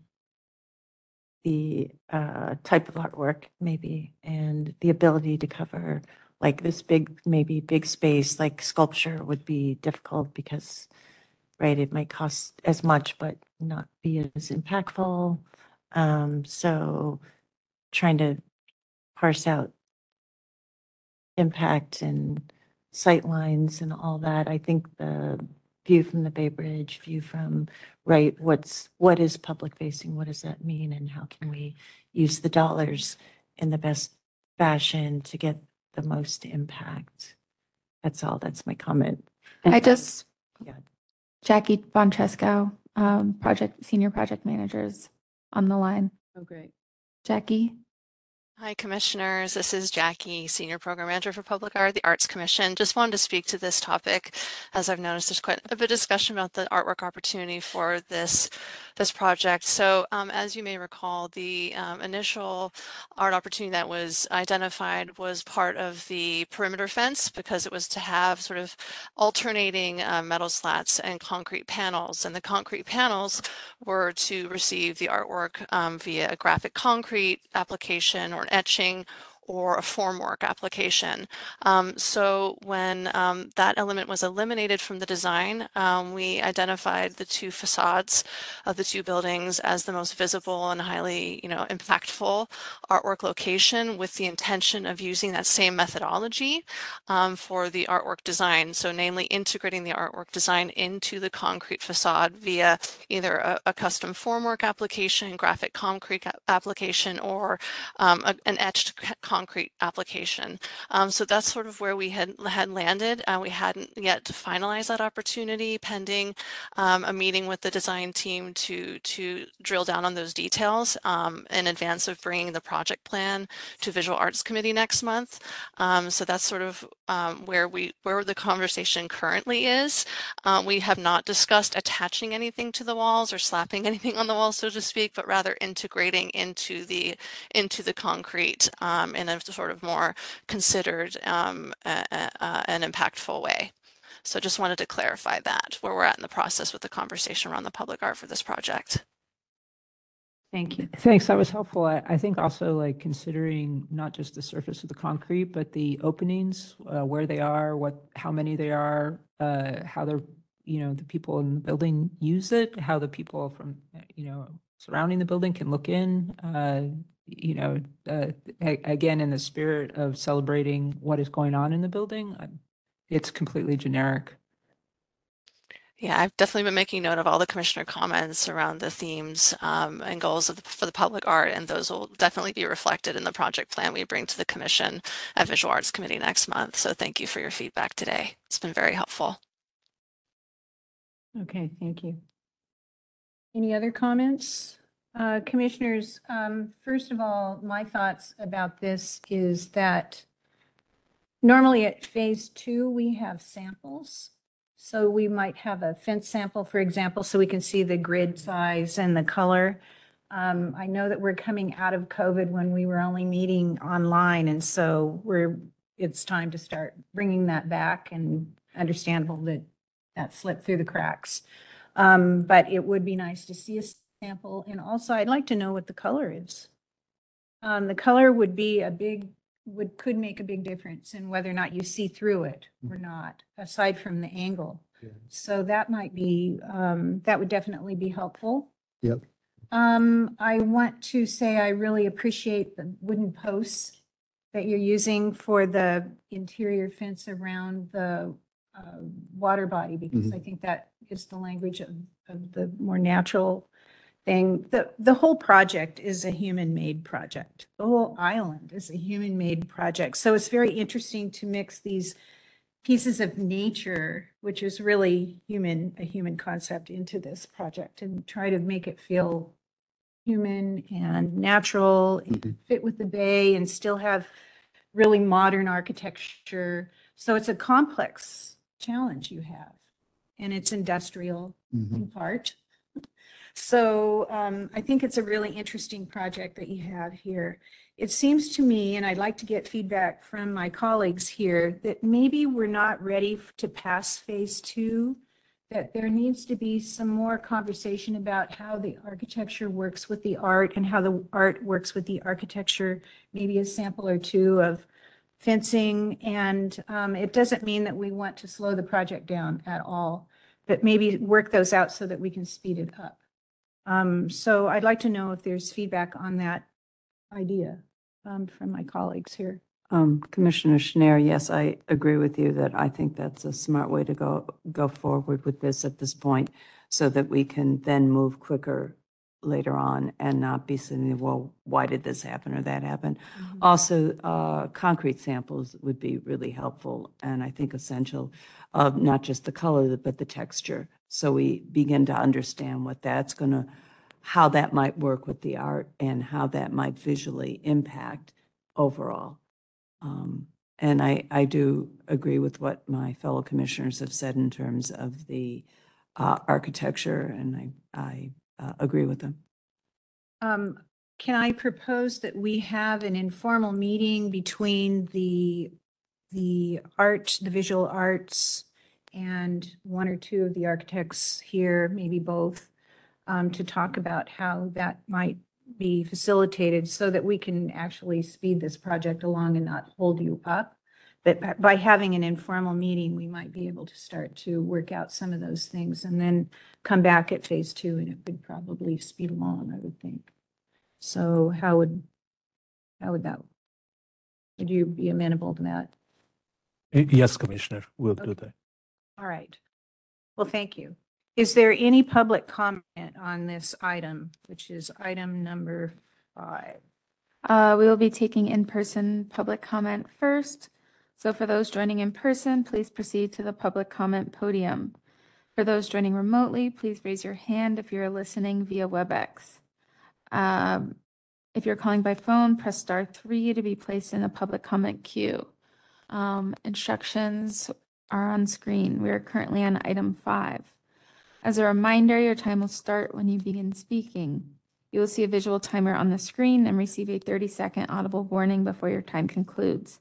the uh, type of artwork maybe and the ability to cover like this big, maybe big space, like sculpture would be difficult because, right, it might cost as much, but not be as impactful. Um, so trying to parse out impact and sight lines and all that. I think the view from the Bay Bridge, view from, right, what's, what is public facing? What does that mean? And how can we use the dollars in the best fashion to get the most impact? That's all. That's my comment. I just, Yeah. Jackie von Treskow, um, project, senior project managers on the line. Oh, great. Jackie? Hi, Commissioners. This is Jackie, Senior Program Manager for Public Art, the Arts Commission. Just wanted to speak to this topic, as I've noticed there's quite a bit of discussion about the artwork opportunity for this this project. So, um, as you may recall, the um, initial art opportunity that was identified was part of the perimeter fence because it was to have sort of alternating uh, metal slats and concrete panels, and the concrete panels were to receive the artwork um, via a graphic concrete application or etching or a formwork application. Um, so when um, that element was eliminated from the design, um, we identified the two facades of the two buildings as the most visible and highly, you know, impactful artwork location with the intention of using that same methodology um, for the artwork design. So namely integrating the artwork design into the concrete facade via either a, a custom formwork application, graphic concrete application, or um, a, an etched concrete application. Um, so that's sort of where we had had landed. Uh, we hadn't yet finalized that opportunity pending um, a meeting with the design team to to drill down on those details um, in advance of bringing the project plan to Visual Arts Committee next month. Um, so that's sort of um, where we where the conversation currently is. Uh, we have not discussed attaching anything to the walls or slapping anything on the walls, so to speak, but rather integrating into the into the concrete um, in a sort of more considered um, uh, uh, and impactful way. So just wanted to clarify that, where we're at in the process with the conversation around the public art for this project. Thank you. Thanks, that was helpful. I, I think also like considering not just the surface of the concrete, but the openings, uh, where they are, what, how many they are, uh, how they're, you know, the people in the building use it, how the people from, you know, surrounding the building can look in, uh, you know, uh, a- again, in the spirit of celebrating what is going on in the building, I- it's completely generic. Yeah, I've definitely been making note of all the commissioner comments around the themes um, and goals of the, for the public art, and those will definitely be reflected in the project plan we bring to the commission at Visual Arts Committee next month. So thank you for your feedback today. It's been very helpful. Okay, thank you. Any other comments? Uh, Commissioners, um, first of all, my thoughts about this is that normally at phase two, we have samples. So we might have a fence sample, for example, so we can see the grid size and the color. Um, I know that we're coming out of COVID when we were only meeting online, and so we're, it's time to start bringing that back and understandable that that slipped through the cracks. Um, but it would be nice to see a sample, and also I'd like to know what the color is. Um, the color would be a big, would, could make a big difference in whether or not you see through it or not, aside from the angle. So that might be, um, that would definitely be helpful. Yep. Um, I want to say I really appreciate the wooden posts that you're using for the interior fence around the uh, water body, because Mhm. I think that is the language of, of the more natural thing. The, the whole project is a human-made project. The whole island is a human-made project. So it's very interesting to mix these pieces of nature, which is really human, a human concept into this project and try to make it feel human and natural, and fit with the bay and still have really modern architecture. So it's a complex challenge you have. And it's industrial in part. So um, I think it's a really interesting project that you have here. It seems to me, and I'd like to get feedback from my colleagues here, that maybe we're not ready f- to pass phase two, that there needs to be some more conversation about how the architecture works with the art and how the art works with the architecture, maybe a sample or two of fencing. And um, it doesn't mean that we want to slow the project down at all, but maybe work those out so that we can speed it up. Um, so I'd like to know if there's feedback on that idea um, from my colleagues here. Um, Commissioner Schnair, yes, I agree with you that I think that's a smart way to go, go forward with this at this point so that we can then move quicker later on and not be sitting, there, well, why did this happen or that happen? Also, uh, concrete samples would be really helpful and I think essential of not just the color, but the texture. So we begin to understand what that's going to, how that might work with the art and how that might visually impact overall. Um, And I, I do agree with what my fellow commissioners have said in terms of the uh, architecture, and I, I uh, agree with them. Um, Can I propose that we have an informal meeting between the, the art, the visual arts, and one or two of the architects here, maybe both, um, to talk about how that might be facilitated so that we can actually speed this project along and not hold you up. But by- by having an informal meeting, we might be able to start to work out some of those things and then come back at phase two and it would probably speed along, I would think. So how would, how would that, would you be amenable to that? Y- Yes, Commissioner, we'll do that. All right. Well, thank you. Is there any public comment on this item, which is item number five? Uh, we will be taking in-person public comment first. So for those joining in person, please proceed to the public comment podium. For those joining remotely, please raise your hand if you're listening via WebEx. Um, if you're calling by phone, press star three to be placed in the public comment queue. Um, instructions are on screen. We are currently on item five. As a reminder, your time will start when you begin speaking. You will see a visual timer on the screen and receive a 30-second audible warning before your time concludes.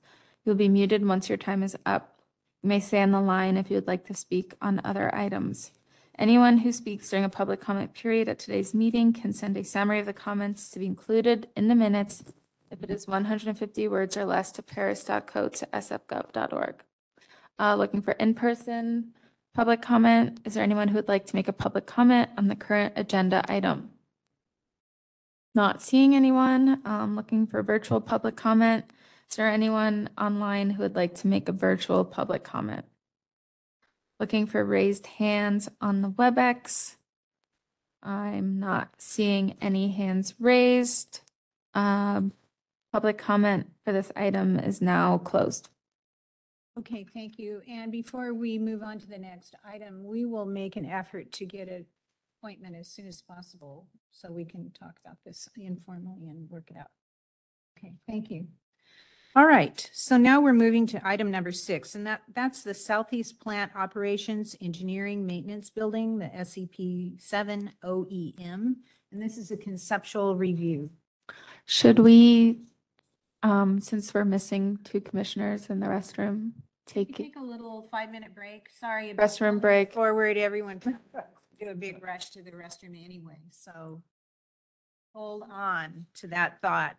You'll be muted once your time is up. You may stay on the line if you would like to speak on other items. Anyone who speaks during a public comment period at today's meeting can send a summary of the comments to be included in the minutes if it is 150 words or less to paris.coates.sfgov.org. Uh, looking for in-person public comment. Is there anyone who would like to make a public comment on the current agenda item? Not seeing anyone. Um, looking for virtual public comment. Is there anyone online who would like to make a virtual public comment? Looking for raised hands on the WebEx. I'm not seeing any hands raised. Um, public comment for this item is now closed. Okay, thank you. And before we move on to the next item, we will make an effort to get an appointment as soon as possible so we can talk about this informally and work it out. Okay, thank you. All right, so now we're moving to item number six, and that, that's the Southeast Plant Operations Engineering Maintenance Building, the SEP seven OEM. And this is a conceptual review. Should we, um, since we're missing two commissioners in the restroom, take Take a little five-minute break. Sorry. about restroom break? Forward, everyone do a big rush to the restroom anyway, so hold on to that thought.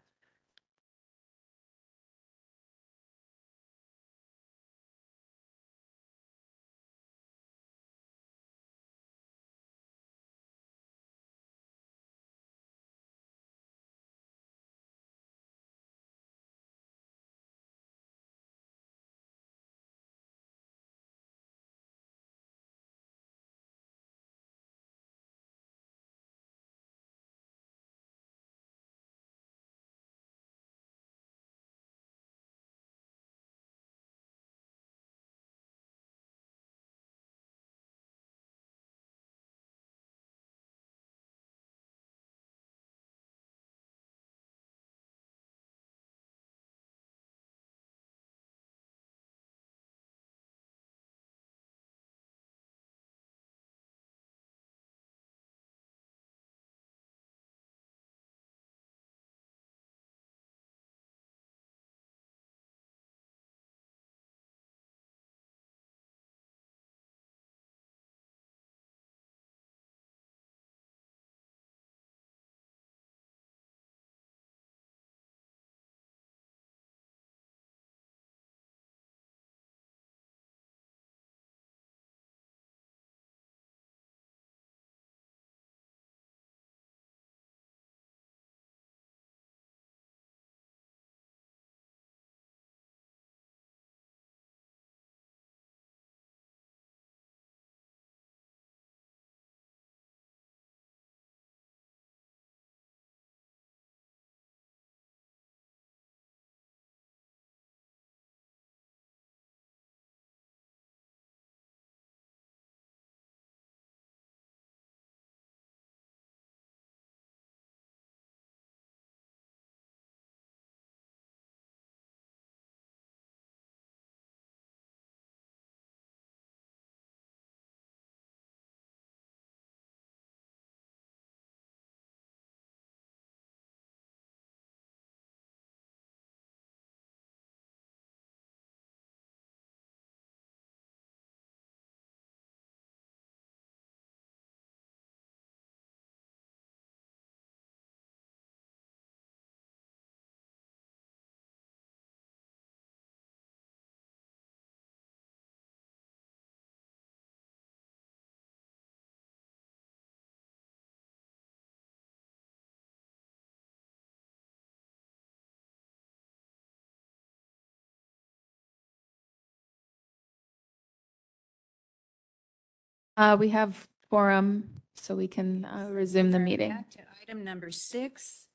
Uh, we have forum, so we can uh, resume the meeting. Back to Item number six.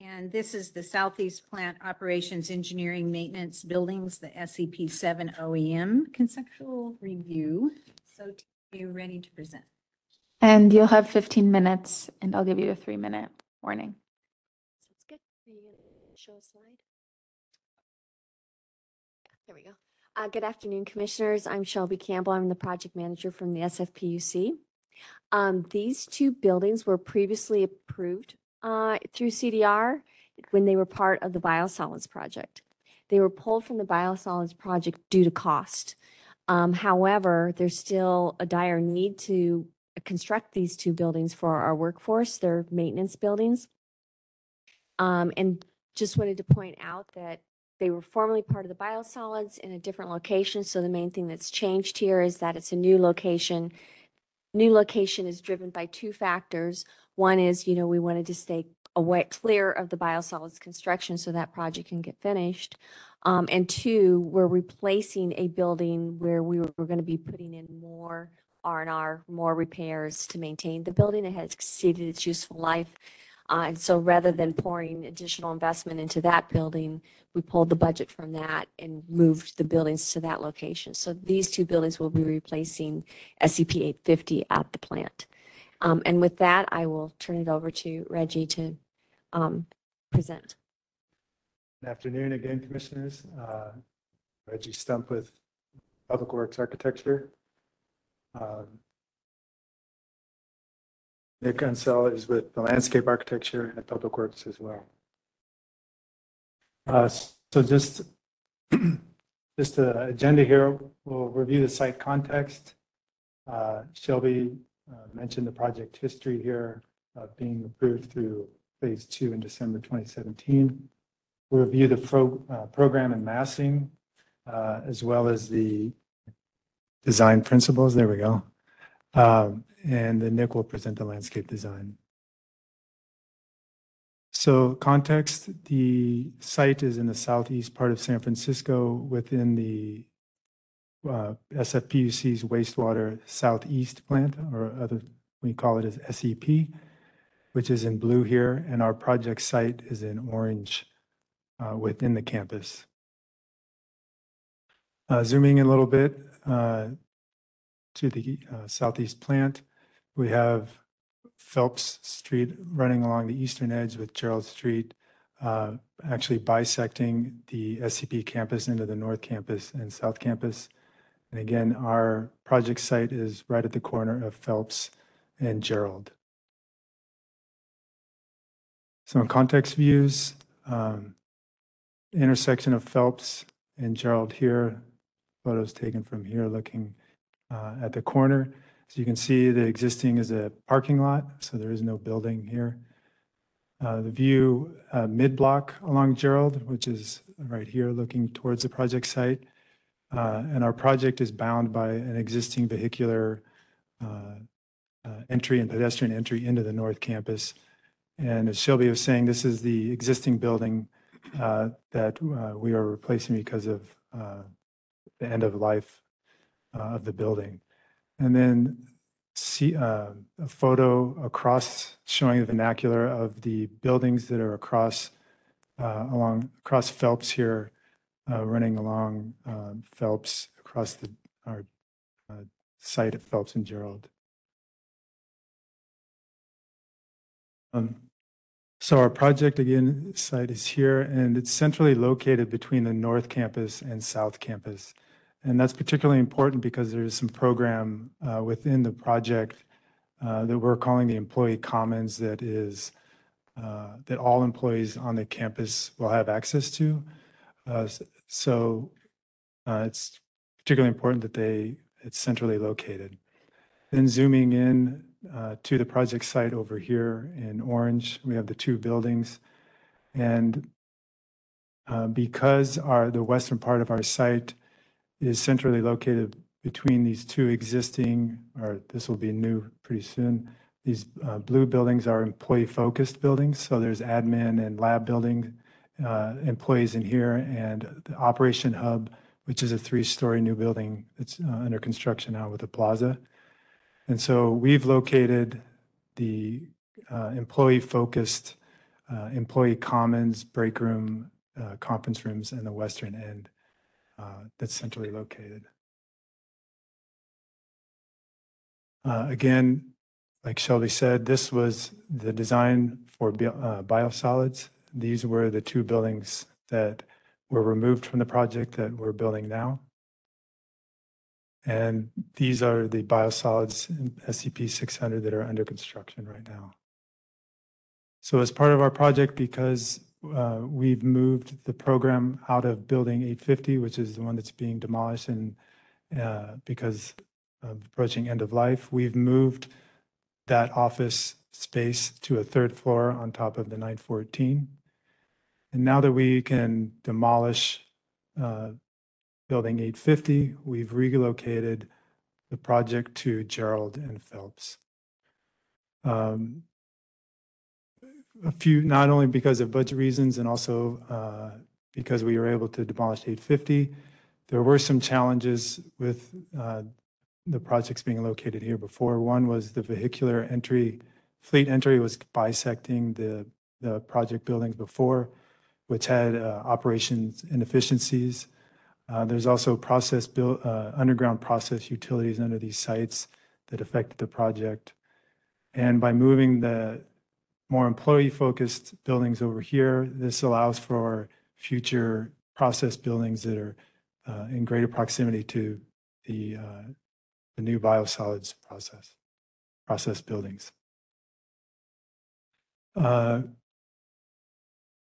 And this is the Southeast Plant Operations Engineering Maintenance Buildings, the SEP seven OEM conceptual review. So are you ready to present? And you'll have 15 minutes, and I'll give you a three-minute warning. Sounds good. Are you gonna show a slide? Yeah, There we go. Uh, good afternoon, Commissioners. I'm Shelby Campbell. I'm the project manager from the SFPUC. Um, these two buildings were previously approved uh, through CDR when they were part of the biosolids project. They were pulled from the biosolids project due to cost. Um, however, there's still a dire need to construct these two buildings for our workforce. They're maintenance buildings. Um, and just wanted to point out that they were formerly part of the biosolids in a different location. So the main thing that's changed here is that it's a new location. New location is driven by two factors. One is, you know, we wanted to stay away, clear of the biosolids construction so that project can get finished. Um, and two, we're replacing a building where we were going to be putting in more R and R, more repairs to maintain the building. It has exceeded its useful life. Uh, and so rather than pouring additional investment into that building, we pulled the budget from that and moved the buildings to that location. So these two buildings will be replacing SEP 850 at the plant. Um, and with that, I will turn it over to Reggie to um, present. Good afternoon again, Commissioners. Uh, Reggie Stump with Public Works Architecture. Um, Nick Unsell is with the Landscape Architecture and Public Works as well. Uh, So just, just the agenda here, we'll review the site context. Uh, Shelby uh, mentioned the project history here, uh, being approved through Phase 2 in December 2017. We'll review the pro, uh, program and massing, uh, as well as the design principles. There we go. Um, and then Nick will present the landscape design. So context, the site is in the southeast part of San Francisco within the uh, SFPUC's wastewater southeast plant, or other, we call it as SEP, which is in blue here, and our project site is in orange uh, within the campus. Uh, Zooming in a little bit uh, to the uh, southeast plant, we have Phelps Street running along the eastern edge with Jerrold Street, uh, actually bisecting the SEP campus into the north campus and south campus. And again, our project site is right at the corner of Phelps and Jerrold. Some context views, um, intersection of Phelps and Jerrold here, photos taken from here looking uh, at the corner. So you can see the existing is a parking lot, so there is no building here. Uh, The view uh, mid-block along Jerrold, which is right here looking towards the project site. Uh, And our project is bound by an existing vehicular uh, entry and pedestrian entry into the north campus. And as Shelby was saying, this is the existing building that we are replacing because of the end of life uh, of the building. And then see uh, a photo across showing the vernacular of the buildings that are across uh, along across Phelps here, uh, running along um, Phelps across the our uh, site at Phelps and Jerrold. Um, so our project again site is here and it's centrally located between the North Campus and South Campus. And that's particularly important because there's some program uh, within the project uh, that we're calling the Employee Commons that is uh, that all employees on the campus will have access to. Uh, so uh, it's particularly important that they it's centrally located. Then zooming in uh, to the project site over here in orange, we have the two buildings, and because our the western part of our site is centrally located between these two existing, or this will be new pretty soon. These uh, blue buildings are employee-focused buildings, so there's admin and lab building uh, employees in here, and the operation hub, which is a three-story new building that's uh, under construction now with a plaza. And so we've located the uh, employee-focused uh, employee commons, break room, uh, conference rooms, and the western end uh, that's centrally located. Uh, Again, like Shelby said, this was the design for bi- uh, biosolids. These were the two buildings that were removed from the project that we're building now. And these are the biosolids in SEP-600 that are under construction right now. So as part of our project, because uh, we've moved the program out of Building 850, which is the one that's being demolished and uh, because of approaching end of life, we've moved that office space to a third floor on top of the 914. And now that we can demolish uh, Building 850, we've relocated the project to Jerrold and Phelps. Um, a few, not only because of budget reasons and also uh, because we were able to demolish 850, there were some challenges with uh, the projects being located here before. One was the vehicular entry, fleet entry was bisecting the, the project buildings before, which had uh, operations inefficiencies. Uh, There's also process built, uh, underground process utilities under these sites that affected the project. And by moving the more employee-focused buildings over here, this allows for future process buildings that are uh, in greater proximity to the, uh, the new biosolids process, process buildings. Uh,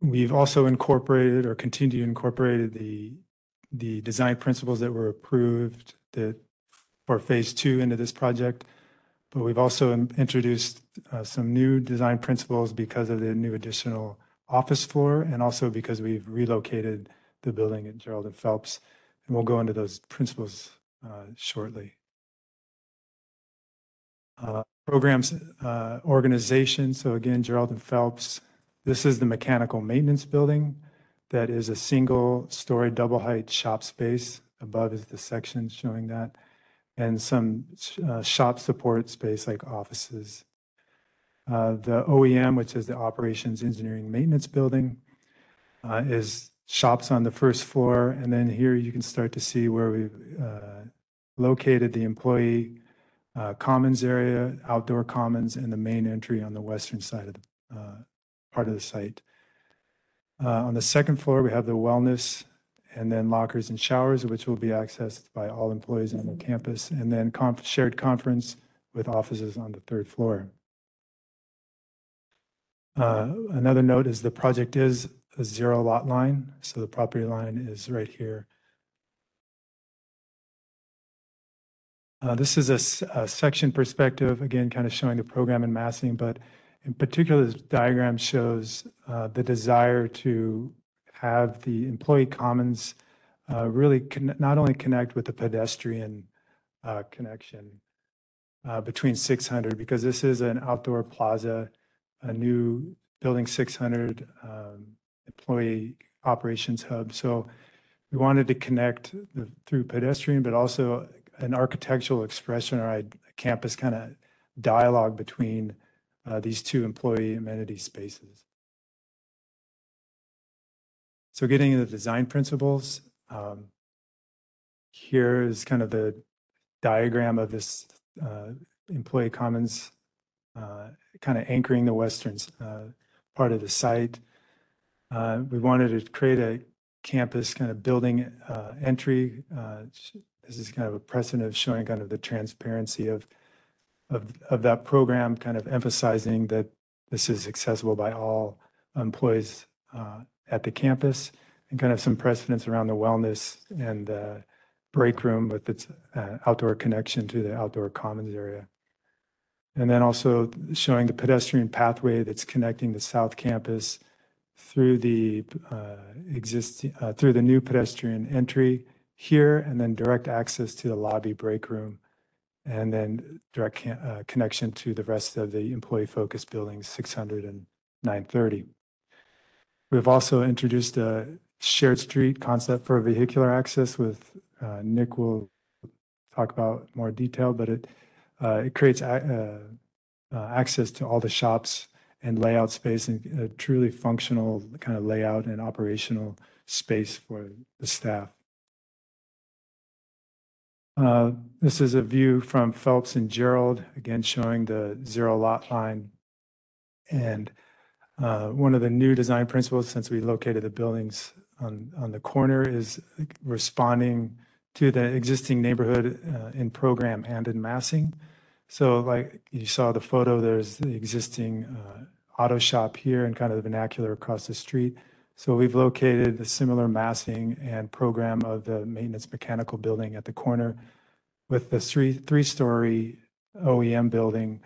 We've also incorporated or continue to incorporate the, the design principles that were approved that for phase two into this project. But we've also introduced uh, some new design principles because of the new additional office floor and also because we've relocated the building at Jerrold and Phelps. And we'll go into those principles uh, shortly. Uh, Programs uh, organization, so again, Jerrold and Phelps, this is the mechanical maintenance building that is a single-story, double-height shop space. Above is the section showing that, and some uh, shop support space like offices. Uh, The OEM, which is the Operations Engineering Maintenance Building, uh, is shops on the first floor. And then here you can start to see where we've uh, located the employee uh, commons area, outdoor commons, and the main entry on the western side of the uh, part of the site. On the second floor, we have the wellness and then lockers and showers, which will be accessed by all employees on the campus, and then conf- shared conference with offices on the third floor. Uh, Another note is the project is a zero lot line, so the property line is right here. Uh, This is a s- a section perspective, again, kind of showing the program and massing, but in particular, this diagram shows uh, the desire to have the employee commons uh, really not only connect with the pedestrian uh, connection uh, between 600, because this is an outdoor plaza, a new building 600 um, employee operations hub. So we wanted to connect the, through pedestrian, but also an architectural expression or a campus kind of dialogue between uh, these two employee amenity spaces. So getting into the design principles, um, here is kind of the diagram of this uh, employee commons, uh, kind of anchoring the western uh, part of the site. Uh, we wanted to create a campus kind of building uh, entry. Uh, this is kind of a precedent of showing kind of the transparency of of, of that program, kind of emphasizing that this is accessible by all employees at the campus and kind of some precedents around the wellness and the break room with its uh, outdoor connection to the outdoor commons area. And then also showing the pedestrian pathway that's connecting the south campus through the uh, existing, uh, through the new pedestrian entry here, and then direct access to the lobby break room and then direct uh, connection to the rest of the employee-focused buildings, 600 and 930. We've also introduced a shared street concept for vehicular access with, uh, Nick will talk about more detail, but it uh, it creates a- uh, uh, access to all the shops and layout space and a truly functional kind of layout and operational space for the staff. Uh, This is a view from Phelps and Jerrold, again showing the zero lot line. And one of the new design principles since we located the buildings on, the corner is responding to the existing neighborhood uh, in program and in massing. So like you saw the photo, there's the existing uh, auto shop here and kind of the vernacular across the street. So we've located a similar massing and program of the maintenance mechanical building at the corner with the three, three-story OEM building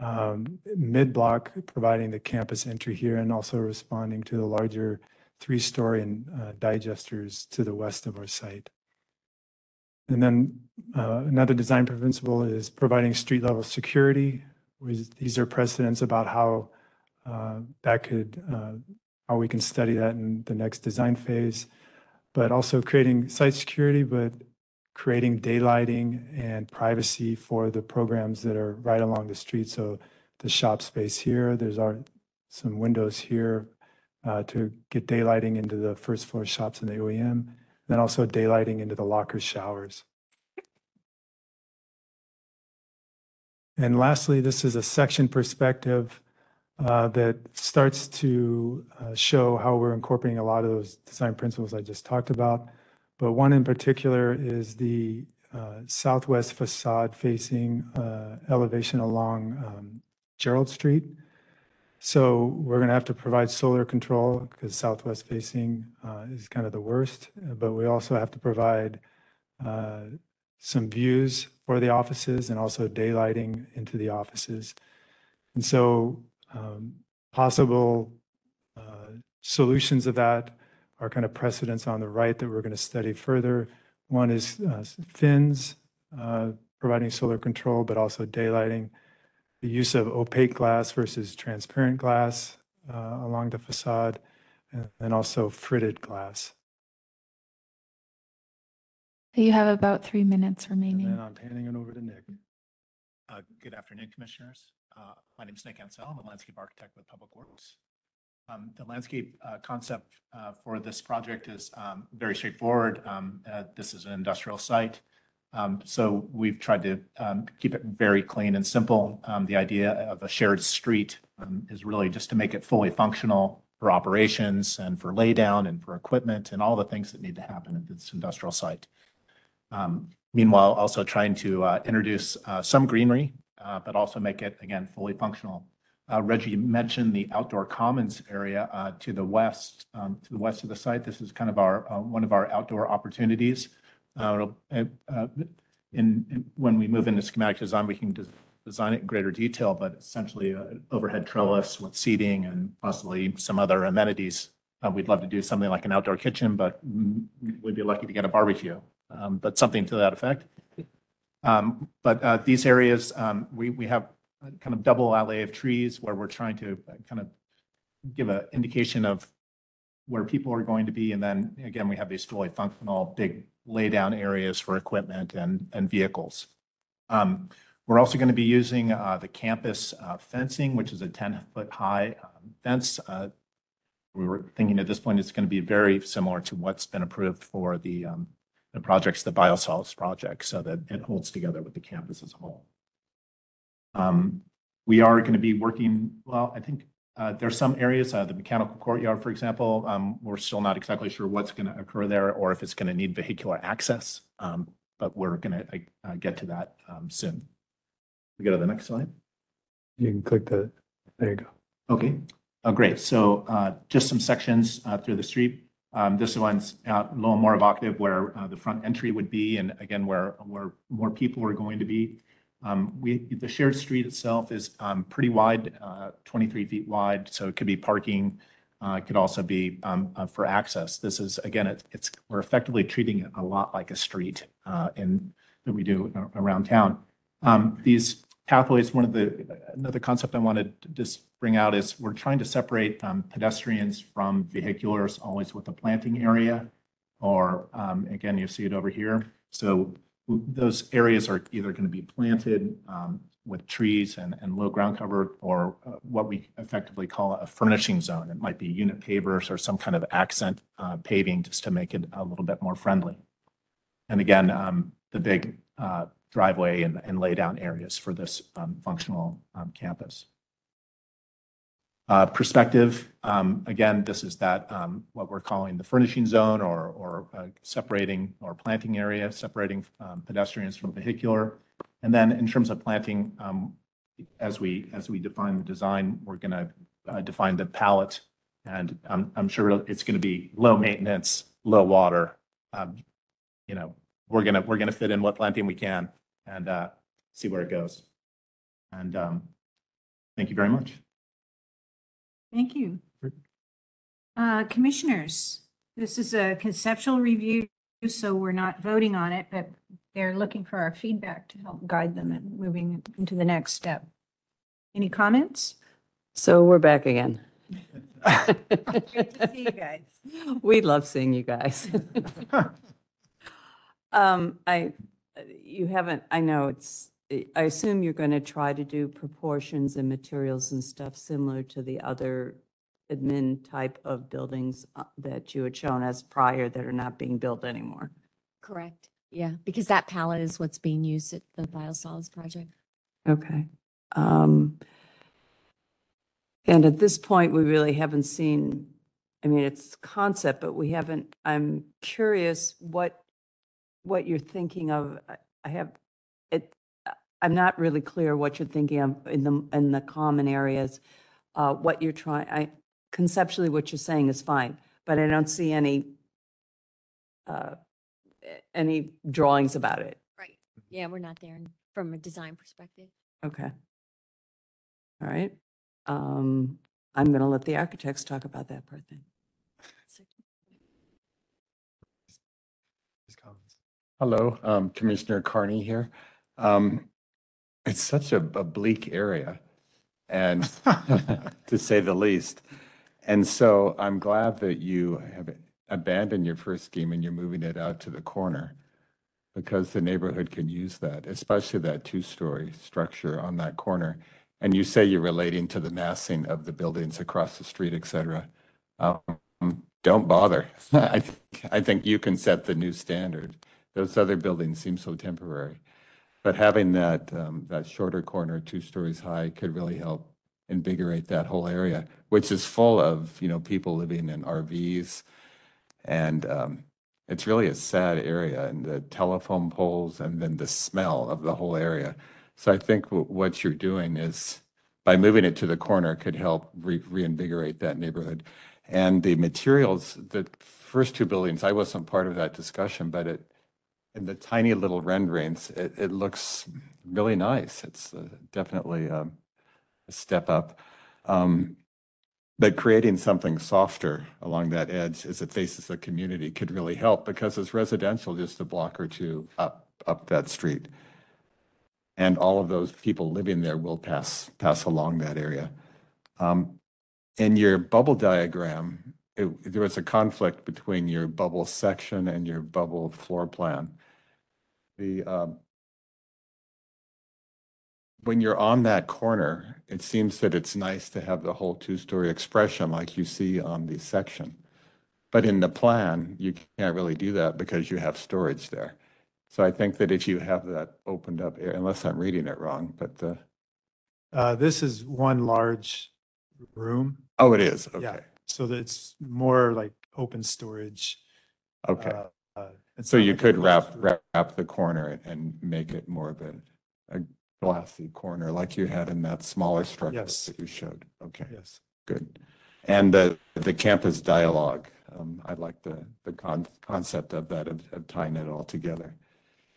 um, mid-block, providing the campus entry here and also responding to the larger three-story and uh, digesters to the west of our site. And then uh, another design principle is providing street level security. These are precedents about how uh, that could, uh, how we can study that in the next design phase. But also creating site security, but creating daylighting and privacy for the programs that are right along the street. So the shop space here, there's our, some windows here uh, to get daylighting into the first floor shops in the OEM, then also daylighting into the locker showers. And lastly, this is a section perspective uh, that starts to uh, show how we're incorporating a lot of those design principles I just talked about. But one in particular is the uh, southwest facade facing uh, elevation along um, Jerrold Street. So we're going to have to provide solar control because southwest facing uh, is kind of the worst. But we also have to provide some views for the offices and also daylighting into the offices. And so um, possible solutions of that are kind of precedents on the right that we're going to study further. One is uh, fins, uh, providing solar control, but also daylighting. The use of opaque glass versus transparent glass uh, along the facade, and then also fritted glass. You have about three minutes remaining. And then. I'm handing it over to Nick. Uh, Good afternoon, Commissioners. Uh, My name is Nick Ansel. I'm a landscape architect with Public Works. Um, The landscape uh, concept uh, for this project is um, very straightforward. Um, uh, This is an industrial site. Um, So we've tried to um, keep it very clean and simple. Um, The idea of a shared street is really just to make it fully functional for operations and for laydown and for equipment and all the things that need to happen at this industrial site. Meanwhile, also trying to uh, introduce uh, some greenery, uh, but also make it, again, fully functional. Uh, Reggie mentioned the outdoor commons area uh, to the west, um, to the west of the site. This is kind of our, uh, one of our outdoor opportunities. Uh, it'll- uh, In, in- when we move into schematic design, we can des- design it in greater detail, but essentially uh, overhead trellis with seating and possibly some other amenities. Uh, We'd love to do something like an outdoor kitchen, but we'd be lucky to get a barbecue, um, but something to that effect. Um, But uh, these areas, um, we, we have kind of double alley of trees where we're trying to uh, kind of give an indication of where people are going to be. And then again, we have these fully functional, big laydown areas for equipment and, and vehicles. Um, We're also going to be using uh, the campus uh, fencing, which is a 10-foot high um, fence. Uh, We were thinking at this point, it's going to be very similar to what's been approved for the, um, the projects, the biosolids project, so that it holds together with the campus as a whole. Um, We are going to be working, well, I think uh, there's some areas, uh, the mechanical courtyard, for example, um, we're still not exactly sure what's going to occur there or if it's going to need vehicular access. Um, But we're going to get to that um, soon. We go to the next slide. You can click the, there you go. Okay, oh, great. So uh, just some sections uh, through the street. Um, This one's uh, a little more evocative where uh, the front entry would be and again, where, where more people are going to be. Um, We, the shared street itself is um, pretty wide, uh, 23 feet wide, so it could be parking. uh, It could also be um, uh, for access. This is, again, it- it's, we're effectively treating it a lot like a street uh, in, that we do around town. Um, These pathways, one of the, another concept I wanted to just bring out is we're trying to separate um, pedestrians from vehiculars, always with a planting area. Or, um, again, you see it over here. So those areas are either going to be planted um, with trees and, and low ground cover or uh, what we effectively call a furnishing zone. It might be unit pavers or some kind of accent uh, paving just to make it a little bit more friendly. And again, um, the big uh, driveway and, and laydown areas for this um, functional um, campus. Uh, Perspective, um, again, this is that, um, what we're calling the furnishing zone or, uh, separating or planting area, separating um, pedestrians from vehicular. And then in terms of planting, as we, as we define the design, we're going to define the palette. And I'm, sure it's going to be low maintenance, low water. You know, we're going to, fit in what planting we can and uh, see where it goes. And thank you very much. Thank you. Uh, Commissioners, this is a conceptual review, so we're not voting on it, but they're looking for our feedback to help guide them in moving into the next step. Any comments? So we're back again. Great to see you guys. We love seeing you guys. Um, I, you haven't, I know it's, I assume you're going to try to do proportions and materials and stuff similar to the other admin type of buildings uh, that you had shown us prior that are not being built anymore. Correct. Yeah, because that palette is what's being used at the biosolids project. Okay. Um, and at this point, we really haven't seen, I mean, it's concept, but we haven't, I'm curious what, what you're thinking of. I- I have, it, I'm not really clear what you're thinking of in the, in the common areas. Uh, what you're trying, I, conceptually, what you're saying is fine, but I don't see any, uh, any drawings about it. Right. Yeah, we're not there in- from a design perspective. Okay. All right. Um, I'm going to let the architects talk about that part then. Hello, um, Commissioner Carney here. Um, It's such a a bleak area and to say the least. And so I'm glad that you have abandoned your first scheme and you're moving it out to the corner because the neighborhood can use that, especially that two-story structure on that corner. And you say you're relating to the massing of the buildings across the street, et cetera. Um, Don't bother. I think, I think you can set the new standard. Those other buildings seem so temporary. But having that, um, that shorter corner, two stories high, could really help invigorate that whole area, which is full of, you know, people living in RVs. And, um, it's really a sad area and the telephone poles and then the smell of the whole area. So I think wh- what you're doing is, by moving it to the corner, could help re- reinvigorate that neighborhood. And the materials, the first two buildings, I wasn't part of that discussion, but it, in the tiny little renderings, it, it looks really nice. It's uh, definitely um, a step up. Um, But creating something softer along that edge as it faces the community could really help because it's residential just a block or two up, up that street. And all of those people living there will pass, pass along that area. Um, In your bubble diagram, it- there was a conflict between your bubble section and your bubble floor plan. The, um, when you're on that corner, it seems that it's nice to have the whole two-story expression like you see on the section. But in the plan, you can't really do that because you have storage there. So I think that if you have that opened up, area, unless I'm reading it wrong, but, uh, Uh, this is one large room. oh, it is, Yeah, okay. so that it's more like open storage. Okay. Uh, So you could wrap, wrap, the corner and make it more of a, a glassy corner like you had in that smaller structure Yes. that you showed. Okay. Yes. Good. And the, the campus dialogue, um, I like the, the con, concept of that, of, of tying it all together.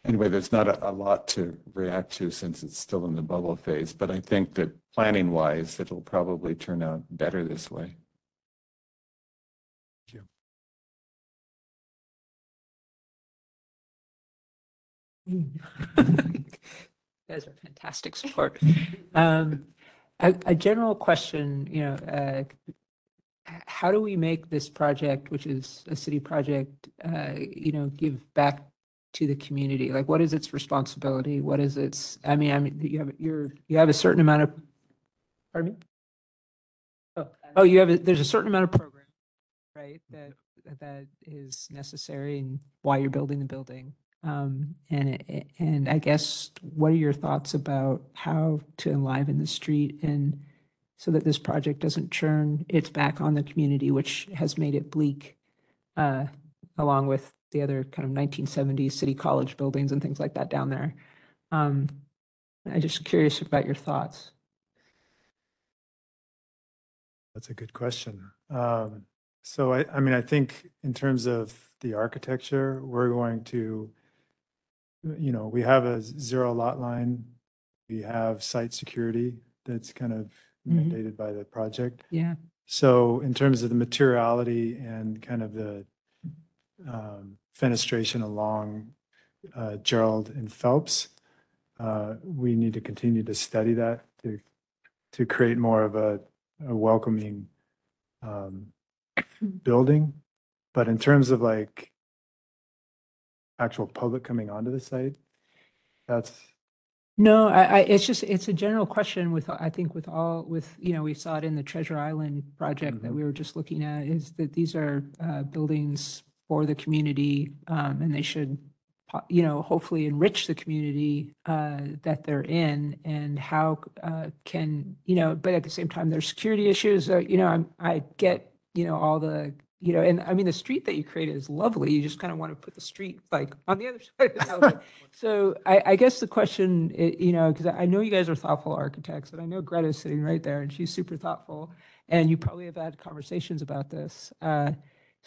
Anyway, there's not a, a lot to react to since it's still in the bubble phase, but I think that planning wise, it'll probably turn out better this way. Guys are fantastic support. Um, a, a general question, you know, uh, how do we make this project, which is a city project, uh, you know, give back to the community? Like, what is its responsibility? What is its, I mean, I mean, you have, you're, you have a certain amount of, pardon me? Oh, oh, you have, a there's a certain amount of program, right, that, that is necessary and why you're building the building. Um, and, and I guess, what are your thoughts about how to enliven the street and so that this project doesn't churn its back on the community, which has made it bleak, uh, along with the other kind of 1970s city college buildings and things like that down there. Um, I'm just curious about your thoughts. That's a good question. Um, so I, I mean, I think in terms of the architecture, we're going to, you know, we have a zero lot line. We have site security that's kind of Mhm. mandated by the project. Yeah. So in terms of the materiality and kind of the um, fenestration along uh, Jerrold and Phelps, uh, we need to continue to study that to to create more of a, a welcoming um, building. But in terms of like actual public coming onto the site, that's No, I, I, it's just, it's a general question with, I think with all, with, you know, we saw it in the Treasure Island project that we were just looking at, is that these are, uh, buildings for the community, um, and they should, po- you know, hopefully enrich the community, uh, that they're in, and how, uh, can, you know, but at the same time, there's security issues, uh, you know, I'm, I get, you know, all the, you know, and I mean, the street that you created is lovely, you just kind of want to put the street like on the other side. of the. So I, I guess the question, you know, because I know you guys are thoughtful architects, and I know Greta's sitting right there, and she's super thoughtful, and you probably have had conversations about this. Uh,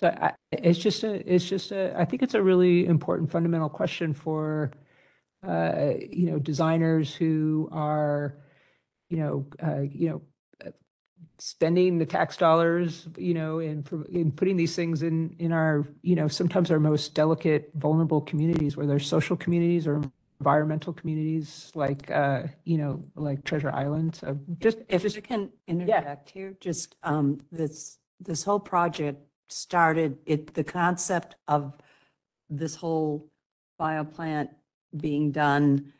so I, it's just a, it's just a, I think it's a really important fundamental question for, uh, you know, designers who are, you know, uh, you know, spending the tax dollars, you know, and in putting these things in, in our, you know, sometimes our most delicate, vulnerable communities, where there's social communities or environmental communities like, uh, you know, like Treasure Island. So just, If I can interject here, just, um, this, this whole project started, it, the concept of this whole bioplant being done,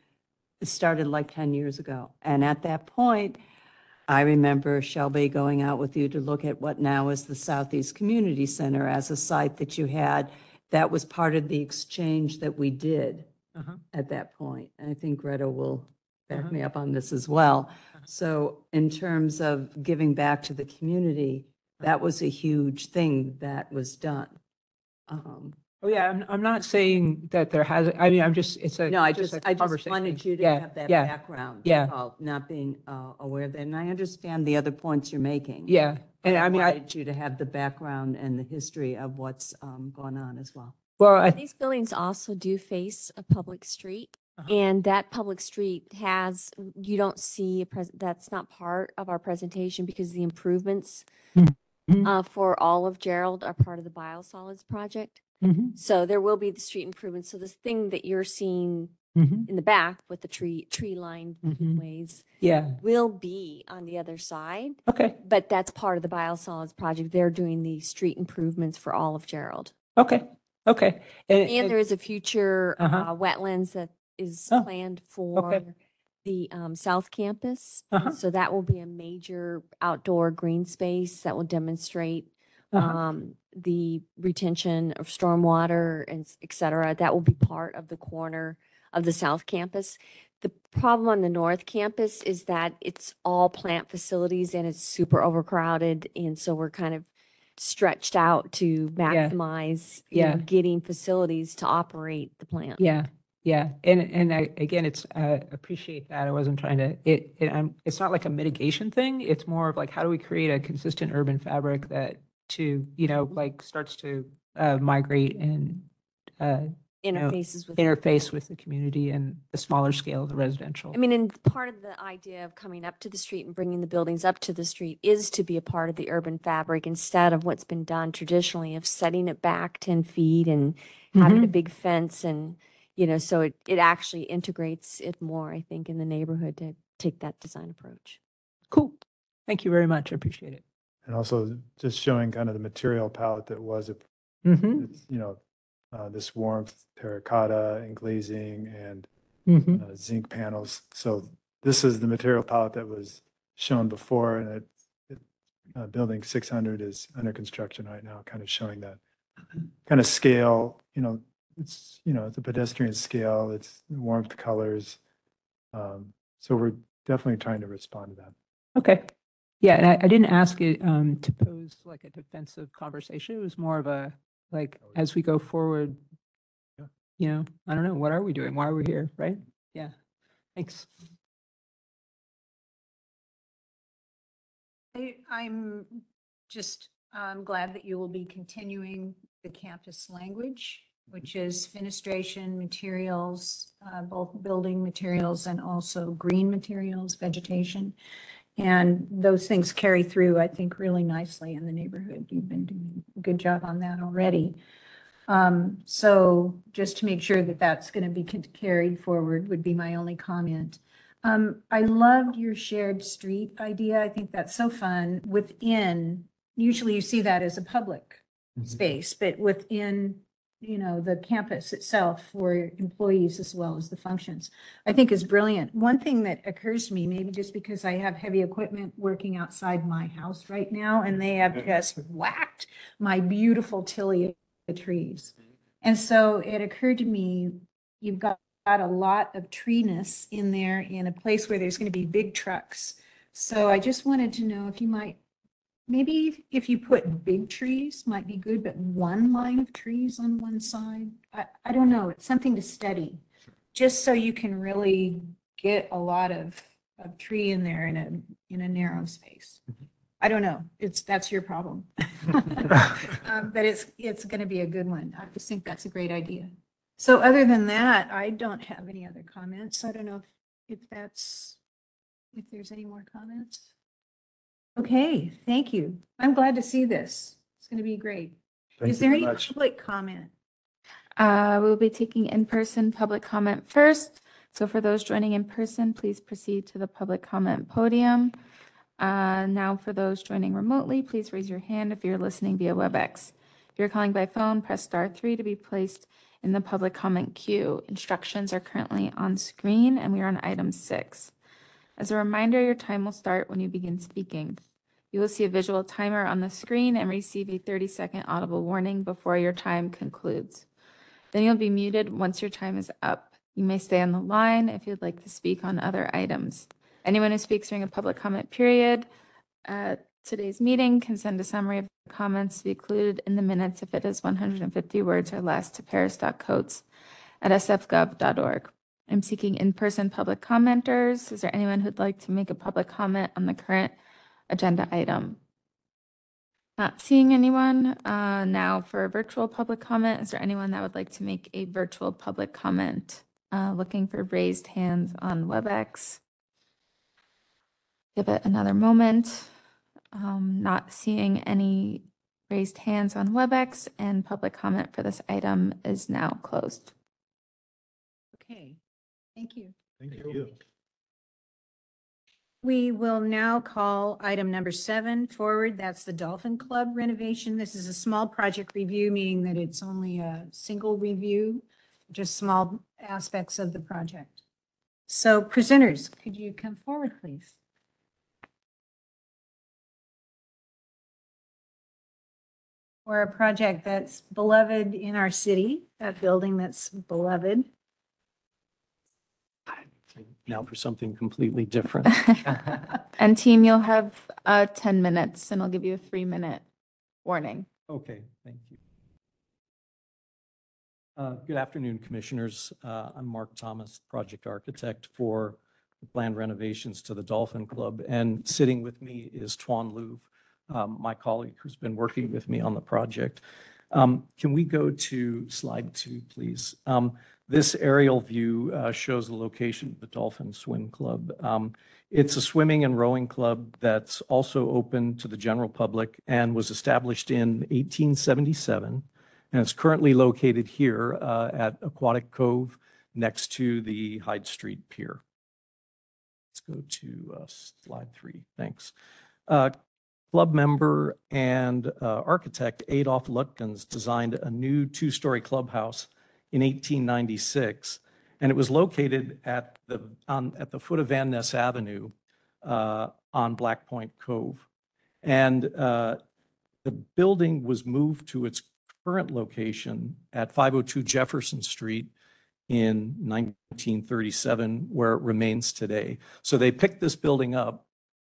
started like 10 years ago. And at that point, I remember Shelby going out with you to look at what now is the Southeast Community Center as a site that you had. That was part of the exchange that we did Uh-huh. at that point. And I think Greta will back Uh-huh. me up on this as well. So in terms of giving back to the community, that was a huge thing that was done. Um, Oh, yeah, I'm, I'm not saying that there has, I mean, I'm just, it's a. No, I just, I just conversation. wanted you to Yeah, have that yeah, background. Yeah, that's all, Not being uh, aware of that. And I understand the other points you're making. yeah. And I mean, I, wanted you to have the background and the history of what's um, gone on as well. well, I, These buildings also do face a public street. Uh-huh. And that public street has, you don't see, a pres- that's not part of our presentation because the improvements Mhm. uh, for all of Jerrold are part of the biosolids project. Mhm. So there will be the street improvements. So this thing that you're seeing Mhm. in the back with the tree, tree lined Mhm. ways yeah, will be on the other side. okay, But that's part of the biosolids project. They're doing the street improvements for all of Jerrold. okay, okay. And there is a future Uh-huh. uh, wetlands that is Oh, planned for the um, South Campus. Uh-huh. So that will be a major outdoor green space that will demonstrate Uh-huh. um, the retention of stormwater and s- et cetera. That will be part of the corner of the South Campus. The problem on the North Campus is that it's all plant facilities and it's super overcrowded. And so we're kind of stretched out to maximize, you know, Yeah. getting facilities to operate the plant. Yeah, yeah, and and I, again, it's uh, appreciate that. I wasn't trying to. It, it I'm. It's not like a mitigation thing. It's more of like how do we create a consistent urban fabric that to you know like starts to uh, migrate and uh, know, Interfaces with- interface with the community and the smaller scale of the residential. I mean, and part of the idea of coming up to the street and bringing the buildings up to the street is to be a part of the urban fabric instead of what's been done traditionally of setting it back 10 feet and having a Mhm. big fence and, you know, so it, it actually integrates it more, I think, in the neighborhood to take that design approach. Cool. Thank you very much. I appreciate it. And also just showing kind of the material palette that was, a- Mhm. it's, you know, uh, this warmth, terracotta and glazing and Mhm. uh, zinc panels. So this is the material palette that was shown before and it, it, uh, building 600 is under construction right now, kind of showing that kind of scale, you know, it's, you know, it's a pedestrian scale, it's warmth colors. Um, so we're definitely trying to respond to that. Okay. Yeah, and I, I didn't ask it um, to pose like a defensive conversation. It was more of a, like, as we go forward, you know, I don't know, what are we doing? Why are we here, right? Yeah. Thanks. I- I'm just um, glad that you will be continuing the campus language, which is fenestration materials, uh, both building materials and also green materials, vegetation. And those things carry through, I think, really nicely in the neighborhood. You've been doing a good job on that already. Um, So just to make sure that that's going to be con- carried forward would be my only comment. Um, I loved your shared street idea. I think that's so fun within, usually you see that as a public space, but within, you know, the campus itself for employees as well as the functions, I think is brilliant. One thing that occurs to me, maybe just because I have heavy equipment working outside my house right now, and they have mm-hmm. just whacked my beautiful tilia trees. And so it occurred to me, you've got got a lot of treeness in there in a place where there's going to be big trucks. So I just wanted to know if you might, maybe if you put big trees might be good, but one line of trees on one side. I, I don't know. It's something to study, just so you can really get a lot of, of tree in there in a, in a narrow space. I don't know. It's, that's your problem. Um, But it's, it's going to be a good one. I just think that's a great idea. So other than that, I don't have any other comments. I don't know if, if that's, if there's any more comments. Okay, thank you. I'm glad to see this. It's going to be great. Thank Is you there very any much. public comment? Uh, we'll be taking in-person public comment first. So for those joining in person, please proceed to the public comment podium. Uh, now for those joining remotely, please raise your hand if you're listening via WebEx. If you're calling by phone, press star three to be placed in the public comment queue. Instructions are currently on screen and we are on item six. As a reminder, your time will start when you begin speaking. You will see a visual timer on the screen and receive a 30-second audible warning before your time concludes. Then you'll be muted once your time is up. You may stay on the line if you'd like to speak on other items. Anyone who speaks during a public comment period at today's meeting can send a summary of the comments to be included in the minutes if it is 150 words or less to paris.coates at sfgov.org. I'm seeking in-person public commenters. Is there anyone who'd like to make a public comment on the current agenda item? Not seeing anyone. Uh, Now for virtual public comment, is there anyone that would like to make a virtual public comment? Uh, Looking for raised hands on WebEx. Give it another moment. Um, Not seeing any raised hands on WebEx and public comment for this item is now closed. Okay, thank you. Thank you. We will now call item number seven forward. That's the Dolphin Club renovation. This is a small project review, meaning that it's only a single review, just small aspects of the project. So presenters, could you come forward, please? For a project that's beloved in our city, a building that's beloved. Now for something completely different. And team, you'll have uh, 10 minutes and I'll give you a three-minute warning. Okay, thank you. Uh, Good afternoon, Commissioners. Uh, I'm Mark Thomas, Project Architect for the planned renovations to the Dolphin Club. And sitting with me is Tuan Louvre, um, my colleague who's been working with me on the project. Um, Can we go to slide two, please? Um, This aerial view uh, shows the location of the Dolphin Swim Club. Um, It's a swimming and rowing club that's also open to the general public and was established in 1877. And it's currently located here uh, at Aquatic Cove next to the Hyde Street Pier. Let's go to uh, slide three. Thanks. Uh, club member and uh, architect Adolf Lutkins designed a new two-story clubhouse in 1896, and it was located at the, on, at the foot of Van Ness Avenue uh, on Black Point Cove. And uh, the building was moved to its current location at 502 Jefferson Street in 1937, where it remains today. So they picked this building up,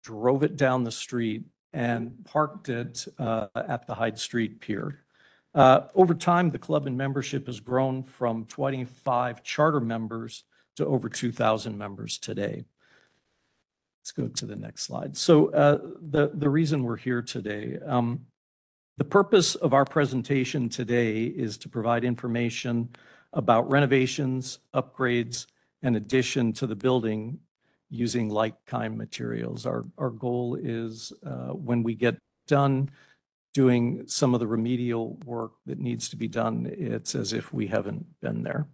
drove it down the street, and parked it uh, at the Hyde Street Pier. Uh, Over time, the club and membership has grown from 25 charter members to over 2,000 members today. Let's go to the next slide. So uh, the, the reason we're here today, um, the purpose of our presentation today is to provide information about renovations, upgrades, and addition to the building using like-kind materials. Our, our goal is uh, when we get done doing some of the remedial work that needs to be done, it's as if we haven't been there.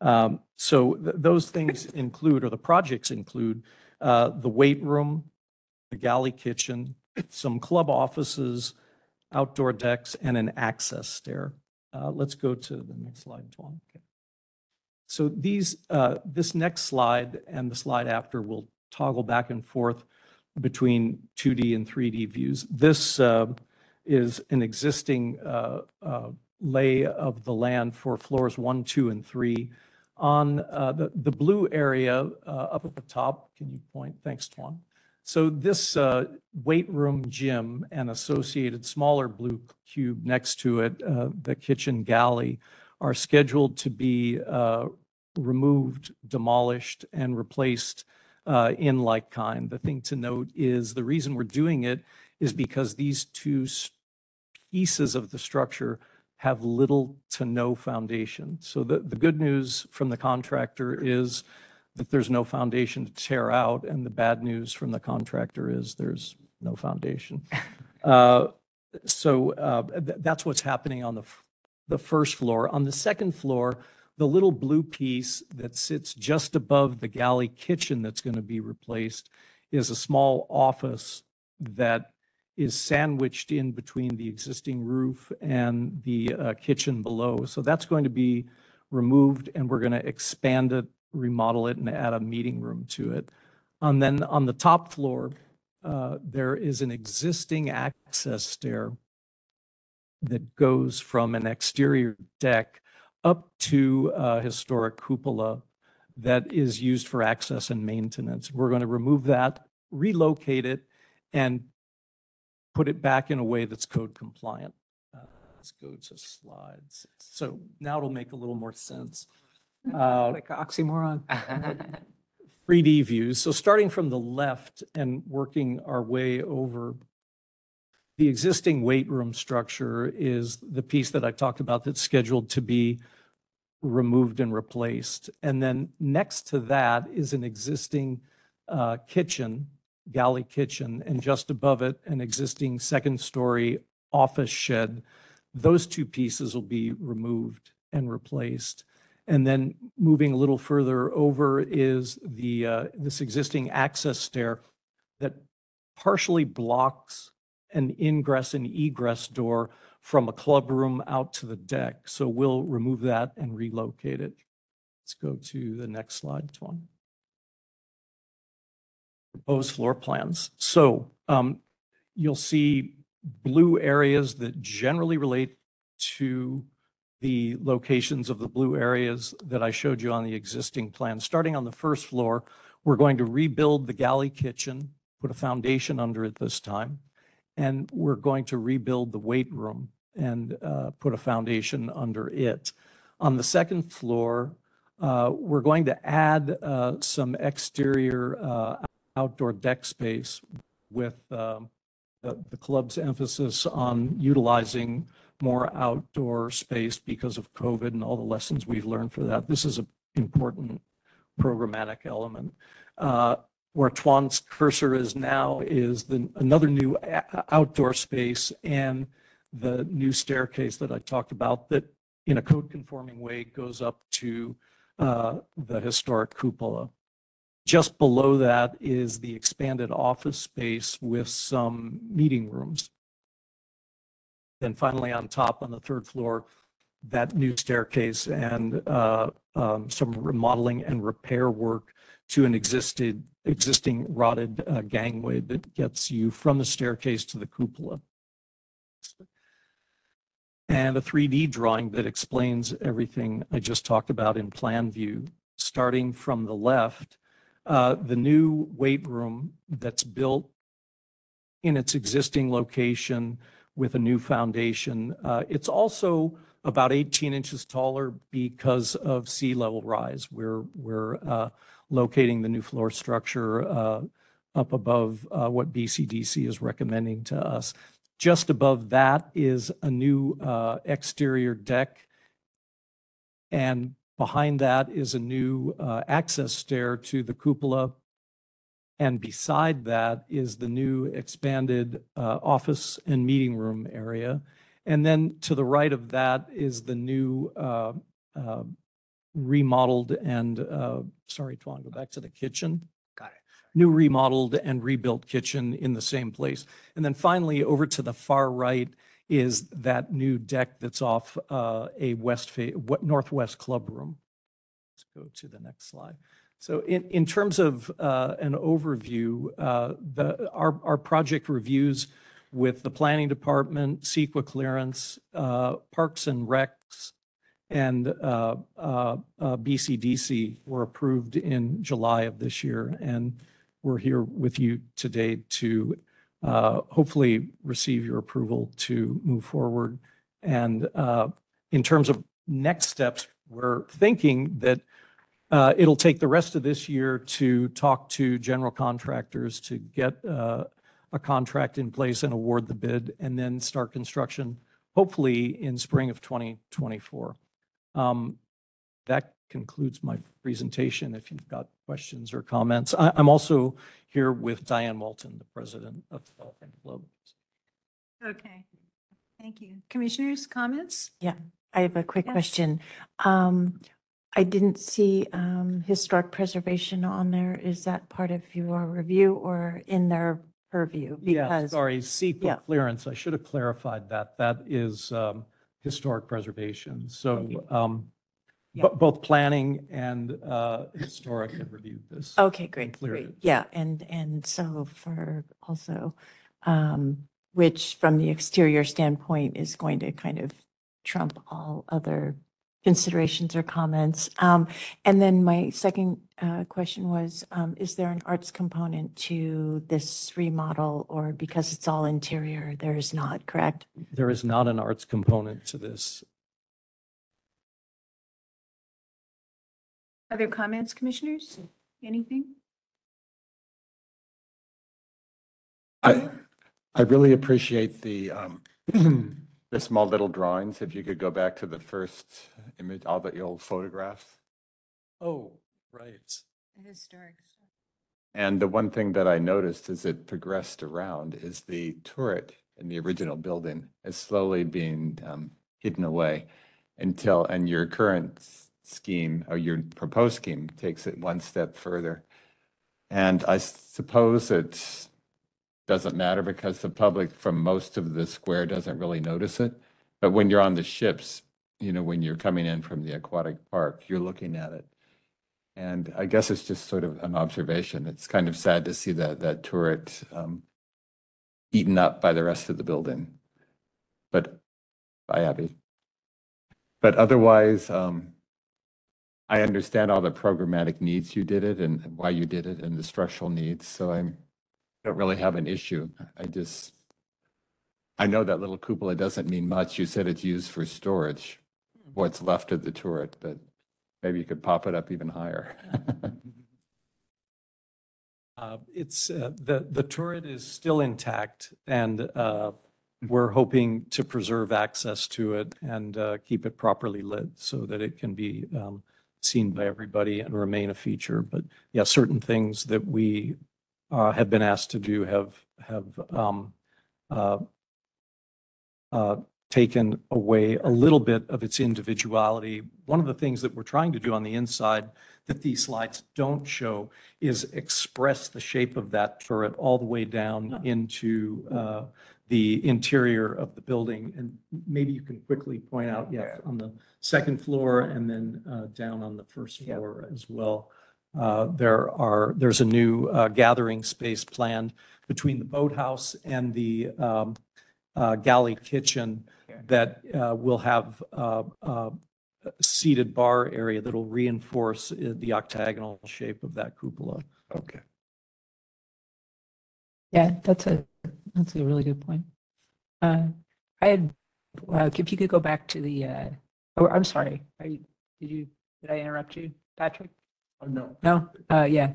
Um, So th- those things include, or the projects include, uh, the weight room, the galley kitchen, some club offices, outdoor decks, and an access stair. Uh, Let's go to the next slide, Tuan. Okay. So these, uh, this next slide and the slide after will toggle back and forth between 2D and 3D views. This uh, is an existing uh, uh, lay of the land for floors one, two, and three. On uh, the, the blue area uh, up at the top, can you point? Thanks, Tuan. So this uh, weight room gym and associated smaller blue cube next to it, uh, the kitchen galley, are scheduled to be removed, demolished, and replaced in like kind. The thing to note is the reason we're doing it is because these two pieces of the structure have little to no foundation. So the, the good news from the contractor is that there's no foundation to tear out, and the bad news from the contractor is there's no foundation. Uh, So uh, th- that's what's happening on the, f- the first floor. On the second floor, the little blue piece that sits just above the galley kitchen that's going to be replaced is a small office that is sandwiched in between the existing roof and the uh, kitchen below. So that's going to be removed and we're going to expand it, remodel it and add a meeting room to it. And then on the top floor, uh, there is an existing access stair that goes from an exterior deck up to a historic cupola that is used for access and maintenance. We're going to remove that, relocate it, and put it back in a way that's code compliant. Uh, Let's go to slides. So now it'll make a little more sense. Uh, Like oxymoron. 3D views. So starting from the left and working our way over, the existing weight room structure is the piece that I talked about that's scheduled to be removed and replaced. And then next to that is an existing uh, kitchen, galley kitchen, and just above it, an existing second-story office shed. Those two pieces will be removed and replaced. And then moving a little further over is the, uh, this existing access stair that partially blocks an ingress and egress door from a club room out to the deck. So we'll remove that and relocate it. Let's go to the next slide, Tuan. Proposed floor plans. So um, you'll see blue areas that generally relate to the locations of the blue areas that I showed you on the existing plan. Starting on the first floor, we're going to rebuild the galley kitchen, put a foundation under it this time, and we're going to rebuild the weight room and uh, put a foundation under it. On the second floor, uh, we're going to add uh, some exterior uh, outdoor deck space with um, the the club's emphasis on utilizing more outdoor space because of COVID and all the lessons we've learned for that. This is an important programmatic element. Uh, Where Tuan's cursor is now is the, another new a- outdoor space and the new staircase that I talked about that in a code conforming way goes up to uh, the historic cupola. Just below that is the expanded office space with some meeting rooms. Then finally, on top, on the third floor, that new staircase and uh, um, some remodeling and repair work to an existed, existing rotted uh, gangway that gets you from the staircase to the cupola. And a 3D drawing that explains everything I just talked about in plan view. Starting from the left, uh, the new weight room that's built in its existing location with a new foundation. Uh, It's also about 18 inches taller because of sea level rise. We're, we're uh, locating the new floor structure uh, up above uh, what BCDC is recommending to us. Just above that is a new exterior deck. And behind that is a new uh, access stair to the cupola. And beside that is the new expanded uh, office and meeting room area. And then to the right of that is the new uh, uh, remodeled and, uh, sorry, Tuan, go back to the kitchen. Got it. New remodeled and rebuilt kitchen in the same place. And then finally, over to the far right is that new deck that's off uh, a west, fa- what- northwest club room. Let's go to the next slide. So in, in terms of uh, an overview, uh, the, our, our project reviews with the planning department, CEQA clearance, uh, Parks and Recs, and uh, uh, uh, BCDC were approved in July of this year. And we're here with you today to hopefully receive your approval to move forward. And uh, in terms of next steps, we're thinking that uh, it'll take the rest of this year to talk to general contractors to get uh, a contract in place and award the bid, and then start construction, hopefully in spring of 2024. Um, That concludes my presentation. If you've got questions or comments. I- I'm also here with Diane Walton, the president of the Dolphin Club. Okay, thank you. Commissioners, comments? Yeah, I have a quick Yes. question. Um, I didn't see, um, historic preservation on there. Is that part of your review or in their purview? Yeah, Because sorry, Yeah. CEQA clearance. I should have clarified that. That is um, historic preservation. So um, Yeah. Bo- both planning and uh, historic have reviewed this. Okay, great, cleared great. it. Yeah, and, and so for also, um, which from the exterior standpoint is going to kind of trump all other considerations or comments. Um, and then my second, uh, question was, um, is there an arts component to this remodel or because it's all interior, there is not, correct? There is not an arts component to this. Other comments, commissioners? Anything? I, I really appreciate the, um, the small little drawings. If you could go back to the first image, all the old photographs. Oh, right. Historic. And the one thing that I noticed as it progressed around is the turret in the original building is slowly being um, hidden away until, and your current s- scheme or your proposed scheme takes it one step further. And I suppose it doesn't matter because the public from most of the square doesn't really notice it. But when you're on the ships, you know, when you're coming in from the aquatic park, you're looking at it. And I guess it's just sort of an observation. It's kind of sad to see that, that turret um, eaten up by the rest of the building. But, by Abby. But otherwise, um, I understand all the programmatic needs you did it and why you did it and the structural needs. So I'm, don't really have an issue. I just, I know that little cupola doesn't mean much. You said it's used for storage, what's left of the turret, but maybe you could pop it up even higher. Uh, It's, uh, the, the turret is still intact and uh, we're hoping to preserve access to it and uh, keep it properly lit so that it can be um, seen by everybody and remain a feature. But yeah, certain things that we uh, have been asked to do have, have um, uh, uh, taken away a little bit of its individuality. One of the things that we're trying to do on the inside that these slides don't show is express the shape of that turret all the way down into uh, the interior of the building. And maybe you can quickly point out, yes, on the second floor and then uh, down on the first floor as well. Uh, There are, there's a new uh, gathering space planned between the boathouse and the um, uh, galley kitchen that uh, will have uh, uh, a seated bar area that'll reinforce uh, the octagonal shape of that cupola. Okay. Yeah, that's a, that's a really good point. Uh, I had, uh, if you could go back to the, uh, oh, I'm sorry, did you, did I interrupt you, Patrick? Oh, no. No, uh, yeah.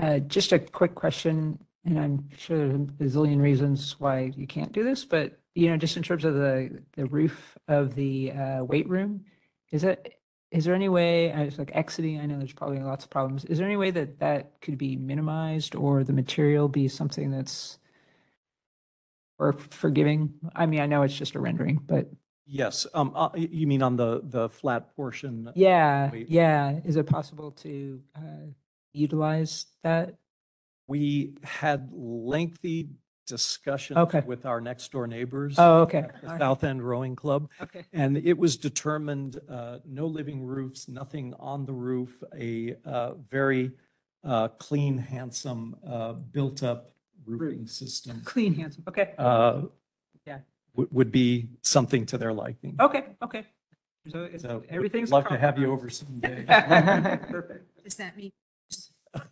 Uh, just a quick question, and I'm sure there's a zillion reasons why you can't do this, but, you know, just in terms of the, the roof of the, uh, weight room, is it, is there any way, I was like exiting, I know there's probably lots of problems. Is there any way that that could be minimized or the material be something that's or forgiving? I mean, I know it's just a rendering, but Yes, um, uh, y- you mean on the, the flat portion? yeah, Wait. yeah. Is it possible to uh, utilize that? We had lengthy discussions Okay. with our next door neighbors. Oh, okay. at The All right. South End Rowing Club. Okay. And it was determined, uh, no living roofs, nothing on the roof, a, uh, very, uh, clean, handsome, uh, built-up roofing system. Clean, handsome. Okay. Uh, Yeah. would, would be something to their liking. Okay, okay. So it's- So everything's. Love to have you compromised. over someday. Perfect. Does that mean?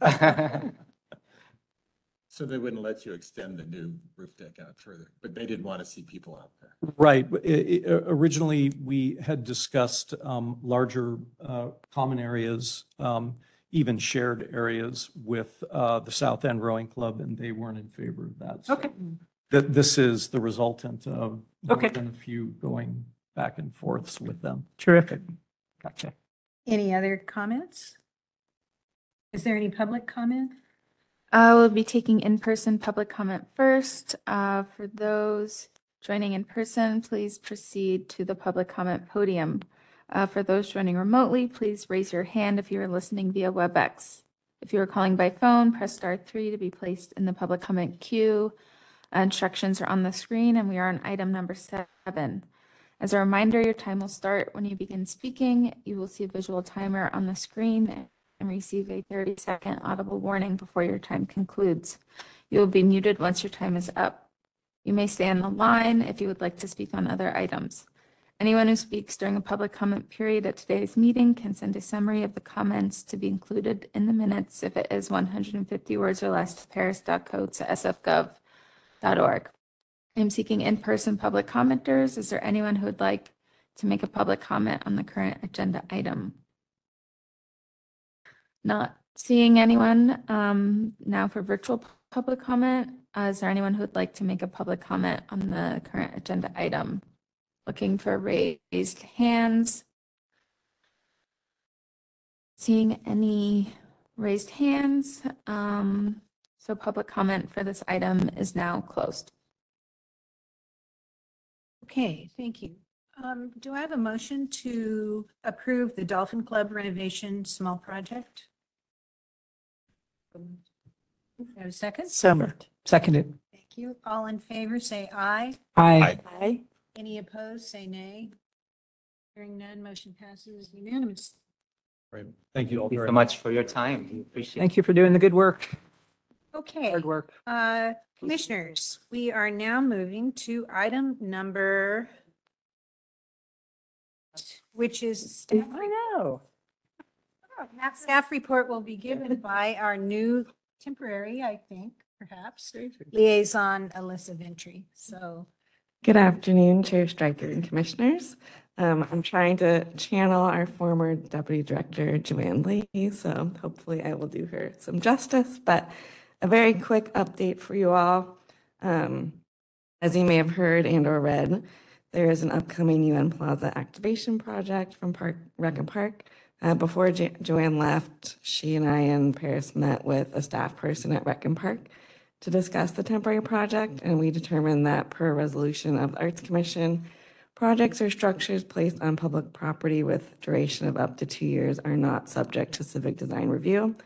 So they wouldn't let you extend the new roof deck out further, but they didn't want to see people out there. Right. I- I- Originally, we had discussed um, larger uh, common areas, um, even shared areas with uh, the South End Rowing Club, and they weren't in favor of that. So Okay. That this is the resultant of more Okay. than a few going back and forths with them. Terrific. Gotcha. Any other comments? Is there any public comment? I will be taking in-person public comment first. Uh, For those joining in person, please proceed to the public comment podium. Uh, For those joining remotely, please raise your hand if you are listening via WebEx. If you are calling by phone, press star three to be placed in the public comment queue. Instructions are on the screen, and we are on item number seven. As a reminder, your time will start when you begin speaking. You will see a visual timer on the screen and receive a 30-second audible warning before your time concludes. You will be muted once your time is up. You may stay on the line if you would like to speak on other items. Anyone who speaks during a public comment period at today's meeting can send a summary of the comments to be included in the minutes if it is 150 words or less to paris.co.sfgov.org. I am seeking in-person public commenters. Is there anyone who would like to make a public comment on the current agenda item? Not seeing anyone. Um, now for virtual pu- public comment, uh, is there anyone who would like to make a public comment on the current agenda item? Looking for raised hands. Seeing any raised hands, um, so public comment for this item is now closed. Okay, thank you. Um, Do I have a motion to approve the Dolphin Club renovation small project? Do I have a second? So moved. Seconded. Thank you. All in favor, say aye. Aye. Aye. Any opposed, say nay. Hearing none, motion passes unanimous. Right. Thank you all Thank you very so much for your time. We appreciate it. Thank you for doing the good work. Okay. Hard work. Uh, Commissioners, we are now moving to item number, which is. staff I know. That staff report will be given by our new temporary, I think, perhaps, liaison Alyssa Ventry. So Good afternoon, Chair Stryker and Commissioners. Um, I'm trying to channel our former Deputy Director, Joanne Lee, so hopefully I will do her some justice, but a very quick update for you all. Um, as you may have heard and or read, there is an upcoming UN Plaza activation project from Park, Rec and Park. Uh, before Jo- Joanne left, she and I and Paris met with a staff person at Rec and Park to discuss the temporary project, and we determined that per resolution of the Arts Commission, Projects or structures placed on public property with duration of up to two years are not subject to civic design review.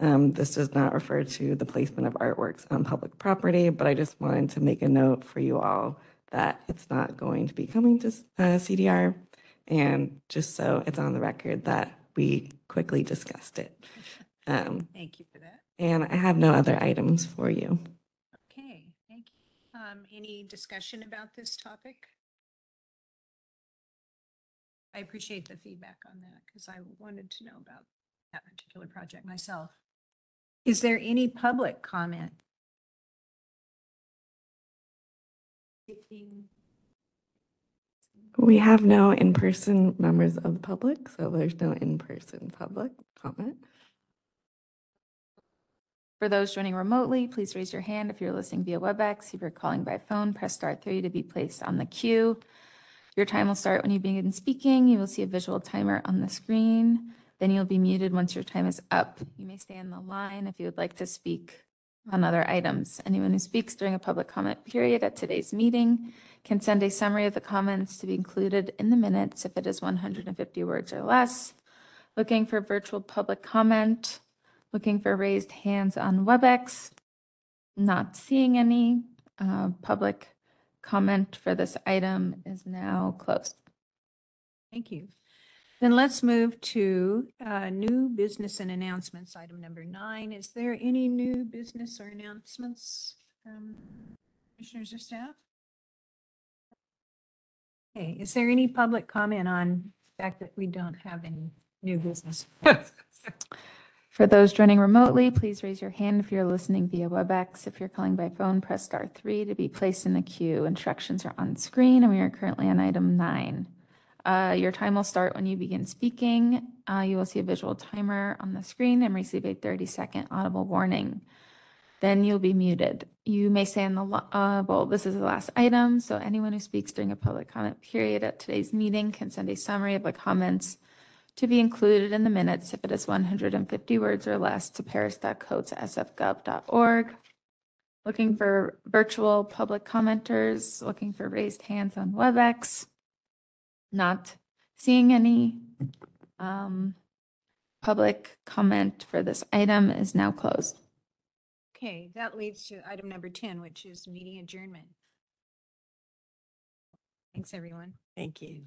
Um, This does not refer to the placement of artworks on public property, but I just wanted to make a note for you all that it's not going to be coming to uh, CDR. And just so it's on the record that we quickly discussed it. Um, Thank you for that. And I have no other items for you. Okay, thank you. Um, any discussion about this topic? I appreciate the feedback on that because I wanted to know about that particular project myself. Is there any public comment? We have no in-person members of the public, so there's no in-person public comment. For those joining remotely, please raise your hand if you're listening via WebEx. If you're calling by phone, press star three to be placed on the queue. Your time will start when you begin speaking. You will see a visual timer on the screen. Then you'll be muted once your time is up. You may stay in the line if you would like to speak on other items. Anyone who speaks during a public comment period at today's meeting can send a summary of the comments to be included in the minutes if it is 150 words or less. Looking for virtual public comment, looking for raised hands on WebEx. Not seeing any. Uh, Public comment for this item is now closed. Thank you. Then let's move to uh, new business and announcements, item number nine. Is there any new business or announcements from commissioners or staff? Okay, is there any public comment on the fact that we don't have any new business? For those joining remotely, please raise your hand if you're listening via WebEx. If you're calling by phone, press star three to be placed in the queue. Instructions are on screen, and we are currently on item nine. Uh, Your time will start when you begin speaking. Uh, You will see a visual timer on the screen and receive a 30-second audible warning. Then you'll be muted. You may say in the, uh, well, this is the last item, so anyone who speaks during a public comment period at today's meeting can send a summary of the comments to be included in the minutes if it is 150 words or less to paris.coates.sfgov.org. Looking for virtual public commenters, looking for raised hands on WebEx. Not seeing any. Um, Public comment for this item is now closed. Okay, that leads to item number 10, which is meeting adjournment. Thanks, everyone. Thank you.